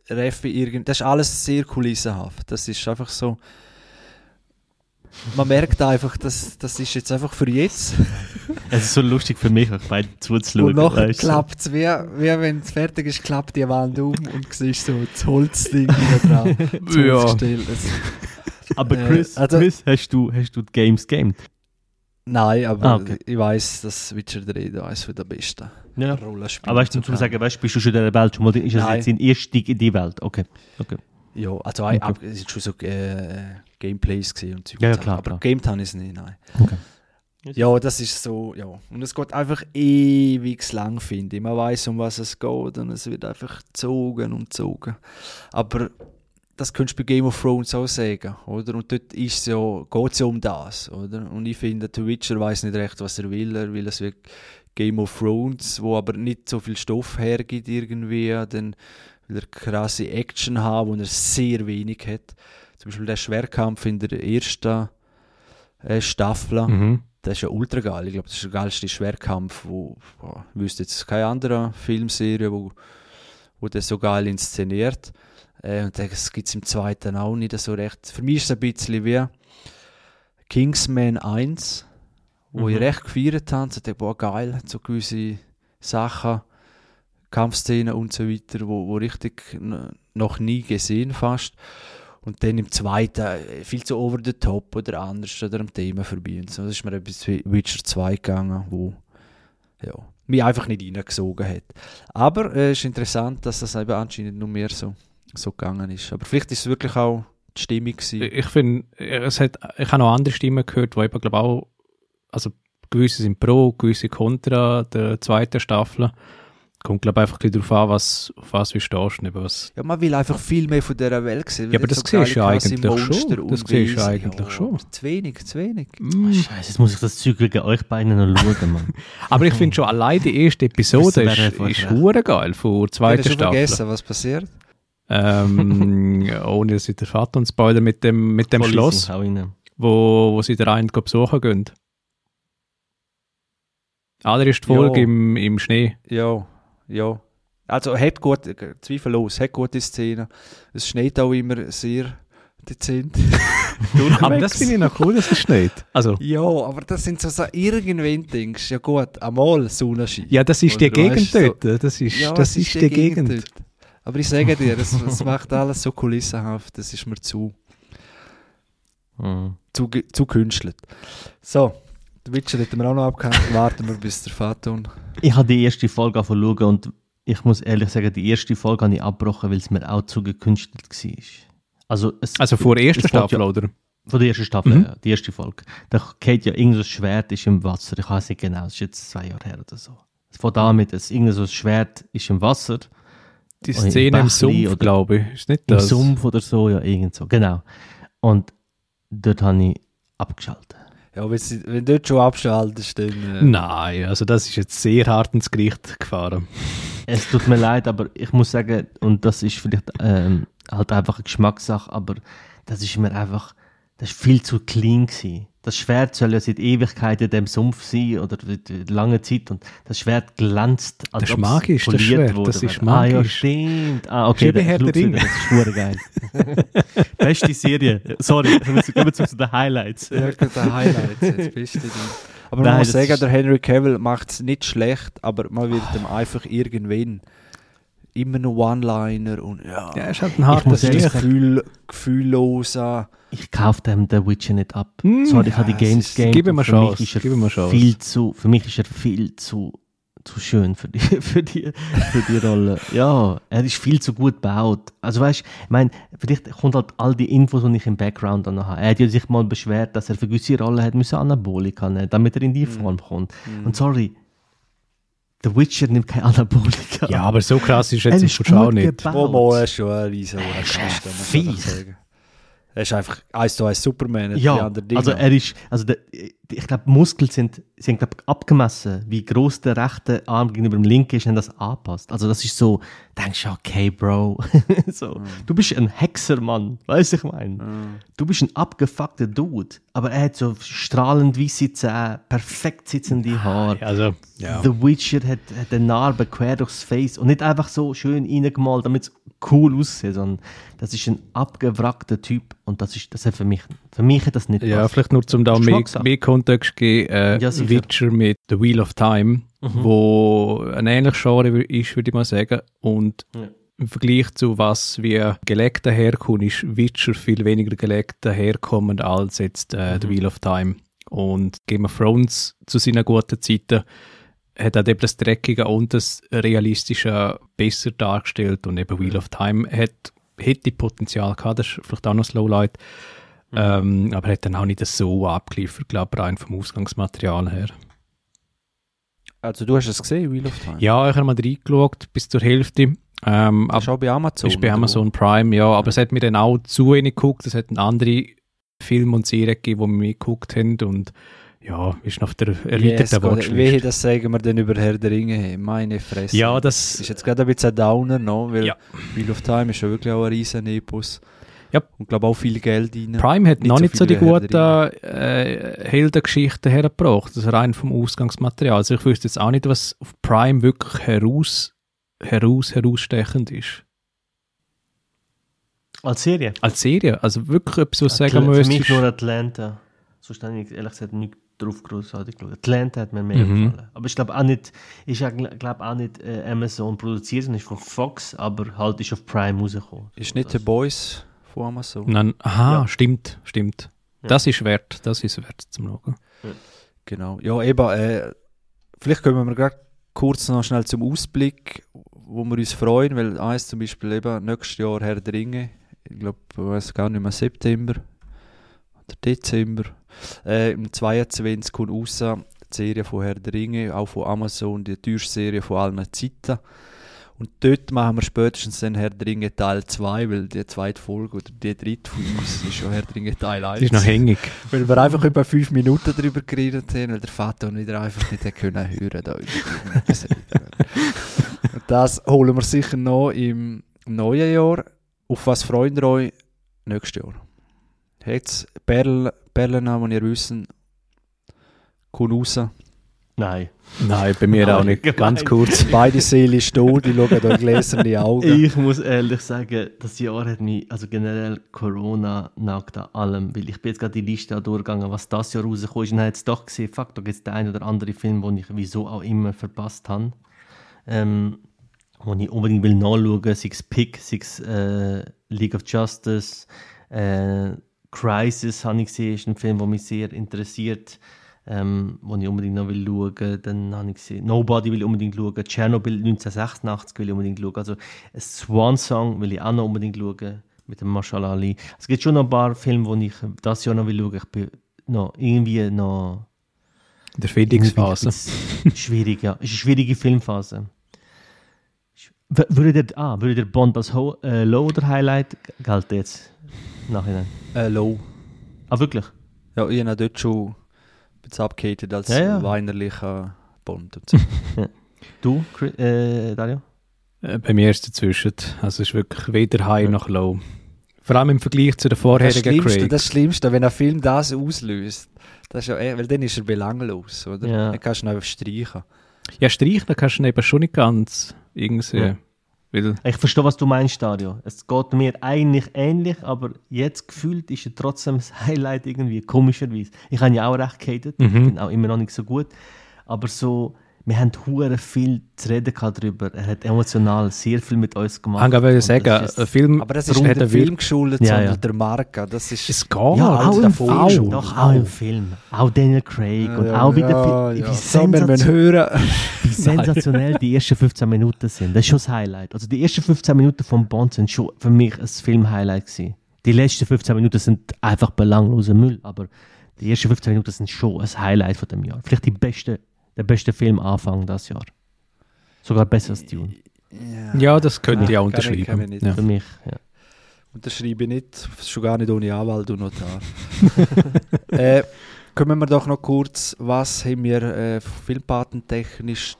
[SPEAKER 1] Reffi, das ist alles sehr kulissenhaft. Das ist einfach so, man merkt einfach, dass das ist jetzt einfach für jetzt.
[SPEAKER 3] Es ist so lustig für mich, euch beide zuzuschauen.
[SPEAKER 1] Und nachher klappt es, wie, wie wenn es fertig ist, klappt die Wand um und siehst so das Holzding wieder dran.
[SPEAKER 2] Ja.
[SPEAKER 3] Aber
[SPEAKER 1] Äh,
[SPEAKER 3] Chris,
[SPEAKER 1] also-
[SPEAKER 3] Chris hast, du, hast du die Games gamed?
[SPEAKER 1] Nein, aber
[SPEAKER 3] Ah, okay.
[SPEAKER 1] ich weiß, dass Witcher 3 da eines der besten
[SPEAKER 3] Ja.
[SPEAKER 1] Rollenspiele
[SPEAKER 3] Aber weißt du, zum sagen, weißt, bist du schon in dieser Welt schon mal? Ist das
[SPEAKER 1] Nein.
[SPEAKER 3] jetzt dein Einstieg in die Welt? Okay. okay.
[SPEAKER 1] Ja, also
[SPEAKER 3] Okay.
[SPEAKER 1] es ist schon so äh, Gameplays gesehen und Zeug.
[SPEAKER 3] Ja, ja,
[SPEAKER 1] und
[SPEAKER 3] klar,
[SPEAKER 1] Aber
[SPEAKER 3] klar.
[SPEAKER 1] gamed habe ich es nicht, nein.
[SPEAKER 3] Okay.
[SPEAKER 1] Ja, das ist so, ja. Und es geht einfach ewig lang, finde ich. Man weiß, um was es geht und es wird einfach gezogen und gezogen. Aber das könntest du bei Game of Thrones auch sagen, oder? Und dort ist ja, geht es ja um das, oder? Und ich finde, der Witcher weiß nicht recht, was er will. Er will es wie Game of Thrones, wo aber nicht so viel Stoff hergibt irgendwie. Dann will er krasse Action haben, wo er sehr wenig hat. Zum Beispiel der Schwerkampf in der ersten äh, Staffel.
[SPEAKER 2] Mhm.
[SPEAKER 1] Das ist ja ultra geil. Ich glaube, das ist der geilste Schwerkampf, wo, ich wüsste jetzt keine andere Filmserie, wo, wo das so geil inszeniert. Äh, und das gibt es im zweiten auch nicht so recht. Für mich ist es ein bisschen wie Kingsman 1, wo ich
[SPEAKER 3] Mhm.
[SPEAKER 1] recht gefeiert habe. So dachte, boah, geil, so gewisse Sachen, Kampfszenen und so weiter, wo, wo richtig noch nie gesehen fast. Und dann im zweiten äh, viel zu over the top oder anders oder am Thema vorbei. Und so. Das ist mir etwas wie Witcher 2 gegangen, wo ja, mich einfach nicht reingesogen hat. Aber äh, es ist interessant, dass das eben anscheinend nur mehr so, so gegangen ist. Aber vielleicht ist es wirklich auch die Stimmung gewesen.
[SPEAKER 2] Ich finde, ich habe noch andere Stimmen gehört, die eben, glaube auch, also gewisse sind pro, gewisse kontra der zweiten Staffel. Kommt, glaube ich, einfach ein darauf an, was, auf was du stehst. und eben Was,
[SPEAKER 1] Ja, man will einfach viel mehr von dieser Welt sehen.
[SPEAKER 2] Ja, aber das siehst du ja eigentlich schon. Das siehst du eigentlich
[SPEAKER 1] ja,
[SPEAKER 2] schon.
[SPEAKER 1] Zu wenig, zu wenig.
[SPEAKER 2] Mm.
[SPEAKER 3] Scheiße, jetzt muss ich das Zeug gegen euch beiden noch schauen, Mann.
[SPEAKER 2] Aber ich finde schon, allein die erste Episode
[SPEAKER 3] wir
[SPEAKER 2] ist, ist hure geil von der
[SPEAKER 1] Ich
[SPEAKER 2] zweiten
[SPEAKER 1] habe
[SPEAKER 2] Staffel.
[SPEAKER 1] vergessen, was passiert.
[SPEAKER 2] Ähm, ohne dass ich der Vater und Spoiler mit dem, mit dem Schloss, wo, wo sie den einen besuchen gehen. Allererste Folge
[SPEAKER 1] Ja.
[SPEAKER 2] im, im Schnee.
[SPEAKER 1] Ja, ja. Also, hat gut, zweifellos, hat gute Szenen. Es schneit auch immer sehr dezent.
[SPEAKER 2] Aber das finde ich noch cool, dass es schneit. Also,
[SPEAKER 1] Ja, aber das sind so, so irgendwann denkst du, ja gut, einmal Sonnenschein.
[SPEAKER 2] ja, das ist die
[SPEAKER 1] Oder
[SPEAKER 2] Gegend
[SPEAKER 1] weißt
[SPEAKER 2] dort. Das ist,
[SPEAKER 1] Ja,
[SPEAKER 2] das ist die Gegend.
[SPEAKER 1] dort. Aber ich sage dir, es, es macht alles so kulissenhaft, das ist mir zu,
[SPEAKER 3] Mhm.
[SPEAKER 1] zu, zu künstelt. So, den Witcher hätten wir auch noch abgehängt, warten wir bis der Faton.
[SPEAKER 3] Ich habe die erste Folge angefangen und ich muss ehrlich sagen, die erste Folge habe ich abgebrochen, weil es mir auch zu gekünstelt war. Also, es,
[SPEAKER 2] Also vor der ersten
[SPEAKER 3] es
[SPEAKER 2] Staffel,
[SPEAKER 3] ja,
[SPEAKER 2] oder?
[SPEAKER 3] Von der ersten Staffel,
[SPEAKER 2] Mhm.
[SPEAKER 3] ja, die erste Folge. Da geht ja irgend so ein Schwert ist im Wasser. Ich weiß nicht genau, das ist jetzt zwei Jahre her oder so. Von damit, es irgend so ein Schwert ist im Wasser,
[SPEAKER 2] Die
[SPEAKER 3] im
[SPEAKER 2] Szene im
[SPEAKER 3] Bächli
[SPEAKER 2] Sumpf,
[SPEAKER 3] oder-
[SPEAKER 2] glaube ich. Ist nicht
[SPEAKER 3] im
[SPEAKER 2] das?
[SPEAKER 3] Sumpf oder so, ja, irgend so. Genau. Und dort habe ich abgeschaltet.
[SPEAKER 1] Ja, wenn, sie, wenn du dort schon abschaltest, dann... Äh,
[SPEAKER 2] Nein, also das ist jetzt sehr hart ins Gericht gefahren.
[SPEAKER 3] Es tut mir leid, aber ich muss sagen, und das ist vielleicht ähm, halt einfach eine Geschmackssache, aber das ist mir einfach, das ist viel zu clean gewesen. Das Schwert soll ja seit Ewigkeiten in dem Sumpf sein oder seit langer Zeit und das Schwert glänzt, als
[SPEAKER 2] Das ist
[SPEAKER 3] ob es
[SPEAKER 2] magisch, das
[SPEAKER 3] poliert
[SPEAKER 2] Schwert,
[SPEAKER 3] wurde.
[SPEAKER 2] das ist
[SPEAKER 3] Ah ja,
[SPEAKER 2] magisch.
[SPEAKER 3] stimmt. Ah, okay,
[SPEAKER 2] Ist
[SPEAKER 3] das,
[SPEAKER 2] der Ringe.
[SPEAKER 3] das ist geil. Beste Serie. Sorry, kommen wir zu den Highlights.
[SPEAKER 1] Ja, der Highlights, das Beste Ding. Aber
[SPEAKER 3] Nein,
[SPEAKER 1] man muss sagen,
[SPEAKER 3] ist-
[SPEAKER 1] der Henry Cavill macht es nicht schlecht, aber man wird ihm einfach irgendwann immer noch One-Liner und ja,
[SPEAKER 2] Ja, ist halt ein
[SPEAKER 3] Ich
[SPEAKER 2] harter
[SPEAKER 3] muss
[SPEAKER 1] das
[SPEAKER 2] Stich.
[SPEAKER 1] Gefühl, gefühlloser.
[SPEAKER 3] Ich kaufe dem The Witcher nicht ab.
[SPEAKER 2] Hm,
[SPEAKER 3] Sorry, ich habe die Games Game.
[SPEAKER 2] gib ihm eine
[SPEAKER 3] für
[SPEAKER 2] Chance,
[SPEAKER 3] mich ist er
[SPEAKER 2] gib ihm eine Chance.
[SPEAKER 3] Viel zu, für mich ist er viel zu, zu schön für die, für die, für die Rolle. Ja, er ist viel zu gut gebaut. Also weißt, ich meine, vielleicht kommt halt all die Infos, die ich im Background dann habe. Er hat ja sich mal beschwert, dass er für gewisse Rollen hat müssen Anabolika nehmen, damit er in die Form kommt. Und sorry, The Witcher nimmt kein Anabolika.
[SPEAKER 2] Ja, aber so krass ist jetzt
[SPEAKER 3] ist
[SPEAKER 2] Schau
[SPEAKER 3] gut
[SPEAKER 2] nicht.
[SPEAKER 3] gebaut.
[SPEAKER 1] Wo man ist schon ein riesen
[SPEAKER 3] Er
[SPEAKER 1] sagen. Er ist einfach eins zu eins Superman,
[SPEAKER 3] Ja,
[SPEAKER 1] anderen Dinge.
[SPEAKER 3] also er ist, also der, ich glaube, Muskeln sind, sie haben abgemessen, wie groß der rechte Arm gegenüber dem linken ist, und das anpasst. Also das ist so, denkst du, okay, Bro, so, du bist ein Hexermann, weißt du, ich meine, du bist ein abgefuckter Dude, aber er hat so strahlend weiße Zähne, perfekt sitzende Haare.
[SPEAKER 2] Also, ja.
[SPEAKER 3] The Witcher hat, hat eine Narbe quer durchs Face und nicht einfach so schön reingemalt, damit es cool aussieht, sondern das ist ein abgewrackter Typ und das ist, das hat für mich, für mich hat das nicht
[SPEAKER 2] Ja,
[SPEAKER 3] gepasst.
[SPEAKER 2] vielleicht nur zum da mehr, mehr Kontext geben. Äh,
[SPEAKER 3] Ja.
[SPEAKER 2] Witcher mit The Wheel of Time, wo ein ähnliches Genre ist, würde ich mal sagen. Und
[SPEAKER 3] Ja.
[SPEAKER 2] im Vergleich zu was wie gelegt daherkommt, ist Witcher viel weniger gelegt daherkommend als jetzt äh, The Wheel of Time. Und Game of Thrones zu seinen guten Zeiten hat auch eben das Dreckige und das Realistische besser dargestellt und eben Wheel of Time hat, hätte Potenzial gehabt, das ist vielleicht auch noch das Lowlight, ähm, aber hat dann auch nicht so abgeliefert, glaube ich, rein vom Ausgangsmaterial her.
[SPEAKER 1] also du hast es gesehen, Wheel of Time?
[SPEAKER 2] Ja, ich habe mal reingeschaut, bis zur Hälfte. Ähm,
[SPEAKER 1] Das ist auch bei Amazon.
[SPEAKER 2] ist bei? Amazon Prime, ja, aber es hat mir dann auch zu wenig geguckt, es hat andere Filme und Serien gegeben, die wir mitgeguckt haben und ja, ist noch auf der
[SPEAKER 1] Yes,
[SPEAKER 2] erweiterten
[SPEAKER 1] Gott, Wehe,
[SPEAKER 2] Watchlist.
[SPEAKER 1] das sagen wir dann über Herr der Ringe. hey, Meine Fresse.
[SPEAKER 2] Ja,
[SPEAKER 1] Das ist
[SPEAKER 2] das,
[SPEAKER 1] jetzt gerade ein bisschen ein Downer, no? weil
[SPEAKER 2] Ja.
[SPEAKER 1] Wheel of Time ist ja wirklich auch ein riesen Epos.
[SPEAKER 2] Ja.
[SPEAKER 1] Und glaube auch viel Geld rein.
[SPEAKER 2] Prime hat
[SPEAKER 1] Nicht
[SPEAKER 2] noch
[SPEAKER 1] so
[SPEAKER 2] nicht so die guten äh, Heldengeschichten hergebracht, also rein vom Ausgangsmaterial. Also ich wüsste jetzt auch nicht, was auf Prime wirklich heraus, heraus, herausstechend ist.
[SPEAKER 3] Als Serie?
[SPEAKER 2] Als Serie, also wirklich etwas, was du
[SPEAKER 3] Atla-
[SPEAKER 2] sagen
[SPEAKER 3] Für
[SPEAKER 2] müsstest.
[SPEAKER 3] mich nur Atlanta. Sonst habe ich ehrlich gesagt nicht drauf großartig geschaut. Atlanta hat mir mehr
[SPEAKER 2] Mhm.
[SPEAKER 3] gefallen. Aber ich glaube auch nicht, ist ja, glaube auch nicht äh, Amazon produziert, sondern ist von Fox, aber halt ist auf Prime rausgekommen.
[SPEAKER 1] Ist
[SPEAKER 3] So,
[SPEAKER 1] nicht The
[SPEAKER 3] das-
[SPEAKER 1] Boys von Amazon.
[SPEAKER 2] Nein, aha,
[SPEAKER 3] Ja.
[SPEAKER 2] stimmt, stimmt.
[SPEAKER 3] Ja.
[SPEAKER 2] Das ist wert, das ist wert zum Schauen.
[SPEAKER 1] Genau. Ja, eben, äh, vielleicht kommen wir gerade kurz noch schnell zum Ausblick, wo wir uns freuen, weil eins zum Beispiel eben nächstes Jahr Herr der Ringe, ich glaube, ich weiß gar nicht mehr, September oder Dezember, äh, im 22 kommt raus die Serie von Herr der Ringe, auch von Amazon, die teuerste Serie von allen Zeiten. Und dort machen wir spätestens dann Herr der Ringe Teil 2, weil die zweite Folge oder die dritte von uns ist schon Herr der Ringe Teil 1.
[SPEAKER 2] Das ist noch hängig.
[SPEAKER 1] Weil wir einfach über fünf Minuten darüber geredet haben, weil der Vater wieder einfach nicht können hören da. Und Das holen wir sicher noch im neuen Jahr. Auf was freuen wir euch nächstes Jahr? Jetzt Perlen, Perlen, die ihr wissen, kommt raus.
[SPEAKER 3] Nein.
[SPEAKER 2] Nein, bei mir auch nicht. Ganz kurz.
[SPEAKER 1] Beide Seelen da, die schauen euch gläserne Augen.
[SPEAKER 3] Ich muss ehrlich sagen, das Jahr hat mich, also generell Corona nagt an allem, weil ich bin jetzt gerade die Liste durchgegangen, was das Jahr rausgekommen ist und habe jetzt doch gesehen, fuck, da gibt es den einen oder anderen Film, den ich wieso auch immer verpasst habe. Ähm, wo ich unbedingt will nachschauen, sei es Pick, sei es äh, League of Justice, äh, Crisis habe ich gesehen, ist ein Film, der mich sehr interessiert, ähm, wo ich unbedingt noch will schauen. Dann habe ich gesehen, Nobody will ich unbedingt schauen, Chernobyl 1986 will ich unbedingt schauen, also ein Swan Song will ich auch noch unbedingt schauen, mit dem Marshall Ali. Es gibt schon noch ein paar Filme, die ich das Jahr noch will schauen. Ich bin noch irgendwie noch
[SPEAKER 2] In der Findungsphase.
[SPEAKER 3] schwierig, ja. Es ist eine schwierige Filmphase. Würde der, ah, würde der Bond als Ho äh, Low oder Highlight gelten jetzt? Nachhinein.
[SPEAKER 1] Äh, low.
[SPEAKER 3] Ah, wirklich?
[SPEAKER 1] Ja, ich habe dort schon bisschen abgehatet als
[SPEAKER 3] Ja, ja.
[SPEAKER 1] weinerlicher Bond. Und so.
[SPEAKER 3] Du, äh, Dario?
[SPEAKER 2] Äh, Bei mir ist es dazwischen. Also es ist wirklich weder high
[SPEAKER 3] Ja.
[SPEAKER 2] noch low. Vor allem im Vergleich zu der
[SPEAKER 1] Das
[SPEAKER 2] vorherigen
[SPEAKER 1] Schlimmste,
[SPEAKER 2] Craig.
[SPEAKER 1] das Schlimmste, wenn ein Film das auslöst, das ist ja, eh- weil dann ist er belanglos, oder?
[SPEAKER 3] Ja.
[SPEAKER 1] Dann kannst du ihn einfach streichen.
[SPEAKER 2] Ja, streichen kannst du ihn eben schon nicht ganz irgendwie.
[SPEAKER 3] Ja.
[SPEAKER 2] Weil,
[SPEAKER 3] Ich verstehe, was du meinst, Dario. Es geht mir eigentlich ähnlich, aber jetzt gefühlt ist er trotzdem das Highlight irgendwie, komischerweise. Ich habe ja auch recht gehatet,
[SPEAKER 2] Mhm.
[SPEAKER 3] ich bin auch immer noch nicht so gut, aber so, wir haben hure viel zu reden darüber. Er hat emotional sehr viel mit uns gemacht.
[SPEAKER 2] ich wollte sagen,
[SPEAKER 3] das ist-
[SPEAKER 2] ein Film,
[SPEAKER 1] Aber das ist nicht der
[SPEAKER 2] er
[SPEAKER 1] Film geschuldet,
[SPEAKER 3] Ja,
[SPEAKER 1] sondern
[SPEAKER 3] ja.
[SPEAKER 1] der Marke. Das ist...
[SPEAKER 2] Es geht.
[SPEAKER 3] ja, auch im Film, doch, auch im Film. Auch Daniel Craig und auch wieder
[SPEAKER 1] ja,
[SPEAKER 3] wie,
[SPEAKER 1] ja.
[SPEAKER 3] wie, sensation-
[SPEAKER 1] hören.
[SPEAKER 3] wie sensationell die ersten 15 Minuten sind. Das ist schon das Highlight. Also die ersten 15 Minuten von Bond sind schon für mich ein Film-Highlight gewesen. Die letzten 15 Minuten sind einfach belangloser Müll, aber die ersten 15 Minuten sind schon ein Highlight von dem Jahr. Vielleicht die beste, der beste Filmanfang das Jahr. Sogar besser als Dune.
[SPEAKER 2] Ja, das könnte ich
[SPEAKER 1] Ja,
[SPEAKER 2] auch
[SPEAKER 1] kann ich- kann ich
[SPEAKER 2] unterschreiben.
[SPEAKER 1] nicht.
[SPEAKER 2] Ja.
[SPEAKER 3] Für mich, ja.
[SPEAKER 1] Unterschreibe ich nicht, schon gar nicht ohne Anwalt und Notar. äh, kommen wir doch noch kurz, was haben wir äh, filmpatentechnisch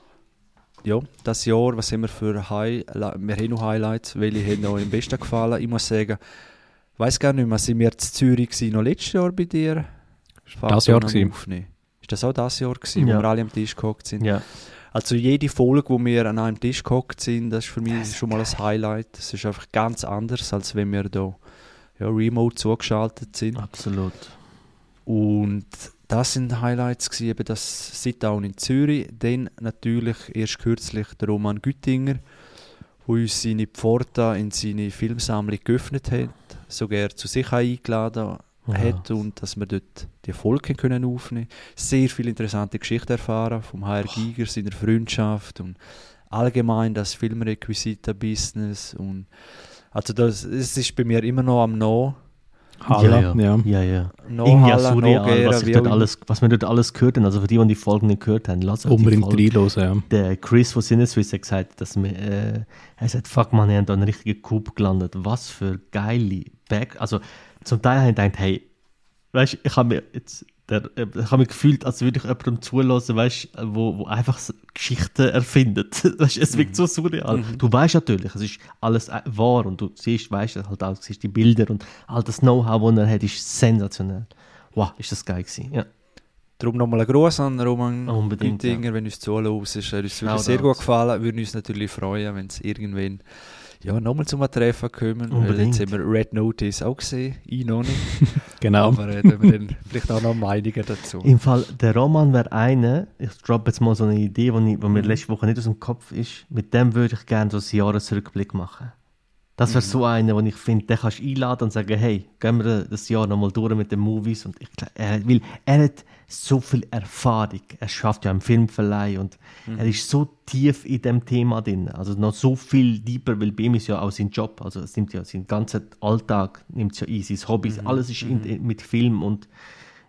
[SPEAKER 1] ja, das Jahr, was haben wir für Highlights, wir haben noch Highlights, welche haben euch am besten gefallen? Ich muss sagen, ich weiß gar nicht mehr, sind wir in Zürich gewesen, noch letztes Jahr bei dir?
[SPEAKER 2] Das Jahr gewesen.
[SPEAKER 1] aufnehmen. Ist das auch das Jahr gewesen,
[SPEAKER 3] Ja.
[SPEAKER 1] wo wir alle am Tisch gehockt sind?
[SPEAKER 3] ja.
[SPEAKER 1] Also jede Folge, wo wir an einem Tisch gehockt sind, das ist für mich schon mal ein Highlight. Das ist einfach ganz anders, als wenn wir da ja, remote zugeschaltet sind.
[SPEAKER 3] Absolut.
[SPEAKER 1] Und das sind Highlights gewesen, eben das Sit-Down in Zürich. Dann natürlich erst kürzlich der Roman Güttinger, wo uns seine Pforta in seine Filmsammlung geöffnet hat, sogar zu sich eingeladen hat und dass wir dort die Folgen können aufnehmen Sehr viele interessante Geschichten erfahren vom HR Giger, seiner Freundschaft und allgemein das Filmrequisita-Business. Und also das, es ist bei mir immer noch am No.
[SPEAKER 2] Halle,
[SPEAKER 3] ja,
[SPEAKER 2] ja.
[SPEAKER 3] ja. ja, ja.
[SPEAKER 1] No Halle, no Gera,
[SPEAKER 3] was, ich dort alles, was wir dort alles gehört haben. Also für die, die die Folgen nicht gehört haben, lasst die
[SPEAKER 2] Unbedingt
[SPEAKER 3] Folge
[SPEAKER 2] reinhören, ja.
[SPEAKER 3] der Chris von Sinneswiss hat gesagt, dass wir, äh, er sagt, fuck man, wir haben da einen richtigen Coup gelandet. Was für geile Back. Also zum Teil habe ich gedacht, hey, weißt du, ich habe mir jetzt, der, äh, ich habe mich gefühlt, als würde ich jemandem zulassen, weißt du, wo, wo einfach Geschichten erfindet. weißt es wirkt so surreal. Du weißt natürlich, es ist alles äh, wahr und du siehst, weißt halt auch, siehst die Bilder und all das Know-how, das er hat, ist sensationell. Wow, ist das geil gewesen. Ja.
[SPEAKER 1] Darum nochmal ein Gruß an Roman
[SPEAKER 3] Unbedingt,
[SPEAKER 1] Güttinger, wenn uns zuhörst. Es hat uns wirklich sehr gut gefallen. Würden uns natürlich freuen, wenn es irgendwann ja, nochmal zum Treffen kommen. Weil
[SPEAKER 3] Unbedingt.
[SPEAKER 1] jetzt haben wir Red Notice auch gesehen. Ich noch nicht.
[SPEAKER 2] Genau.
[SPEAKER 1] Aber äh, wir dann vielleicht auch noch Meinungen dazu.
[SPEAKER 3] Im Fall, der Roman wäre einer, ich droppe jetzt mal so eine Idee, die die mir letzte Woche nicht aus dem Kopf ist, mit dem würde ich gerne so einen Jahresrückblick machen. Das wäre so einer, wo ich finde, den kannst du einladen und sagen, hey, gehen wir das Jahr nochmal durch mit den Movies. Und ich, er, weil er hat so viel Erfahrung. Er schafft ja im Filmverleih und er ist so tief in dem Thema drin. Also noch so viel deeper, weil bei ihm ist ja auch sein Job. Also es nimmt ja sein ganzer Alltag nimmt ja ein, sein Hobby, alles ist in, in, mit Film und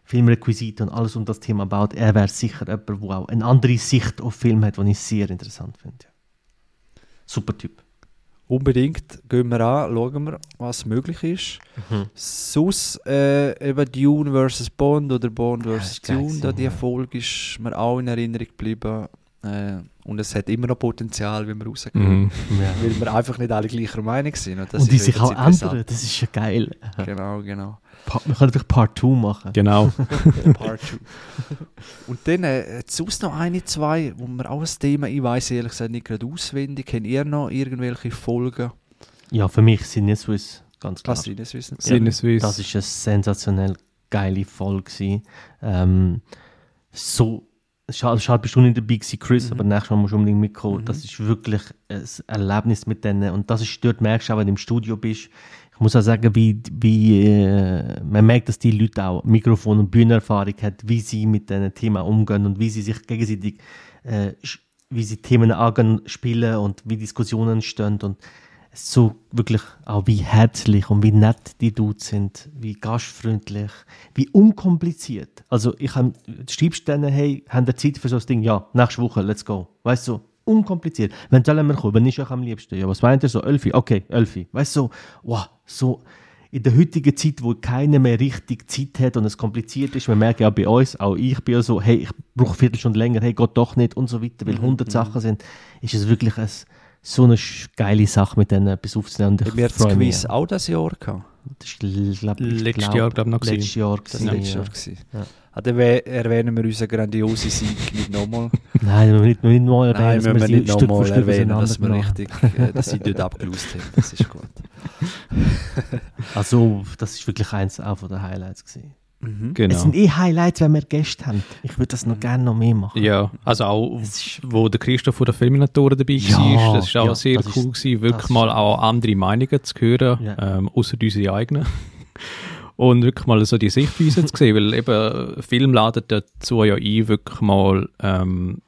[SPEAKER 3] Filmrequisite und alles um das Thema baut. Er wäre sicher jemand, der auch eine andere Sicht auf Film hat, die ich sehr interessant finde. Super Typ.
[SPEAKER 1] Unbedingt gehen wir an, schauen wir, was möglich ist.
[SPEAKER 3] Mhm.
[SPEAKER 1] Sonst äh, eben Dune vs. Bond oder Bond vs.
[SPEAKER 3] geil
[SPEAKER 1] Dune, da die. Folge ist mir auch in Erinnerung geblieben. Äh, und es hat immer noch Potenzial, wenn wir rausgehen.
[SPEAKER 2] Mhm.
[SPEAKER 3] Ja.
[SPEAKER 1] Weil wir einfach nicht alle gleicher Meinung sind. Und, das
[SPEAKER 3] und die
[SPEAKER 1] ist
[SPEAKER 3] sich auch ändern, das ist ja geil.
[SPEAKER 1] Genau, genau.
[SPEAKER 3] Pa- Wir können einfach Part 2 machen.
[SPEAKER 2] Genau.
[SPEAKER 1] Part 2. Und dann äh, sonst noch eine, zwei, wo wir auch ein Thema, ich weiß ehrlich gesagt nicht gerade auswendig, kennt ihr noch irgendwelche Folgen?
[SPEAKER 3] Ja, für mich sind jetzt Swiss, ganz klar.
[SPEAKER 1] Das wissen?
[SPEAKER 2] Sinneswiss.
[SPEAKER 3] Das ist eine sensationell geile Folge. gewesen. Ähm, so, schade, schade bist du nicht dabei gewesen, Chris, aber nächstes Mal musst du unbedingt mitkommen. Das ist wirklich ein Erlebnis mit denen. Und das ist, dort merkst du auch, wenn du im Studio bist, ich muss auch sagen, wie, wie äh, man merkt, dass die Leute auch Mikrofon- und Bühnenerfahrung haben, wie sie mit diesen Themen umgehen und wie sie sich gegenseitig, äh, wie sie Themen angehen, spielen und wie Diskussionen entstehen und so wirklich auch wie herzlich und wie nett die Dudes sind, wie gastfreundlich, wie unkompliziert. Also ich habe, du schreibst denen, hey, haben ihr Zeit für so ein Ding? Ja, nächste Woche, let's go. Weißt du, so, unkompliziert. Wenn sollen wir kommen, wenn ist euch am liebsten? Ja, was meint ihr so? Elfi? Okay, Elfi. Weißt du, so, wow, so in der heutigen Zeit, wo keiner mehr richtig Zeit hat und es kompliziert ist, wir merken ja bei uns, auch ich bin ja so, hey, ich brauche Viertelstunde länger, hey, geht doch nicht und so weiter, weil 100 Sachen sind, ist es wirklich ein, so eine geile Sache, mit denen etwas aufzunehmen. Und ich
[SPEAKER 1] Haben wir das
[SPEAKER 3] freue mich.
[SPEAKER 1] Quiz auch das Jahr gehabt?
[SPEAKER 3] Das ist, glaub,
[SPEAKER 2] Letztes
[SPEAKER 3] glaub,
[SPEAKER 2] Jahr, glaub ich, noch.
[SPEAKER 3] Letztes Jahr
[SPEAKER 1] Das war letztes
[SPEAKER 3] ja.
[SPEAKER 1] Jahr. gewesen.
[SPEAKER 3] Ja.
[SPEAKER 1] Ah, dann erwähnen wir unseren grandiosen Sieg nicht nochmal.
[SPEAKER 3] Nein, wir müssen nicht, wir müssen nicht mal
[SPEAKER 1] Nein,
[SPEAKER 3] erwähnen,
[SPEAKER 1] müssen wir
[SPEAKER 3] sie
[SPEAKER 1] nicht
[SPEAKER 3] Stück für
[SPEAKER 1] nochmal
[SPEAKER 3] Stück
[SPEAKER 1] erwähnen, dass wir richtig, äh, dass sie dort abgelöst haben. Das ist gut.
[SPEAKER 3] Also, das ist wirklich eins auch von den Highlights gewesen.
[SPEAKER 1] Mhm.
[SPEAKER 3] Es
[SPEAKER 2] Genau.
[SPEAKER 3] sind eh Highlights, wenn wir Gäste haben. Ich würde das noch gerne noch mehr machen.
[SPEAKER 2] Ja, also auch,
[SPEAKER 3] Es ist-
[SPEAKER 2] wo der Christoph von der Filminatoren dabei
[SPEAKER 3] Ja,
[SPEAKER 2] war, das war auch
[SPEAKER 3] ja,
[SPEAKER 2] sehr
[SPEAKER 3] das ist-
[SPEAKER 2] cool, gewesen, wirklich mal
[SPEAKER 3] ist-
[SPEAKER 2] auch andere Meinungen zu hören,
[SPEAKER 3] Ja.
[SPEAKER 2] ähm, außer unsere eigenen. Und wirklich mal so die Sichtweise zu sehen, weil eben Film ladet dazu ja ein, wirklich mal ähm,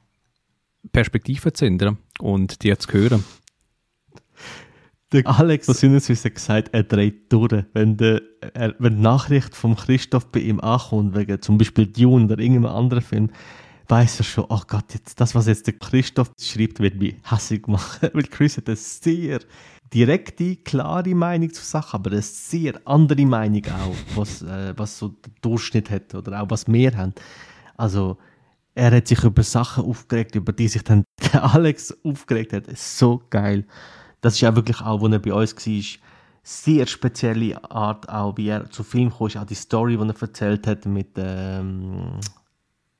[SPEAKER 2] Perspektiven zu ändern und die zu hören.
[SPEAKER 3] Der Alex Sinneswiss hat gesagt, er dreht durch. Wenn, der, er, wenn die Nachricht vom Christoph bei ihm ankommt, wegen zum Beispiel Dune oder irgendeinem anderen Film, weiß er schon, oh Gott, jetzt, das, was jetzt der Christoph schreibt, wird mich hässlich machen. Weil Chris hat eine sehr direkte, klare Meinung zu Sachen, aber eine sehr andere Meinung auch, was, äh, was so der Durchschnitt hat oder auch was wir haben. Also, er hat sich über Sachen aufgeregt, über die sich dann der Alex aufgeregt hat. So geil. Das ist ja wirklich auch, wo er bei uns war, sehr spezielle Art, auch wie er zu Film kam, ist auch die Story, die er erzählt hat mit, ähm,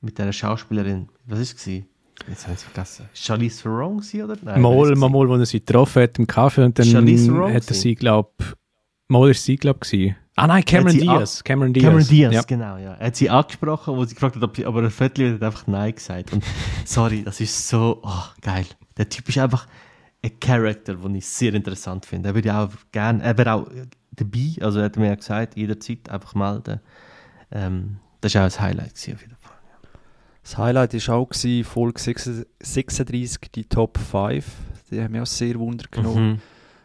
[SPEAKER 3] mit der Schauspielerin. Was ist es? Jetzt habe ich es vergessen. Charlize Theron gewesen, oder? Nein,
[SPEAKER 2] mal, mal, mal, wo er sie getroffen hat im Kaffee und dann hat er sie, glaube mal ist sie, glaube ich, Ah nein, Cameron Diaz. Cameron Diaz.
[SPEAKER 3] Cameron Diaz,
[SPEAKER 2] Ja.
[SPEAKER 3] genau, ja. Er hat sie angesprochen, wo sie gefragt hat, ob sie, aber ein Viertel hat einfach Nein gesagt. Und sorry, das ist so, oh, geil. Der Typ ist einfach ein Charakter, den ich sehr interessant finde. Er würde ja auch gerne, er wäre auch dabei, also er hat mir ja gesagt, jederzeit einfach melden. Ähm, das war auch ein Highlight auf jeden Fall.
[SPEAKER 1] Das Highlight war auch gewesen, Folge 36, 36, die Top 5. Die haben mich auch sehr Wunder genommen.
[SPEAKER 3] Mhm.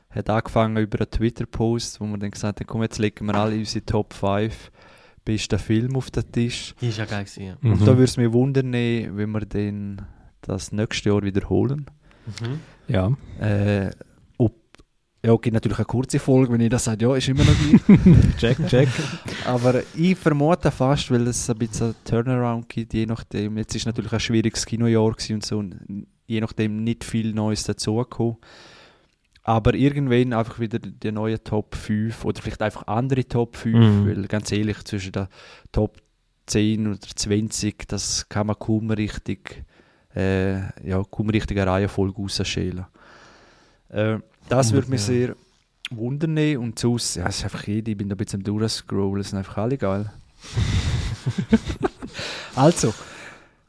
[SPEAKER 1] Hat angefangen über einen Twitter-Post, wo wir dann gesagt haben, komm, jetzt legen wir alle unsere Top 5 besten Film auf den Tisch.
[SPEAKER 3] Die ist ja geil gewesen, ja.
[SPEAKER 2] Mhm.
[SPEAKER 1] Und da würde es mich wundern, wenn wir dann das nächste Jahr wiederholen.
[SPEAKER 3] Mhm.
[SPEAKER 2] Ja.
[SPEAKER 1] Äh, ob, ja, gibt natürlich eine kurze Folge, wenn ich das sage, ja, ist immer noch gleich.
[SPEAKER 2] Check, check.
[SPEAKER 1] Aber ich vermute fast, weil es ein bisschen Turnaround gibt, je nachdem. Jetzt ist natürlich ein schwieriges Kinojahr und so, und je nachdem nicht viel Neues dazugekommen. Aber irgendwann einfach wieder die neuen Top 5 oder vielleicht einfach andere Top 5,
[SPEAKER 3] Mhm.
[SPEAKER 1] weil ganz ehrlich, zwischen der Top 10 oder 20, das kann man kaum richtig, äh, ja, kaum Reihenfolge rausschälen. Äh, das würde mich
[SPEAKER 3] Ja.
[SPEAKER 1] sehr wundern und sonst, ja, es ist einfach jede, ich bin da ein bisschen durchscrollen, es sind einfach alle geil. also,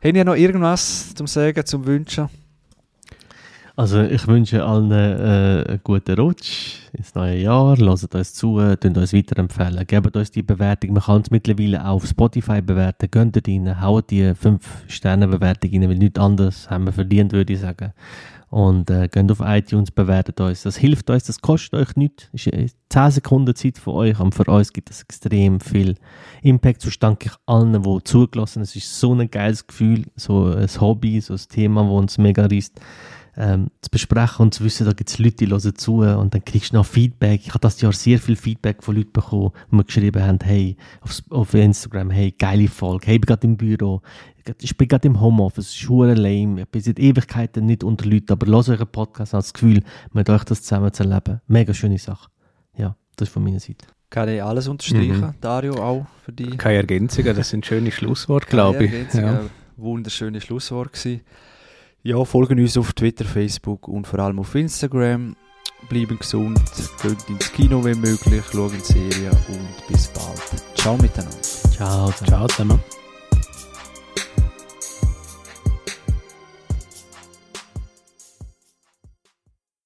[SPEAKER 1] haben ihr noch irgendwas zum Sagen, zum Wünschen?
[SPEAKER 3] Also ich wünsche allen äh, einen guten Rutsch ins neue Jahr. Hört uns zu, äh, tun uns weiterempfehlen. Gebt uns die Bewertung. Man kann es mittlerweile auch auf Spotify bewerten. Dort rein, haut die 5-Sterne-Bewertung rein, weil nichts anderes haben wir verdient, würde ich sagen. Und äh, geht auf iTunes, bewertet uns. Das hilft uns, das kostet euch nichts. Ist äh, 10 Sekunden Zeit für euch, aber für uns gibt es extrem viel Impact. So danke ich allen, die zugelassen haben. Es ist so ein geiles Gefühl, so ein Hobby, so ein Thema, das uns mega reißt ähm, zu besprechen und zu wissen, da gibt es Leute, die hören zu und dann kriegst du noch Feedback. Ich habe das Jahr sehr viel Feedback von Leuten bekommen, die mir geschrieben haben, hey, auf, auf Instagram, hey, geile Folge, hey, ich bin gerade im Büro, ich bin gerade im Homeoffice, es ist lame, ich bin seit Ewigkeiten nicht unter Leuten, aber lasst euren Podcast, habe das Gefühl, mit euch das zusammen zu erleben. Mega schöne Sache. Ja, das ist von meiner Seite.
[SPEAKER 1] Kann ich alles unterstreichen,
[SPEAKER 2] Mhm.
[SPEAKER 1] Dario, auch für die
[SPEAKER 2] Keine Ergänzungen, das sind schöne Schlussworte, glaube ich. Ja.
[SPEAKER 1] ein wunderschönes Schlusswort gewesen. Ja, folgen uns auf Twitter, Facebook und vor allem auf Instagram. Bleiben gesund, geht ins Kino, wenn möglich, schauen Serien und bis bald. Ciao miteinander.
[SPEAKER 3] Ciao.
[SPEAKER 2] Ciao zusammen.